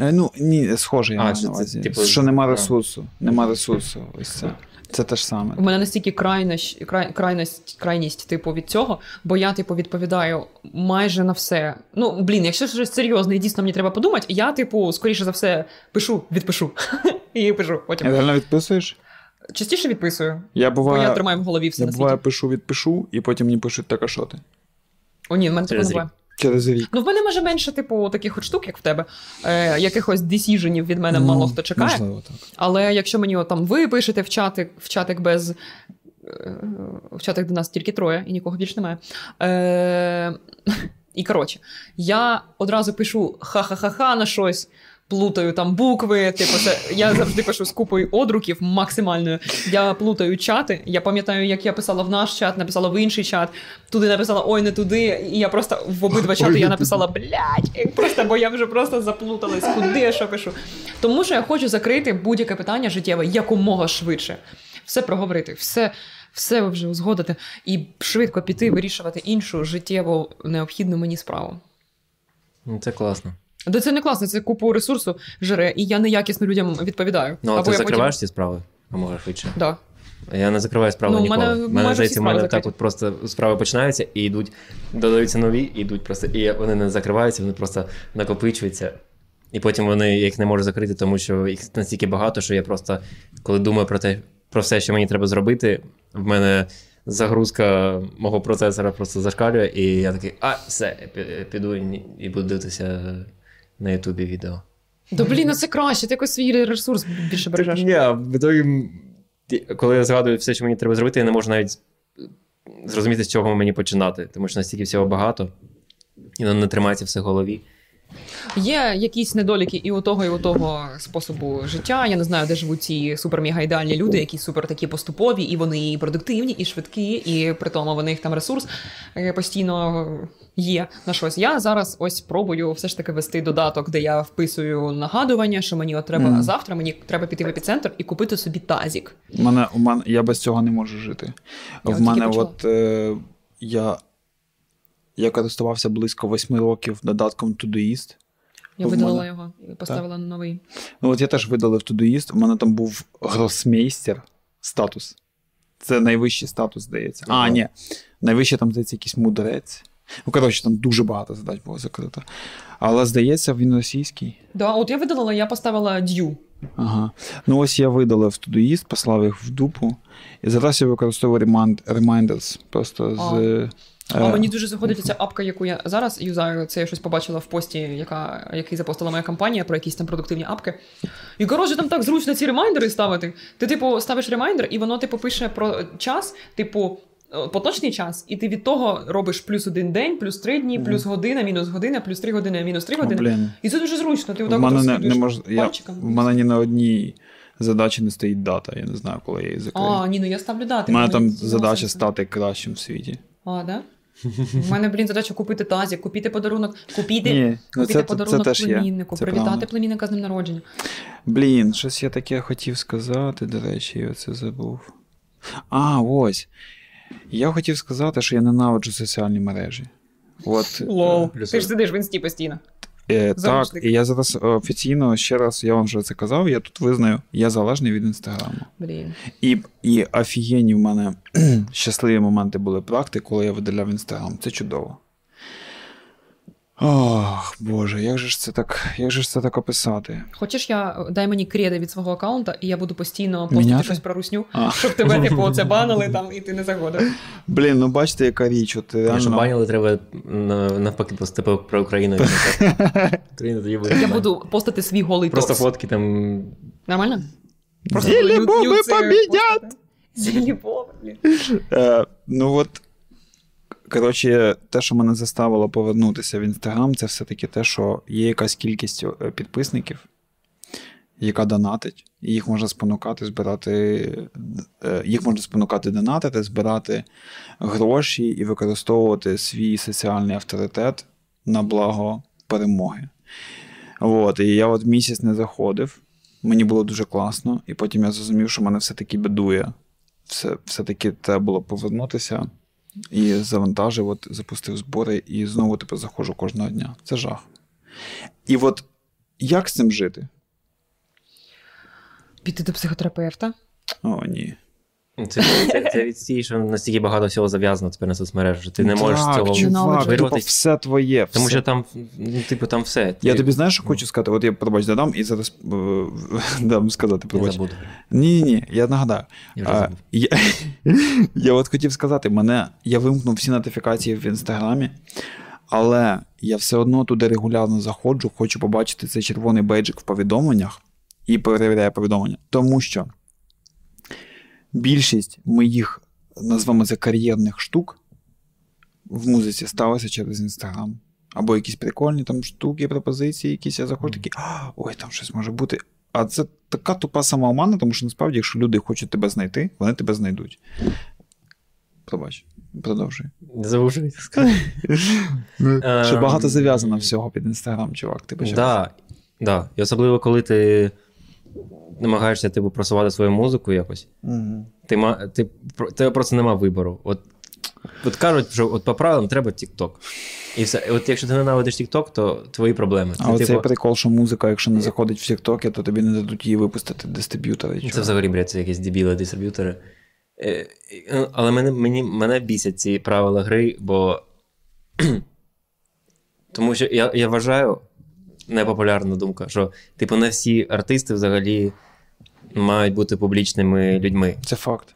Е, ну, ні, схоже, я А, маю на це, увазі. типу, що нема ресурсу. Нема ресурсу. Ось це. Це те ж саме. У мене настільки крайність, край, крайність, крайність, типу, від цього, бо я, типу, відповідаю майже на все. Ну, блін, якщо щось серйозне і дійсно мені треба подумати, я, типу, скоріше за все, пишу, відпишу. І пишу потім. реально відписуєш? Частіше відписую, Я бо я тримаю в голові все я на буває світі. пишу, відпишу, і потім мені пишуть так, а що ти? О, ні, в мене такого Через не рік. буває. Через рік. Ну, в мене може менше, типу, таких от штук, як в тебе. Е, якихось десіженів від мене Ну, мало хто чекає. Можливо, так. Але якщо мені от, там ви пишете в чатик, в чатик без. е, В чатик до нас тільки троє і нікого більше немає. Е, і коротше, я одразу пишу ха-ха-ха-ха на щось, плутаю там букви. Типу, це, я завжди пишу з купою одруків максимальною. Я плутаю чати. Я пам'ятаю, як я писала в наш чат, написала в інший чат, туди написала ой, не туди. І я просто в обидва чати я написала блядь, і просто, бо я вже просто заплуталась, куди я що пишу. Тому що я хочу закрити будь-яке питання життєве якомога швидше. Все проговорити, все, все вже узгодити і швидко піти вирішувати іншу життєво необхідну мені справу. Це класно. Де це не класно, це купу ресурсу жере, і я неякісно людям відповідаю. Ну, а Або ти я закриваєш ці справи? А може швидше. Потім... Да. Я не закриваю справи Ну, ніколи. мене У мене здається, в мене так от просто справи починаються і йдуть, додаються нові, і йдуть просто, і вони не закриваються, вони просто накопичуються. І потім вони я їх не можу закрити, тому що їх настільки багато, що я просто, коли думаю про те, про все, що мені треба зробити, в мене загрузка мого процесора просто зашкалює, і я такий, а, все, піду і буду дивитися на Ютубі відео. Да блін, ну це краще, ти якось свій ресурс більше бережеш. Ні, в ітогі, коли я згадую все, що мені треба зробити, я не можу навіть зрозуміти, з чого мені починати, тому що настільки всього багато, і воно не тримається все в голові. Є якісь недоліки і у того, і у того способу життя. Я не знаю, де живуть ці супер-мега ідеальні люди, які супер такі поступові, і вони і продуктивні, і швидкі, і при тому в них там ресурс е, постійно є на щось. Я зараз ось пробую все ж таки вести додаток, де я вписую нагадування, що мені от треба Мгм. завтра. Мені треба піти в епіцентр і купити собі тазік. У мене, у мене, я без цього не можу жити. Я в мене почала. от е, я, я користувався близько восьми років додатком Todoist. Я видалила мене- його і поставила на новий. Ну, от я теж видалив Todoist, у мене там був гросмейстер статус. Це найвищий статус, здається. А, ні. Найвищий там, здається, якийсь мудрець. Ну, коротше, там дуже багато задач було закрито. Але здається, він російський. Да, от я видалила, я поставила дю. Ага. Ну ось я видалив Todoist, послав їх в дупу. І зараз я використовую Remind- Reminders просто з. А. е, А мені дуже заходить ця апка, яку я зараз юзаю. Це я щось побачила в пості, яка, який запостила моя компанія про якісь там продуктивні апки. І коротше, там так зручно ці ремайдери ставити. Ти, типу, ставиш ремайдер, і воно типу пише про час, типу. е, Поточний час, і ти від того робиш плюс один день, плюс три дні, Мгм. плюс година, мінус година, плюс три години, мінус три години. блін. І це дуже зручно. Ти В мене не, не мож... я... в мене ні на одній задачі не стоїть дата. Я не знаю, коли я її закрию. А, ні, ну я ставлю дати. У мене там задача стати кращим в світі. А, да? У мене, блін, задача купити тазик, купити подарунок, купити, Ні, ну купити це, це, подарунок теж є. племіннику, Це привітати правда. племінника з ним народження. Блін, щось я таке хотів сказати, до речі, я це забув. А, ось. Я хотів сказати, що я ненавиджу соціальні мережі. От, LOL. Ти ж сидиш в інсті постійно. Е, так, і я зараз е, офіційно ще раз я вам вже це казав, я тут визнаю, я залежний від інстаграму. Блін. І, і офігенні в мене щасливі моменти були практики, коли я видаляв інстаграм. Це чудово. Ох, Боже, як же ж це так, як же ж це так описати? Хочеш, я дай мені креди від свого аккаунта, і я буду постійно постити щось про русню, А. щоб тебе типу оце банили там, і ти не заходив. Блін, ну бачите, яка річ, от Якщо реально. баніли, треба навпаки поступити про Україну. Україна тоді буде. Я буду постити свій голий Просто фотки там. Нормально? Зілі боби побідять! Зілі боби, блін. Е, ну от, коротше, те, що мене заставило повернутися в інстаграм, це все-таки те, що є якась кількість е, підписників, яка донатить, і їх можна спонукати збирати, е, їх можна спонукати донатити, збирати гроші і використовувати свій соціальний авторитет на благо перемоги. От, і я от місяць не заходив, мені було дуже класно, і потім я зрозумів, що мене все-таки бедує все, все-таки треба було повернутися і завантажив, от, запустив збори, і знову тепер заходжу кожного дня. Це жах. І от як з цим жити? Піти до психотерапевта. О, ні. Це, це, це відстій, що настільки багато всього зав'язано тепер на соцмережах, що ти не можеш з так, цього чувак, типу, все твоє. Тому що там, ну, типу, там все. Я Ти- тобі знаєш, що хочу сказати? От я пробач додам і зараз е, дам сказати, Я пробач. забуду. Ні, ні, я нагадаю. Я А, я, я от хотів сказати, мене, я вимкнув всі нотифікації в інстаграмі, але я все одно туди регулярно заходжу, хочу побачити цей червоний бейджик в повідомленнях і перевіряю повідомлення. Тому що більшість моїх, назвемо це кар'єрних штук в музиці сталося через інстаграм. Або якісь прикольні там штуки, пропозиції, якісь я заходжу такі, ой, там щось може бути. А це така тупа самоомана, тому що насправді, якщо люди хочуть тебе знайти, вони тебе знайдуть. Пробач, продовжуй. Що я хотів сказати. Що багато зав'язано всього під інстаграм, чувак. Ти почав. Да, да. І особливо, коли ти намагаєшся типу, просувати свою музику якось, Угу. ти, ма, ти, тебе просто нема вибору. От, от кажуть, що от по правилам треба TikTok. І все. І от якщо ти ненавидиш TikTok, то твої проблеми. А оцей типу, прикол, що музика, якщо не заходить в TikTok, то тобі не дадуть її випустити дистриб'ютори. Це взагалі бред, це якісь дебіли дистриб'ютори. Е, е, Але мене, мені, мене бісять ці правила гри, бо. Тому що я, я вважаю, непопулярна думка, що, типу, не всі артисти взагалі мають бути публічними людьми. Це факт.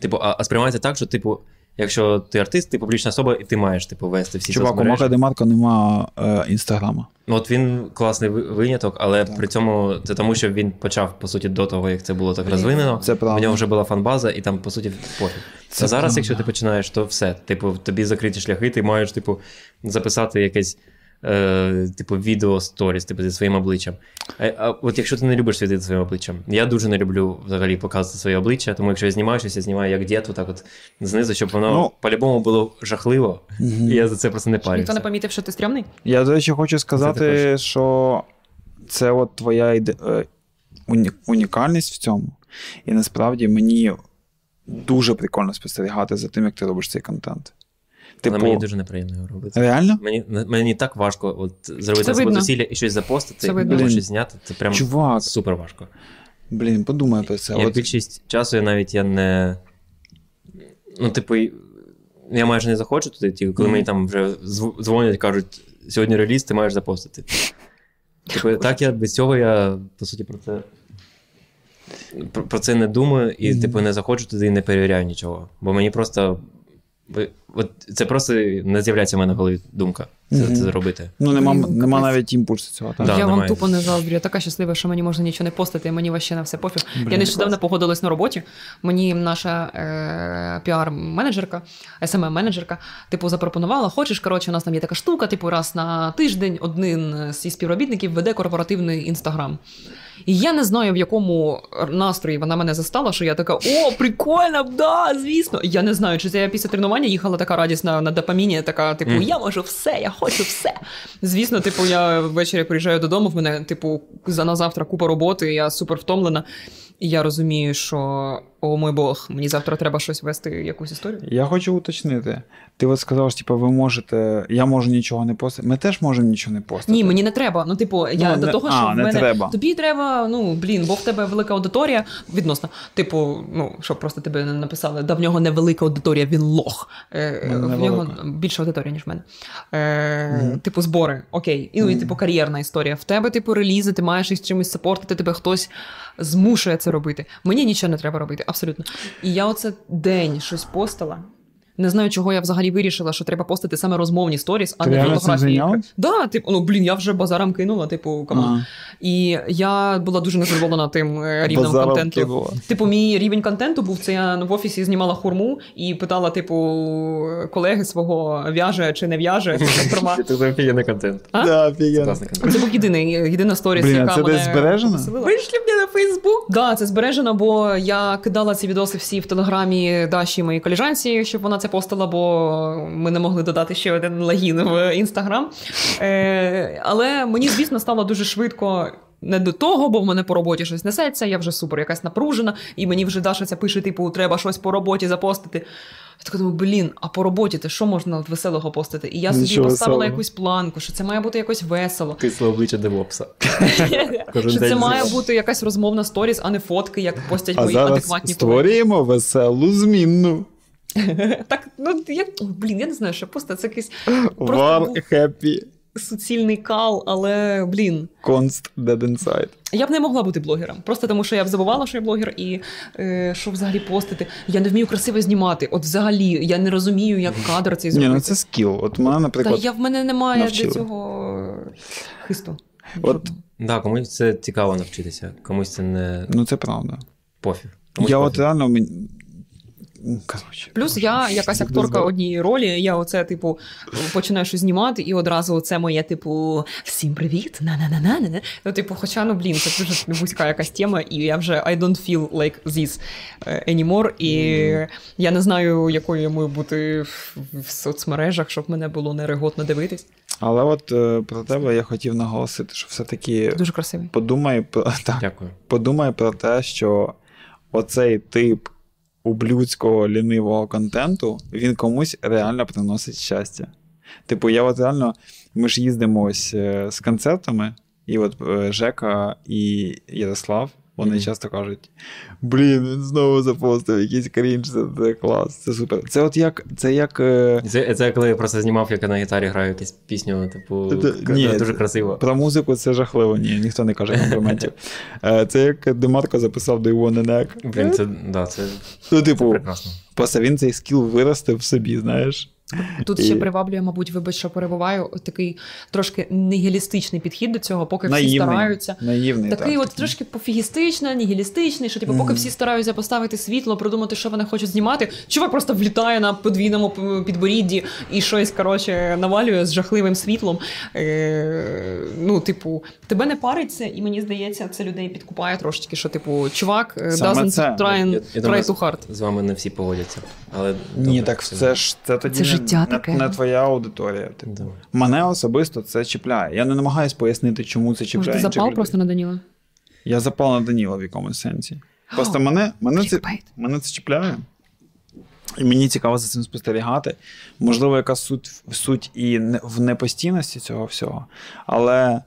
Типу, а, а сприймається так, що, типу, якщо ти артист, ти публічна особа, і ти маєш, типу, вести всі Чувак, у. Мака Демарко нема е, інстаграма. От він класний виняток, але Так. при цьому це тому, що він почав, по суті, до того, як це було так розвинено. Це У нього вже була фанбаза, і там, по суті, пофіг. Це а зараз, правда. якщо ти починаєш, то все. Типу, тобі закриті шляхи, ти маєш, типу, записати якесь. Е, типу, відео сторіс, типу, зі своїм обличчям. А, а от якщо ти не любиш світити своїм обличчям, я дуже не люблю взагалі показувати своє обличчя, тому якщо я знімаю щось, я знімаю як дід, так от знизу, щоб воно Ну. по-любому було жахливо, Мгм. і я за це просто не Ніхто парюся. не помітив, що ти стрьомний? Я, до речі, хочу сказати, що це от твоя іде... е, уні- унікальність в цьому. І насправді мені дуже прикольно спостерігати за тим, як ти робиш цей контент. Типу, Але мені дуже неприємно його робити. реально? Мені, мені так важко от, зробити Це зусилля і щось запостити, або щось зняти. Це прям Чувак, супер важко. блін, подумай про це. Я От, більшість часу я навіть я не. Ну, типу, я майже не заходжу туди, коли Мгм. мені там вже зв- дзвонять, кажуть, сьогодні реліз, ти маєш запостити. Типу, так я без цього я, по суті, про це. Про, про це не думаю і, Мгм. типу, не заходжу туди і не перевіряю нічого. Бо мені просто. Ви- От це просто не з'являється в мене в голові думка. Це, це зробити. Ну, нема, нема навіть імпульсу цього. Так? Да, я вам тупо не заздрю. Я така щаслива, що мені можна нічого не постати, мені вообще на все пофіг. Я нещодавно погодилась на роботі. Мені наша е, піар-менеджерка, SMM-менеджерка, типу, запропонувала: хочеш, коротше, у нас там є така штука, типу, раз на тиждень один зі співробітників веде корпоративний інстаграм. І я не знаю, в якому настрої вона мене застала, що я така: о, прикольно, да, звісно. Я не знаю, чи це я після тренування їхала така радісна на допаміні, така, типу, Мгм. я можу все, я хочу все. Звісно, типу, я ввечері приїжджаю додому, в мене, типу, за на завтра купа роботи, я супер втомлена. І я розумію, що о мой Бог, мені завтра треба щось вести, якусь історію. Я хочу уточнити. Ти от сказав, що типу, ви можете, я можу нічого не постати. Ми теж можемо нічого не постати. Ні, мені не треба. Ну, типу, я Ну, до не- того, а, що в не мене треба. тобі треба, ну блін, бо в тебе велика аудиторія відносно. Типу, ну щоб просто тебе не написали, да в нього невелика аудиторія, він лох. Е, В мене нього невелика. більша аудиторія, ніж в мене. Е, Мгм. Типу, збори, окей. І, ну, і типу кар'єрна історія. В тебе, типу, релізи, ти маєш їх чимось сапортити, тебе хтось змушує це робити. Мені нічого не треба робити, абсолютно. І я оце день щось постила. Не знаю, чого я взагалі вирішила, що треба постити саме розмовні сторіс, а Ти не фотографії. Да, типу, ну блін, я вже базаром кинула, типу, come on. І я була дуже незадоволена тим е, рівнем Базаром контенту. кинула. Типу, мій рівень контенту був це я в офісі знімала хурму і питала, типу, колеги свого в'яже чи не в'яже. Це офігенний контент. Це контент. це був єдиний єдина сторіс, яка це мене десь збережено? Вийшли мені на Фейсбук. Да, це збережено, бо я кидала ці відоси всі в телеграмі Даші моїй коліжанці, щоб вона це постила, бо ми не могли додати ще один логін в інстаграм. Е, але мені, звісно, стало дуже швидко. Не до того, бо в мене по роботі щось несеться, я вже супер якась напружена, і мені вже Даша ця пише, типу, треба щось по роботі запостити. Я така думаю, блін, а по роботі ти що можна от веселого постити? І я собі Нічого поставила веселого. якусь планку, що це має бути якось весело. Кисле обличчя девопса. Що це має бути якась розмовна сторіс, а не фотки, як постять мої адекватні колеги. створюємо веселу змінну. Так, ну я блін, я не знаю, що просто це якийсь War був- happy суцільний кал, але блін. const dead inside. Я б не могла бути блогером, просто тому що я б забувала, що я блогер, і е, що взагалі постити. Я не вмію красиво знімати. От взагалі, я не розумію, як кадр цей Ні, ну це скіл. От мене, Та я в мене немає навчили. для цього хисту. От- Да, комусь це цікаво навчитися, комусь це не ну це правда. пофіг. Комусь Я от реально. Ну, Коротше. Плюс я якась акторка однієї ролі. Я оце, типу, починаю щось знімати, і одразу це моє, типу, всім привіт, на-на-на-на-на. Ну, типу, хоча, ну блін, це дуже вузька якась тема, і я вже I don't feel like this е, anymore. І я не знаю, якою я маю бути в, в соцмережах, щоб мене було нереготно дивитись. Але от е, про тебе я хотів наголосити, що все-таки Дуже красивий. подумай про так, Дякую. подумай про те, що оцей тип ублюдського лінивого контенту він комусь реально приносить щастя. Типу, я от реально, ми ж їздимо ось е, з концертами, і от е, Жека і Ярослав. Вони Мгм. часто кажуть: блін, він знову запостив якийсь крінж, це, це клас, це супер. Це от як. Це як е, Це, це коли я просто знімав, як я на гітарі граю якусь пісню, типу, Це- к- ні, дуже красиво. Про музику це жахливо, ні, ніхто не каже компліментів. Е, Це як Демарко записав Do You Wanna Neck. Блін, це, да, це, Ну, це типу, прекрасно. просто він цей скіл виростив в собі, знаєш. Тут ще приваблює, мабуть, вибач, що перебуваю, такий трошки нігілістичний підхід до цього, поки всі Наївний. стараються. Наївний. Такий так. от трошки пофігістичний, нігілістичний, що типу, поки всі стараються поставити світло, придумати, що вони хочуть знімати. Чувак просто влітає на подвійному підборідді і щось коротше навалює з жахливим світлом. Е, ну, типу, тебе не париться, і мені здається, це людей підкупає трошечки, що типу, чувак е, Саме doesn't це. try, and- Я- я try думаю, too hard. З вами не всі погодяться. Але Ні, добре, так це ж це тоді Це не, життя не, таке. не твоя аудиторія. Типу. Да. Мене особисто це чіпляє. Я не намагаюсь пояснити, чому це Може, чіпляє. ти інших запал людей. просто на Даніла? Я запал на Даніла в якомусь сенсі. Просто мене, мене, це, мене це чіпляє. І мені цікаво за цим спостерігати. Можливо, яка суть, суть і в непостійності цього всього. Але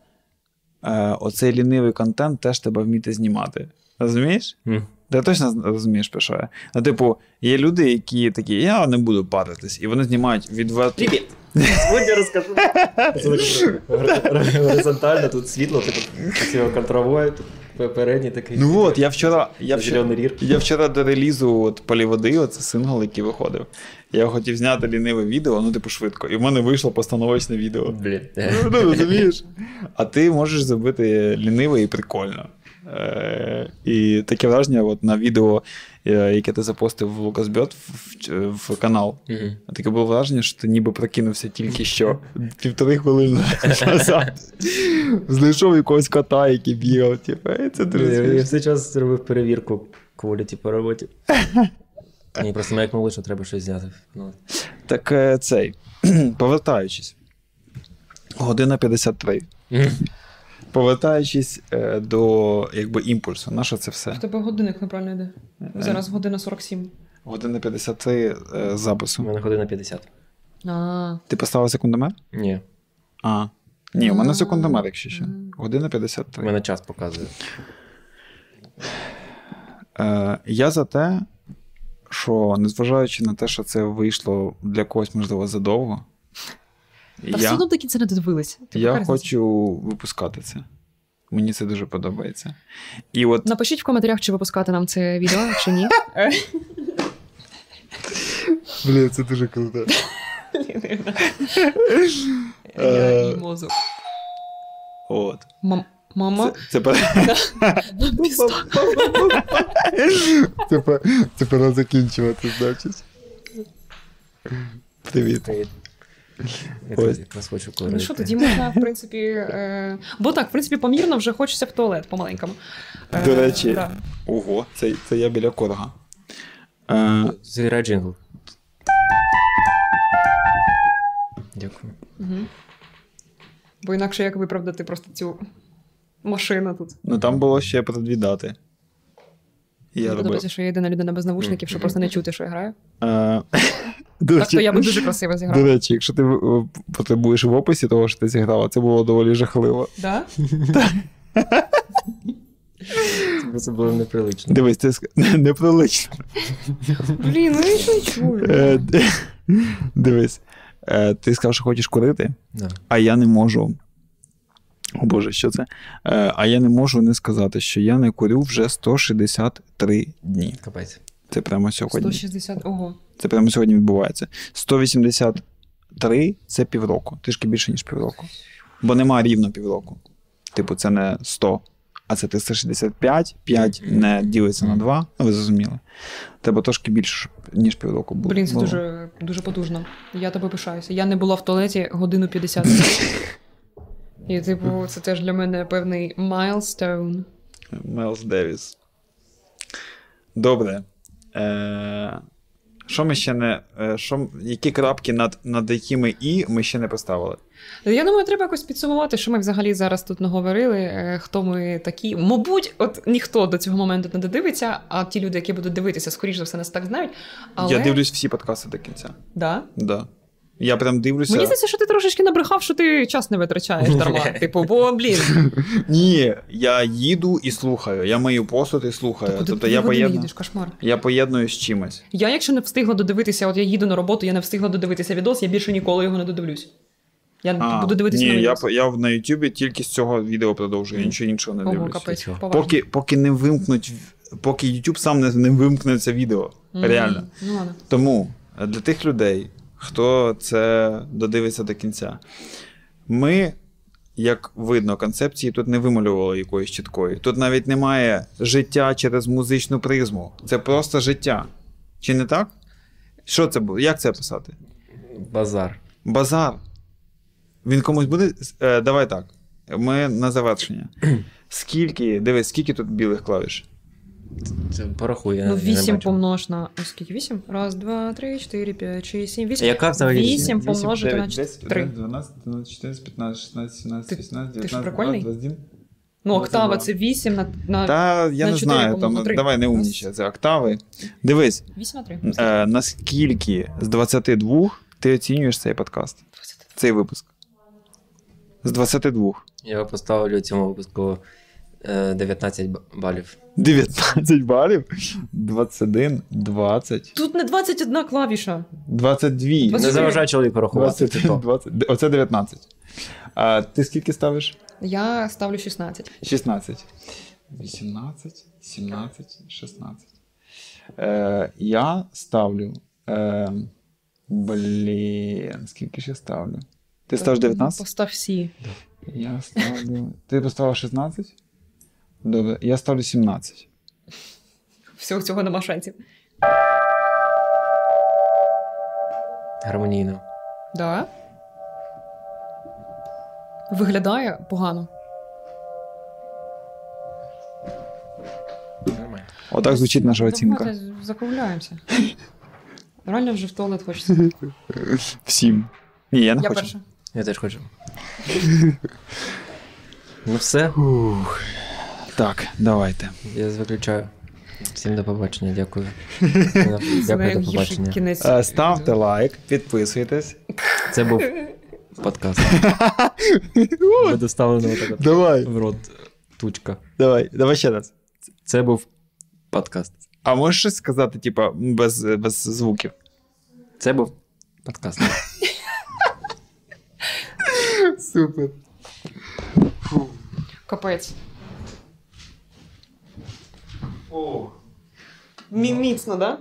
е, оцей лінивий контент теж тебе вміти знімати. Розумієш? М. Ти точно розумієш, про що я? Ну, типу, є люди, які такі, я не буду паритись, і вони знімають відверто. Привіт! Сьогодні я розкажу. Горизонтально, тут світло, типу красиво контровое, тут Передній такий. Ну от, я вчора. Я вчора, рір. я вчора до релізу от, Полі води, оце сингл, який виходив. Я хотів зняти ліниве відео, ну, типу, швидко. І в мене вийшло постановочне відео. Блін. Ну, розумієш? А ти можеш зробити ліниве і прикольно. Е, і таке враження, от на відео, е, яке ти запостив в Лукасбьот в, в, в канал. Мгм. Таке було враження, що ти ніби прокинувся тільки що півтори хвилини назад. Знайшов якогось кота, який бігав. Типу, «Ей, це дуже Я, все час робив перевірку кваліті по роботі. Ні, просто маякнули, що треба щось зняти. Ну, Так е, цей, повертаючись. Година 53. Повертаючись е, до якби, імпульсу, на що це все? В тебе годинник неправильно йде. Зараз година 47. Година 53 е, У мене година 50. А, Ти поставив секундомер? Ні, А. Ні, у мене секундомер, якщо що. Година у мене час показує. Е, я за те, що незважаючи на те, що це вийшло для когось, можливо, задовго. Та все одно до кінця не додивились. Типу, я хочу випускати це. Мені це дуже подобається. І от Напишіть в коментарях, чи випускати нам це відео, чи ні. Блін, це дуже круто. Я їй мозок. От. Мама. Це пора закінчувати, значить. Привіт. Ось. якраз хочу Ну що, тоді можна, в принципі. Е... Бо так, в принципі, помірно вже хочеться в туалет по-маленькому. Е, До речі. да. Ого, це, це я біля корга. Е, джингл. Дякую. Мгм. Бо інакше як виправдати просто цю машину тут. ну там було ще про дві дати. Я Мені подобається, що я єдина людина без навушників, щоб просто не чути, що я граю. Е, до, Так то я би дуже красиво до речі, якщо ти е, потребуєш в описі того, що ти зіграла, це було доволі жахливо. Да? Це було неприлично. Дивись, це неприлично. Блін, ну я нічого не чую. Е, Дивись, е, ти сказав, що хочеш курити, а я не можу. О Боже, що це? А я не можу не сказати, що я не курю вже 163 дні. Капець. Це прямо сьогодні. 160, ого. Це прямо сьогодні відбувається. 183 це півроку, трішки більше, ніж півроку. Бо нема рівно півроку. Типу, це не 100, а це 365, 5 не ділиться на 2. Ну, ви зрозуміли. Треба трошки більше, ніж півроку було. Блін, це дуже, дуже потужно. Я тобою пишаюся. Я не була в туалеті годину 50. І, типу, це теж для мене певний milestone. Майлс Девіс. Добре. Е, що ми ще не. Е, що, які крапки над, над якими і ми ще не поставили? Я думаю, треба якось підсумувати, що ми взагалі зараз тут наговорили, е, хто ми такі. Мабуть, от ніхто до цього моменту не додивиться, а ті люди, які будуть дивитися, скоріш за все, нас так знають. Але... Я дивлюсь всі подкасти до кінця. Да? Да. Я прям дивлюся. Мені здається, що ти трошечки набрехав, що ти час не витрачаєш дарма. Типу, бо, блін, Ні, я їду і слухаю. Я мию посуд і слухаю. куди тобто ти я, їдеш, кошмар. я поєдную з чимось. Я, якщо не встигла додивитися, от я їду на роботу, я не встигла додивитися відос, я більше ніколи його не додивлюсь. Я А, буду дивитися ні, на я, я на Ютубі тільки з цього відео продовжую, я нічого іншого не Ого, дивлюсь. капець, Поки, поки не вимкнуть, поки YouTube сам не, не вимкне це відео. Реально. Ну ладно. Тому е, для тих людей, хто це додивиться до кінця, ми, як видно, концепції тут не вималювали якоїсь чіткої. Тут навіть немає життя через музичну призму. Це просто життя. Чи не так? Що це було? Як це писати? Базар. Базар. Він комусь буде. Е, давай так. Ми на завершення. Скільки, дивись, скільки тут білих клавіш? Це порахуй. я Ну, не- я не 8 бачу. помнож на. Ось скільки? 8? Раз, два, три, чотири, п'ять, шість, сім, вісім. Яка взагалі? 8 помножити на 3. 12, 13, 14, 15, 16, 17, Ти- 18, ти що, 19, прикольний? 21. Ну, октава це 8 на, на Та я на не чотири знаю, помножити там, три. давай не умніче, це октави. Дивись, 8 на 3. е, наскільки з 22 ти оцінюєш цей подкаст, цей випуск? З 22. Я поставлю цьому випуску 19 балів. 19 балів, 21, 20, Тут не 21 клавіша. 22. Не 24. заважай чоловіку рахувати. 20, 20. Оце 19. А ти скільки ставиш? Я ставлю 16. 16. 18, 17, 16. Е, я ставлю. Е, блін, скільки ж я ставлю? Ти ставиш 19? Постав всі. Я ставлю. Ти поставив 16? Добре, я ставлю 17. Всього цього нема шансів. Гармонійно. Да? Виглядає погано. Нормально. Отак звучить наша оцінка. Давайте Закругляємося. Реально вже в туалет хочеться. Всім. Ні, я не Я хочу. перша. Я теж хочу. Ну все, Ух. Так, давайте. я виключаю. Всім до побачення, дякую. Дякую, до побачення. Е, Ставте лайк, підписуйтесь. Це був подкаст. Доставлено Давай, в рот тучка. давай, давай ще раз. Це був подкаст. А можеш щось сказати, типа, без, без звуків? Це був подкаст. Супер. Капець. Мі- Міцно, да?